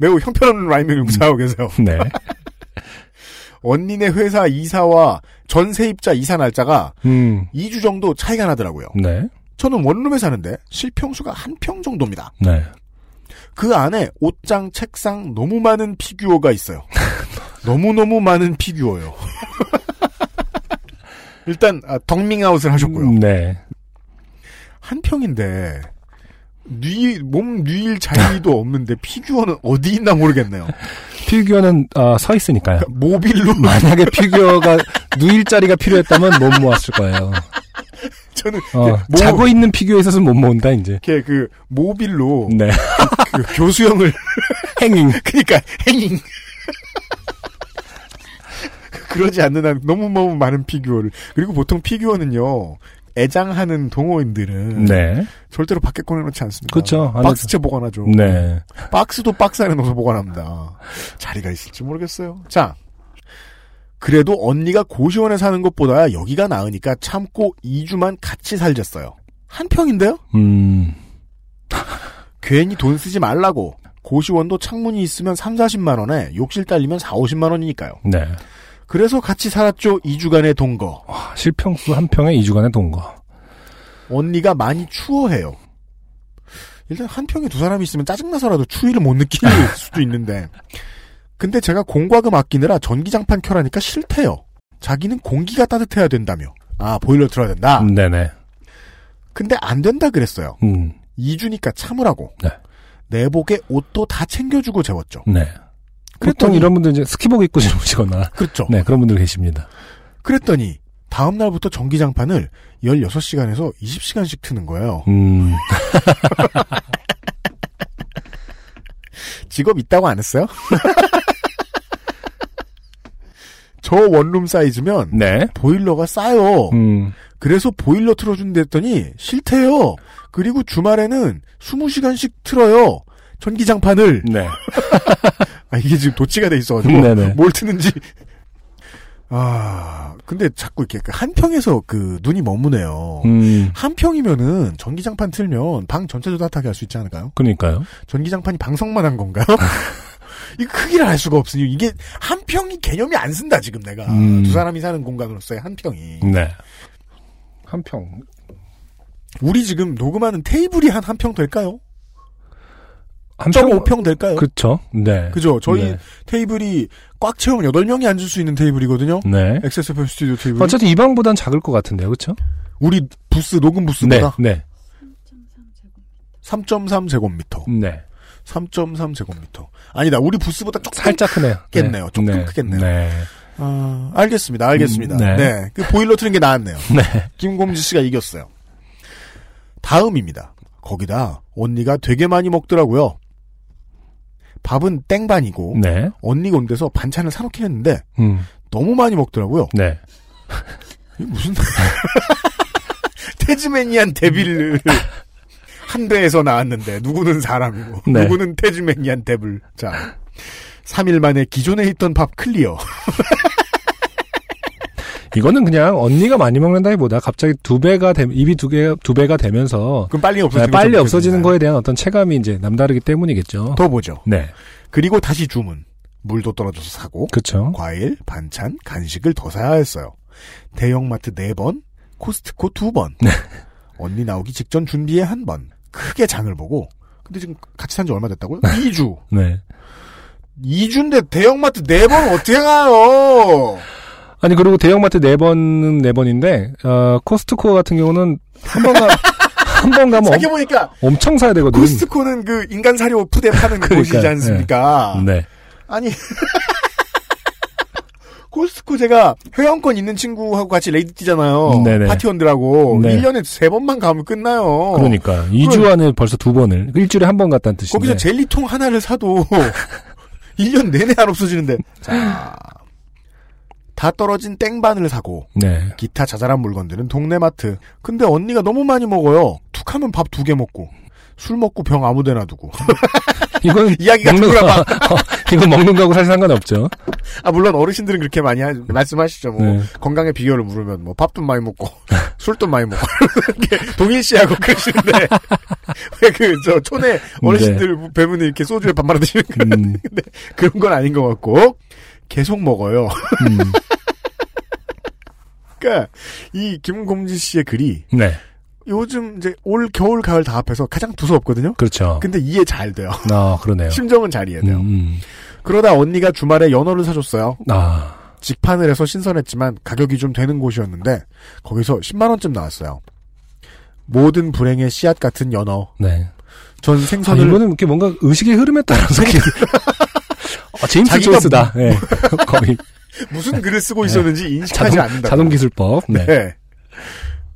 매우 형편없는 rhyming을 구사하고 계세요. [laughs] 네. [laughs] 언니네 회사 이사와 전 세입자 이사 날짜가 음, 2주 정도 차이가 나더라고요. 네. 저는 원룸에 사는데 실평수가 한 평 정도입니다. 네. 그 안에 옷장, 책상 너무 많은 피규어가 있어요. 너무너무 많은 피규어요. 일단 아, 덕밍아웃을 하셨고요. 음, 네. 한 평인데 뉘, 몸 뉘일 자리도 없는데 피규어는 어디 있나 모르겠네요. 피규어는, 어, 서 있으니까요. 모빌로 만약에 피규어가 누일 자리가 필요했다면 못 모았을 거예요. 저는 어, 모- 자고 있는 피규어에 있어서는 못 모은다, 이제. 이렇게 그 모빌로 네. 그 교수형을 [laughs] hanging. 그러니까 hanging 그러지 않는 한 너무 너무 많은 피규어를 그리고 보통 피규어는요 애장하는 동호인들은 네. 절대로 밖에 꺼내놓지 않습니다. 안에- 박스채 보관하죠. 네. 박스도 박스 안에 넣어서 보관합니다. 자리가 있을지 모르겠어요. 자, 그래도 언니가 고시원에 사는 것보다 여기가 나으니까 참고 2주만 같이 살졌어요. 한 평인데요? 음, [laughs] 괜히 돈 쓰지 말라고. 고시원도 창문이 있으면 3, 40만 원에 욕실 딸리면 4, 50만 원이니까요. 네. 그래서 같이 살았죠. 2주간의 동거. 와, 실평수 한 평에 2주간의 동거. 언니가 많이 추워해요. 일단 한 평에 두 사람이 있으면 짜증나서라도 추위를 못 느낄 [laughs] 수도 있는데. 근데 제가 공과금 아끼느라 전기장판 켜라니까 싫대요. 자기는 공기가 따뜻해야 된다며. 아, 보일러 틀어야 된다. 음, 네네. 근데 안 된다 그랬어요. 음, 2주니까 참으라고. 네. 내복에 옷도 다 챙겨주고 재웠죠. 네. 보통 그랬더니- 이런 분들 이제 스키복 입고 [laughs] 주무시거나. 그렇죠. 네, 그런 분들 계십니다. 그랬더니 다음 날부터 전기장판을 16시간에서 20시간씩 트는 거예요. 음, [laughs] 직업 있다고 안 했어요? [laughs] 저 원룸 사이즈면 네. 보일러가 싸요. 음, 그래서 보일러 틀어준다 했더니 싫대요. 그리고 주말에는 20시간씩 틀어요. 전기장판을. 네. 아, 이게 지금 도치가 돼 있어가지고 [laughs] 네네. 뭘 트는지. 아, 근데 자꾸 이렇게 그한 평에서 그 눈이 머무네요. 음, 한 평이면은 전기장판 틀면 방 전체도 따뜻하게 할 수 있지 않을까요? 그러니까요. 전기장판이 방석만 한 건가요? [laughs] 이 크기를 알 수가 없으니 이게 한 평이 개념이 안 쓴다 지금 내가 음. 두 사람이 사는 공간으로서의 한 평이 네. 한 평. 우리 지금 녹음하는 테이블이 한 한 평 될까요? 한 1.5평 될까요? 그쵸. 네. 그죠? 저희 네. 테이블이 꽉 채우면 8명이 앉을 수 있는 테이블이거든요. 네. XSFM 스튜디오 테이블. 어쨌든 이 방보단 작을 것 같은데요, 그쵸? 우리 부스 녹음 네, 부스보다 네, 3.3 제곱미터. 네. 3.3 제곱미터. 아니다. 우리 부스보다 조금 살짝 크네요. 크겠네요. 네. 조금 네. 크겠네요. 네. 아, 알겠습니다. 알겠습니다. 음, 네. 네. 그 보일러 트는 게 나았네요. [laughs] 네. 김공지 씨가 이겼어요. 다음입니다. 거기다 언니가 되게 많이 먹더라고요. 밥은 땡반이고 네. 언니가 온 데서 반찬을 사놓긴 했는데 음, 너무 많이 먹더라고요. 네. [laughs] 무슨 [laughs] 태즈메니안 데빌을 한 대에서 나왔는데 누구는 사람이고 네. 누구는 태즈메니안 데빌. 자, 3일 만에 기존에 있던 밥 클리어. [laughs] 이거는 그냥 언니가 많이 먹는다기보다 갑자기 두 배가 되, 입이 두 개, 두 배가 되면서 그럼 빨리 네, 없어지는 빨리 좀 없어지는. 거에 대한 어떤 체감이 이제 남다르기 때문이겠죠. 더 보죠. 네. 그리고 다시 주문. 물도 떨어져서 사고 그쵸. 과일, 반찬, 간식을 더 사야 했어요. 대형마트 4번, 코스트코 2번. 네. 언니 나오기 직전 준비에 한 번. 크게 장을 보고. 근데 지금 같이 산 지 얼마 됐다고요? [laughs] 2주. 네. 2주인데 대형마트 4번 어떻게 가요? 아니 그리고 대형마트 네 번은 네 번인데 어, 코스트코 같은 경우는 한 번 가. [laughs] 한 번 가면 엄, 생각해보니까 엄청 사야 되거든. 코스트코는 그 인간 사료 푸대 파는 그러니까, 곳이지 않습니까? 네. 아니 [laughs] 코스트코 제가 회원권 있는 친구하고 같이 raid 뛰잖아요. 네네. 파티원들하고 네. 1년에 세 번만 가면 끝나요. 그러니까 2주 안에 벌써 두 번을 일주일에 한 번 갔다는 뜻인데. 거기서 젤리통 하나를 사도 [laughs] 1년 내내 안 없어지는데. 자, 다 떨어진 땡반을 사고 네. 기타 자잘한 물건들은 동네 마트. 근데 언니가 너무 많이 먹어요. 툭하면 밥 두 개 먹고 술 먹고 병 아무데나 두고. [laughs] 이건 [laughs] 이야기가 먹는. 거, [laughs] 이건 먹는 거하고 사실 상관없죠. 아 물론 어르신들은 그렇게 많이 하, 말씀하시죠. 뭐 네. 건강의 비결을 물으면 뭐 밥도 많이 먹고 술도 많이 먹고 이렇게 동일시하고 그러시는데 왜 그 저 촌에 어르신들 뵈면 이렇게 소주에 밥 말아 드시는 그런 음, 그런 건 아닌 것 같고 계속 먹어요. 음, 그러니까 이 김공지 씨의 글이 네. 요즘 이제 올 겨울 가을 다 합해서 가장 두서없거든요. 그렇죠. 근데 이해 잘 돼요. 아, 그러네요. 심정은 잘 이해돼요. 음, 음. 그러다 언니가 주말에 연어를 사줬어요. 아, 직판을 해서 신선했지만 가격이 좀 되는 곳이었는데 거기서 10만 원쯤 나왔어요. 모든 불행의 씨앗 같은 연어. 네. 전 아, 생선을 이거는 이렇게 뭔가 의식의 흐름에 따라서 어, [laughs] 제임스 자기가 조이스다. 네. [laughs] 거의 무슨 글을 쓰고 있었는지 인식하지 자동, 않는다. 자동 기술법. 네. 네.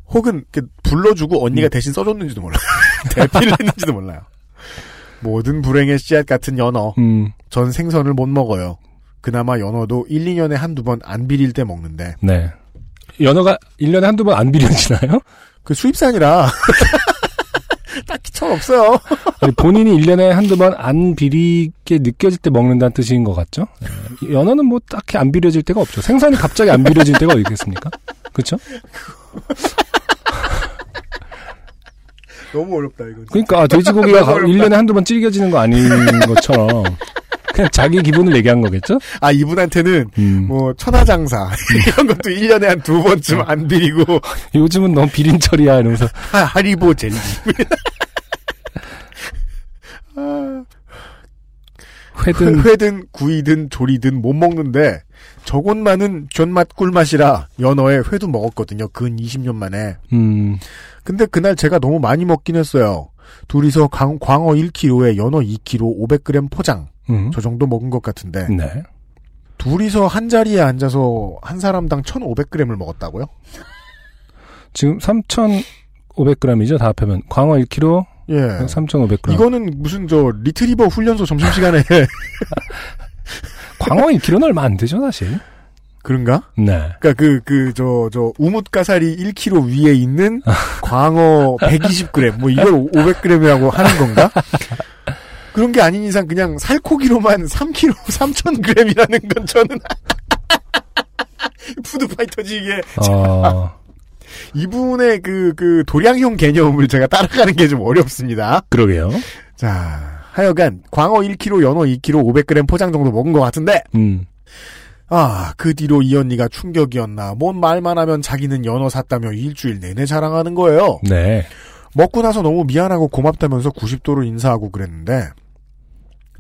혹은 불러주고 언니가 대신 써줬는지도 몰라요. [laughs] 대피를 했는지도 몰라요. 모든 불행의 씨앗 같은 연어. 음, 전 생선을 못 먹어요. 그나마 연어도 1, 2년에 한두 번 안 비릴 때 먹는데 네. 연어가 1년에 한두 번 안 비려지나요? 그 수입산이라 [laughs] 철 없어요. [laughs] 아니, 본인이 1년에 한두 번 안 비리게 느껴질 때 먹는다는 뜻인 것 같죠? 네. 연어는 뭐 딱히 안 비려질 때가 없죠. 생선이 갑자기 안 비려질 때가 어디 있겠습니까? 그렇죠? [laughs] 너무 어렵다 이건. 그러니까 아, 돼지고기가 [laughs] 1년에 한두 번 찔겨지는 거 아닌 것처럼 그냥 자기 기분을 얘기한 거겠죠? 아 이분한테는 음. 뭐 천하장사 이런 것도 1년에 한 두 번쯤 안 비리고 요즘은 너무 비린철이야 이러면서 하, 하리보 젤리. 회든 [laughs] 회든 구이든 조리든 못 먹는데 저곳만은 존맛 꿀맛이라 연어에 회도 먹었거든요. 근 20년 만에. 음, 근데 그날 제가 너무 많이 먹긴 했어요. 둘이서 광, 광어 1kg에 연어 2kg 500g 포장. 음. 저 정도 먹은 것 같은데. 네. 둘이서 한 자리에 앉아서 한 사람당 1,500g을 먹었다고요? 지금 3,500g이죠 다 합하면 광어 1kg, 예. 3,500g. 이거는 무슨 저 리트리버 훈련소 점심시간에 [laughs] 광어 1kg는 얼마 안 되죠 사실. 그런가? 네. 그러니까 그 그 저 저 우뭇가사리 1kg 위에 있는 [laughs] 광어 120g 뭐 이걸 500g이라고 하는 건가? 그런 게 아닌 이상 그냥 살코기로만 3kg [laughs] 3,000g이라는 건 저는 푸드파이터지 이게 어, 이분의 그 그 도량형 개념을 제가 따라가는 게 좀 어렵습니다. 그러게요. 자, 하여간 광어 1kg, 연어 2kg, 500g 포장 정도 먹은 것 같은데 음, 아, 그 뒤로 이 언니가 충격이었나. 뭔 말만 하면 자기는 연어 샀다며 일주일 내내 자랑하는 거예요. 네. 먹고 나서 너무 미안하고 고맙다면서 90도로 인사하고 그랬는데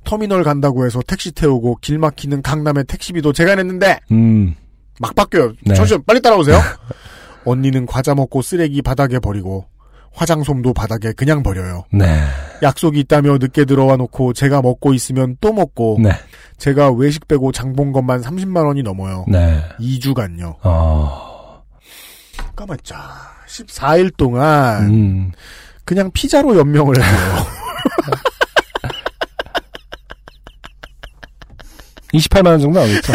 터미널 간다고 해서 택시 태우고 길 막히는 강남의 택시비도 제가 냈는데 음, 막 바뀌어요. 네. 잠시만 빨리 따라오세요. [laughs] 언니는 과자 먹고 쓰레기 바닥에 버리고 화장솜도 바닥에 그냥 버려요. 네. 약속이 있다며 늦게 들어와 놓고 제가 먹고 있으면 또 먹고 네. 제가 외식 빼고 장본 것만 30만 원이 넘어요. 네. 2주간요. 어, 까맣자. 14일 동안 음, 그냥 피자로 연명을 해요. [laughs] 28만 원 정도 나오겠죠.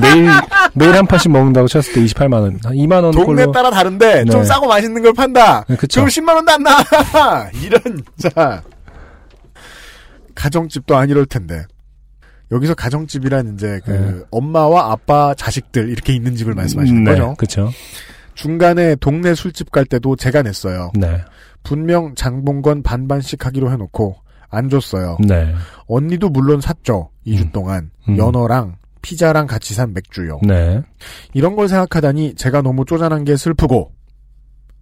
매일 매일 한 판씩 먹는다고 쳤을 때 28만 원, 한 2만 원 동네. 따라 다른데 좀 네. 싸고 맛있는 걸 판다. 네, 그쵸. 그럼 10만 원도 안 나. [laughs] 이런 자 가정집도 안 이럴 텐데 여기서 가정집이란 이제 그 네. 엄마와 아빠 자식들 이렇게 있는 집을 말씀하시는 네, 거죠. 그렇죠. 중간에 동네 술집 갈 때도 제가 냈어요. 네. 분명 장본건 반반씩 하기로 해놓고 안 줬어요. 네. 언니도 물론 샀죠. 2주 음. 동안 음. 연어랑 피자랑 같이 산 맥주요. 네. 이런 걸 생각하다니 제가 너무 쪼잔한 게 슬프고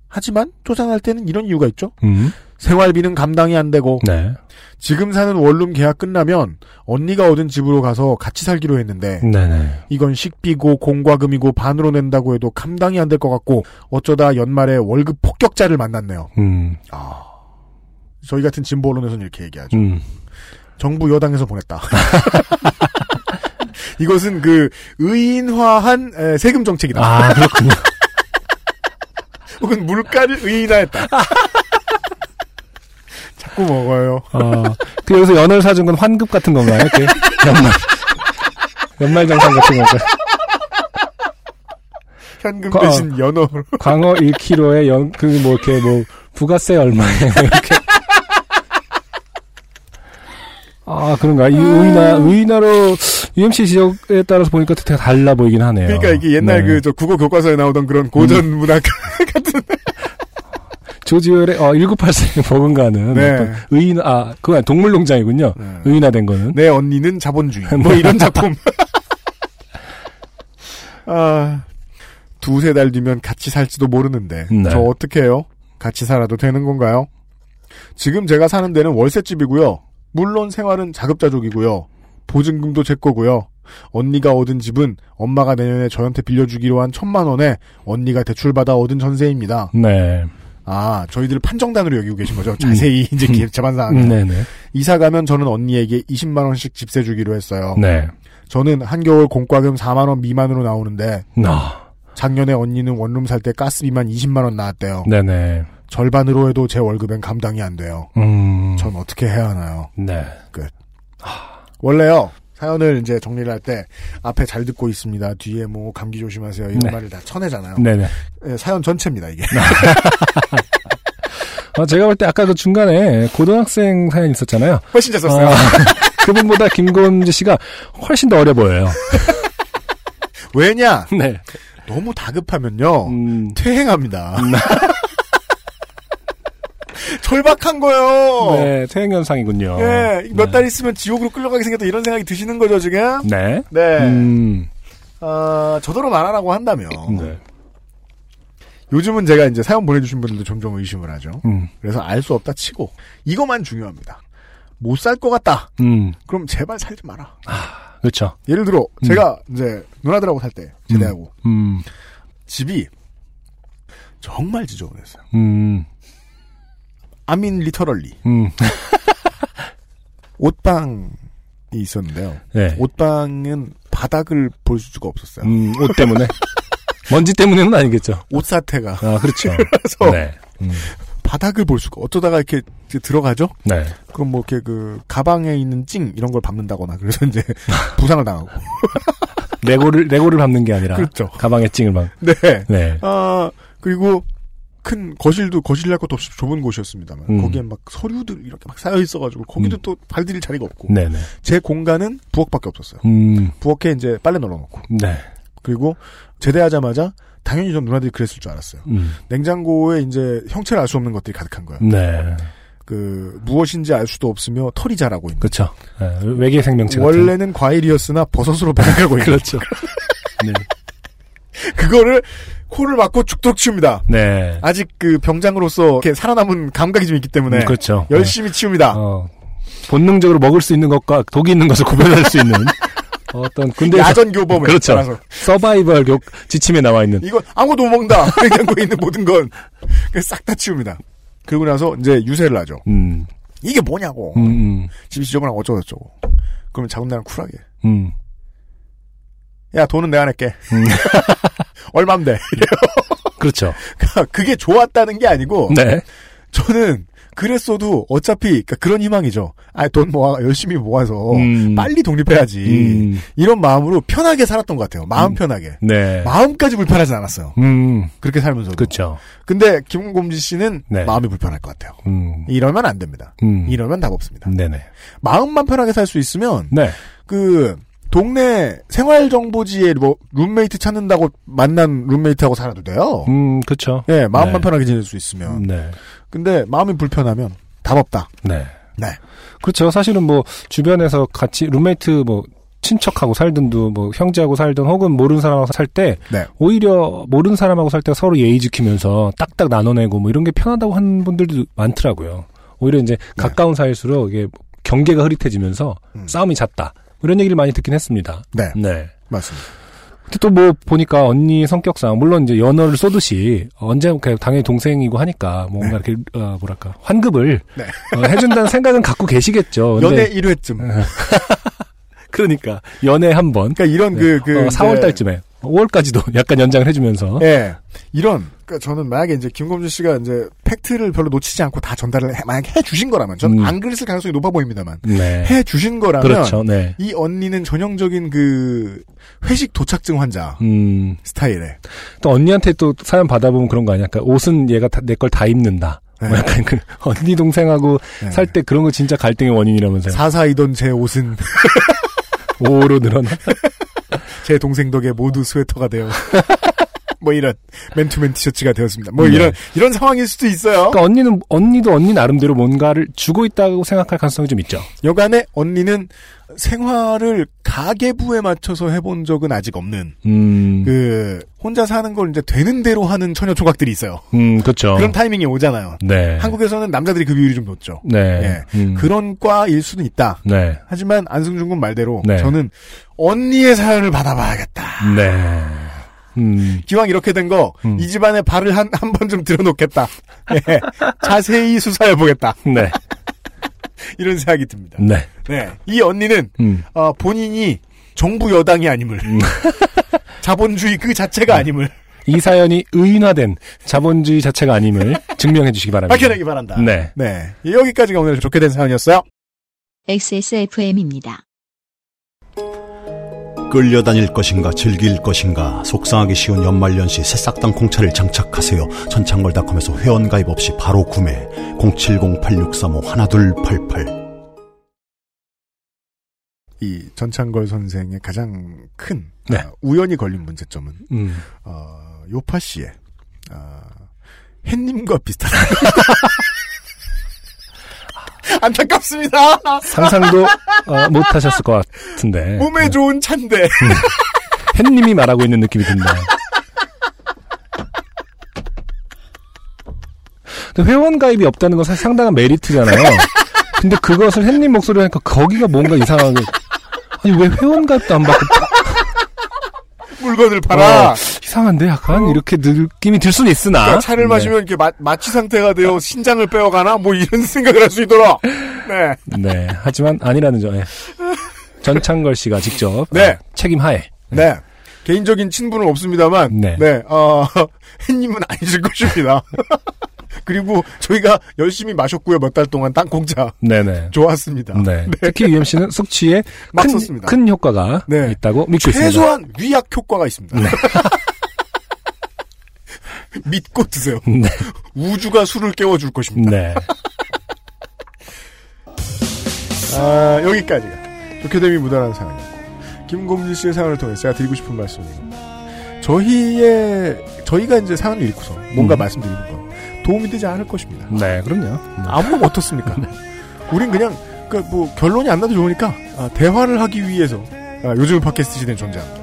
하지만 쪼잔할 때는 이런 이유가 있죠. 음. 생활비는 감당이 안 되고 네. 지금 사는 원룸 계약 끝나면 언니가 얻은 집으로 가서 같이 살기로 했는데 네네. 이건 식비고 공과금이고 반으로 낸다고 해도 감당이 안 될 것 같고 어쩌다 연말에 월급 폭격자를 만났네요. 음. 저희 같은 진보 언론에서는 이렇게 얘기하죠. 음. 정부 여당에서 보냈다. [laughs] 이것은 그 의인화한 에, 세금 정책이다. 아, 그렇군요. [laughs] 혹은 물가를 의인화했다. [laughs] 자꾸 먹어요. 어, 그 여기서 연월 사준 건 환급 같은 건가요? 이렇게 연말 연말 정산 같은 건가요? 현금 거- 대신 연어로. 광어 1kg에 연 그 뭐 이렇게 뭐 부가세 얼마에 뭐 이렇게 아 그런가 이 의나 의나로 UMC 지역에 따라서 보니까 되게 달라 보이긴 하네요. 그러니까 이게 옛날 네. 그저 국어 교과서에 나오던 그런 고전 문학 [laughs] 조지웰의 어, 1984에 버금가는 [laughs] 네. 의인 아 그거 아니, 동물농장이군요. 네. 의인화된 거는 내 언니는 자본주의. 뭐 이런 작품. [laughs] 아, 두세 달 뒤면 같이 살지도 모르는데, 네. 저 어떻게 해요? 같이 살아도 되는 건가요? 지금 제가 사는 데는 월세집이고요. 물론 생활은 자급자족이고요. 보증금도 제 거고요. 언니가 얻은 집은 엄마가 내년에 저한테 빌려주기로 한 천만 원에 언니가 대출받아 얻은 전세입니다. 네. 아, 저희들 판정단으로 여기고 계신 거죠? 자세히 이제 재반 사항. 음, 네네. 이사 가면 저는 언니에게 20만 원씩 집세 주기로 했어요. 네. 저는 한겨울 공과금 4만 원 미만으로 나오는데 나. 작년에 언니는 원룸 살 때 가스비만 20만 원 나왔대요. 네네. 절반으로 해도 제 월급엔 감당이 안 돼요. 음. 전 어떻게 해야 하나요? 네. 원래요. 사연을 이제 정리를 할 때 앞에 잘 듣고 있습니다. 뒤에 뭐 감기 조심하세요. 이런 네. 말을 다 쳐내잖아요. 네네. 예, 사연 전체입니다 이게. 어, [laughs] 제가 볼 때 아까 그 중간에 고등학생 사연 있었잖아요. 훨씬 잘 썼어요. 아, [laughs] 그분보다 김건지 씨가 훨씬 더 어려 보여요. 왜냐? 네. 너무 다급하면요. 음, 퇴행합니다. [laughs] 절박한 거예요. 네, 퇴행 현상이군요. 예, 몇 네. 달 있으면 지옥으로 끌려가게 생겼다 이런 생각이 드시는 거죠 지금? 네. 네. 음, 어, 저더러 말하라고 한다면 네. 요즘은 제가 이제 사연 보내주신 분들도 종종 의심을 하죠. 음, 그래서 알 수 없다 치고 이것만 중요합니다. 못 살 것 같다. 음, 그럼 제발 살지 마라. 그렇죠. 예를 들어 제가 이제 누나들하고 살 때 제대하고 음, 집이 정말 지저분했어요. 음, 아민 리터럴리 음, [laughs] 옷방이 있었는데요. 네. 옷방은 바닥을 볼 수가 없었어요. 음, 옷 때문에. [laughs] 먼지 때문에는 아니겠죠. 옷 사태가 아, 그렇죠. [laughs] 그래서 네. 음, 바닥을 볼 수가 어쩌다가 이렇게 들어가죠? 네. 그럼 뭐 이렇게 그 가방에 있는 찡 이런 걸 밟는다거나 그래서 이제 부상을 당하고 레고를, 레고를 밟는 게 아니라. 그렇죠. 가방에 찡을 막. 네. 네. 아 그리고 큰 거실도 거실할 것도 없이 좁은 곳이었습니다만 음. 거기에 막 서류들 이렇게 막 쌓여 있어가지고 거기도 음. 또 발디딜 자리가 없고 네네. 제 공간은 부엌밖에 없었어요. 음, 부엌에 이제 빨래 널어놓고 네. 그리고 제대하자마자 당연히 전 누나들이 그랬을 줄 알았어요. 음, 냉장고에 이제 형체를 알 수 없는 것들이 가득한 거예요. 네. 그 무엇인지 알 수도 없으며 털이 자라고 있는. 그렇죠. 네, 외계 생명체. 원래는 과일이었으나 버섯으로 변해가고 있는. [laughs] 그렇죠. 네. 그거를 코를 막고 죽도록 치웁니다. 네. 아직 그 병장으로서 이렇게 살아남은 감각이 좀 있기 때문에 음, 그렇죠. 열심히 치웁니다. 어, 본능적으로 먹을 수 있는 것과 독이 있는 것을 구별할 수 있는 [laughs] 어떤 군대 야전 교범에 그렇죠. 따라서 서바이벌 교 지침에 나와 있는 이건 아무도 못 먹는다. [laughs] 냉장고에 있는 모든 건 싹 다 치웁니다. 그리고 나서 이제 유세를 하죠. 음, 이게 뭐냐고. 음, 음, 집이 지저분하고 어쩌고저쩌고. 그러면 자군나는 쿨하게. 음, 야 돈은 내가 낼게. [laughs] 음. 돼. [laughs] 그렇죠. 그게 좋았다는 게 아니고 네. 저는 그랬어도 어차피 그러니까 그런 희망이죠. 아 돈 모아 열심히 모아서 음. 빨리 독립해야지. 음, 이런 마음으로 편하게 살았던 것 같아요. 마음 편하게. 네. 마음까지 불편하진 않았어요. 음, 그렇게 살면서도. 그렇죠. 근데 김곰지 씨는 네. 마음이 불편할 것 같아요. 음, 이러면 안 됩니다. 음, 이러면 답 없습니다. 네네. 마음만 편하게 살 수 있으면 네. 그 동네 생활정보지에 뭐 룸메이트 찾는다고 만난 룸메이트하고 살아도 돼요. 음, 그렇죠. 예, 마음만 네. 편하게 지낼 수 있으면. 네. 근데 마음이 불편하면 답 없다. 네. 네. 그렇죠. 사실은 뭐 주변에서 같이 룸메이트 뭐 친척하고 살든 뭐 형제하고 살든 혹은 모르는 사람하고 살때 네. 오히려 모르는 사람하고 살 때 서로 예의 지키면서 딱딱 나눠내고 뭐 이런 게 편하다고 하는 분들도 많더라고요. 오히려 이제 가까운 사이일수록 이게 경계가 흐릿해지면서 음. 싸움이 잦다. 뭐 이런 얘기를 많이 듣긴 했습니다. 네. 네. 맞습니다. 근데 또 뭐 보니까 언니 성격상 물론 이제 연어를 쏘듯이 언제 그 당연히 동생이고 하니까 뭔가 이렇게 어, 뭐랄까 환급을 네. 어, 해준다는 생각은 갖고 계시겠죠. 연애 1회쯤. [laughs] 그러니까 연애 한 번. 그러니까 이런 그, 그. 어, 4월 이제- 달쯤에 5월까지도 [laughs] 약간 연장을 해주면서 예. 이런, 그니까 저는 만약에 이제 김kom준 씨가 이제 팩트를 별로 놓치지 않고 다 전달을 해, 만약에 해 주신 거라면, 전 음. 안 그랬을 가능성이 높아 보입니다만, 네. 해 주신 거라면, 그렇죠. 네. 이 언니는 전형적인 그, 회식 도착증 환자 음. 스타일에. 또 언니한테 또 사연 받아보면 그런 거 아니야? 약간 옷은 얘가 내 걸 다 입는다. 뭐 네. 약간 그 [laughs] 언니 동생하고 네. 살때 그런 거 진짜 갈등의 원인이라면서요. 사사이던 제 옷은 [laughs] 5로 늘어나. 제 동생 덕에 모두 스웨터가 되어. [laughs] 뭐 이런 맨투맨 티셔츠가 되었습니다. 뭐 네. 이런 이런 상황일 수도 있어요. 그러니까 언니는 언니도 언니 나름대로 뭔가를 주고 있다고 생각할 가능성이 좀 있죠. 여간에 언니는 생활을 가계부에 맞춰서 해본 적은 아직 없는 음, 그 혼자 사는 걸 이제 되는 대로 하는 처녀 총각들이 있어요. 음, 그렇죠. 그런 타이밍이 오잖아요. 네. 한국에서는 남자들이 그 비율이 좀 높죠. 네. 예. 음, 그런 과일 수는 있다. 네. 하지만 안승준 군 말대로 네. 저는 언니의 사연을 받아봐야겠다. 네. 음, 기왕 이렇게 된 거이 음. 집안에 발을 한 한 번 좀 들여놓겠다. [laughs] 예. 자세히 수사해 보겠다. 네. [laughs] 이런 생각이 듭니다. 네. 네, 이 언니는 음, 어, 본인이 정부 여당이 아님을 [laughs] 자본주의 그 자체가 아님을 이 사연이 의인화된 자본주의 자체가 아님을 증명해 주시기 바랍니다. 밝혀내기 바란다. 네. 네, 여기까지가 오늘 좋게 된 사연이었어요. XSFM입니다. 끌려다닐 것인가 즐길 것인가 속상하기 쉬운 연말연시 새싹당 콩차를 장착하세요. 천창걸닷컴에서 회원가입 없이 바로 구매 070-8635-1288 이 전창걸 선생의 가장 큰 네. 아, 우연히 걸린 문제점은 음, 어, 요파 씨의 아, 햇님과 비슷한 [laughs] [laughs] 안타깝습니다. 상상도 어, 못하셨을 것 같은데. 몸에 좋은 찬데 햇님이 말하고 있는 느낌이 든다. 회원 가입이 없다는 건 사실 상당한 메리트잖아요. 근데 그것을 햇님 목소리로 하니까 거기가 뭔가 이상하게. 아니, 왜 회원 가입도 안 받고. 물건을 팔아. 어, 이상한데 약간 이렇게 느낌이 들 수는 있으나. 그러니까 차를 네. 마시면 이렇게 마, 마취 상태가 되어 신장을 빼어가나 뭐 이런 [laughs] 생각을 할 수 있도록. 네. 네. 하지만 아니라는 점. 예. 전창걸 씨가 직접 네. 아, 책임하에. 네. 개인적인 친분은 없습니다만, 네. 네, 어, [laughs] 햇님은 아니실 것입니다. [laughs] 그리고 저희가 열심히 마셨고요, 몇 달 동안 땅콩차. 네네. 좋았습니다. 네. 특히 UMC는 숙취에 막 큰. 큰 효과가 네. 있다고 믿고 있습니다. 최소한 위약 효과가 있습니다. [laughs] 믿고 드세요. [laughs] 네. 우주가 술을 깨워줄 것입니다. 네. [laughs] 아, 여기까지가 좋게 됨이 묻어나는 사연이었고 김곰진 씨의 사연을 통해 제가 드리고 싶은 말씀입니다. 저희의 저희가 이제 사연을 읽고서 뭔가 음. 말씀드리는 건 도움이 되지 않을 것입니다. 네, 그럼요. 아무면 어떻습니까? 우린 그냥 그뭐 결론이 안 나도 좋으니까 아, 대화를 하기 위해서 아, 요즘 팟캐스트 시대는 존재합니다.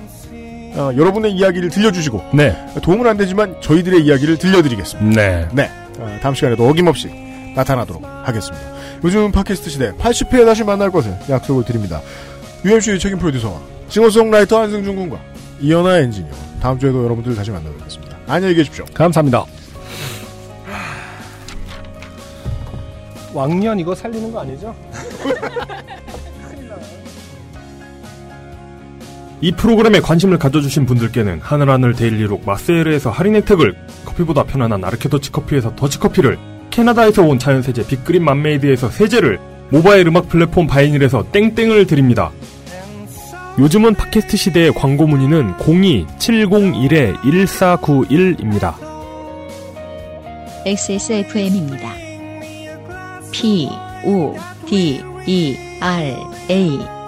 아, 여러분의 이야기를 들려주시고 네. 도움은 안 되지만 저희들의 이야기를 들려드리겠습니다. 네. 네. 아, 다음 시간에도 어김없이 나타나도록 하겠습니다. 요즘 팟캐스트 시대 80회에 다시 만날 것을 약속을 드립니다. UMC의 책임 프로듀서와 싱어송라이터 안승준 군과 이현아 엔지니어 다음 주에도 여러분들 다시 만나뵙겠습니다. 안녕히 계십시오. 감사합니다. 왕년 이거 살리는 거 아니죠? [laughs] 이 프로그램에 관심을 가져주신 분들께는 하늘하늘 daily look 마세일에서 할인 혜택을 커피보다 편안한 아르케 더치 커피에서 더치커피를 캐나다에서 온 자연세제 빅그린 맘메이드에서 세제를 모바일 음악 플랫폼 바이닐에서 땡땡을 드립니다. 요즘은 팟캐스트 시대의 광고 문의는 02-701-1491입니다. XSFM입니다. P, O, D, E, R, A.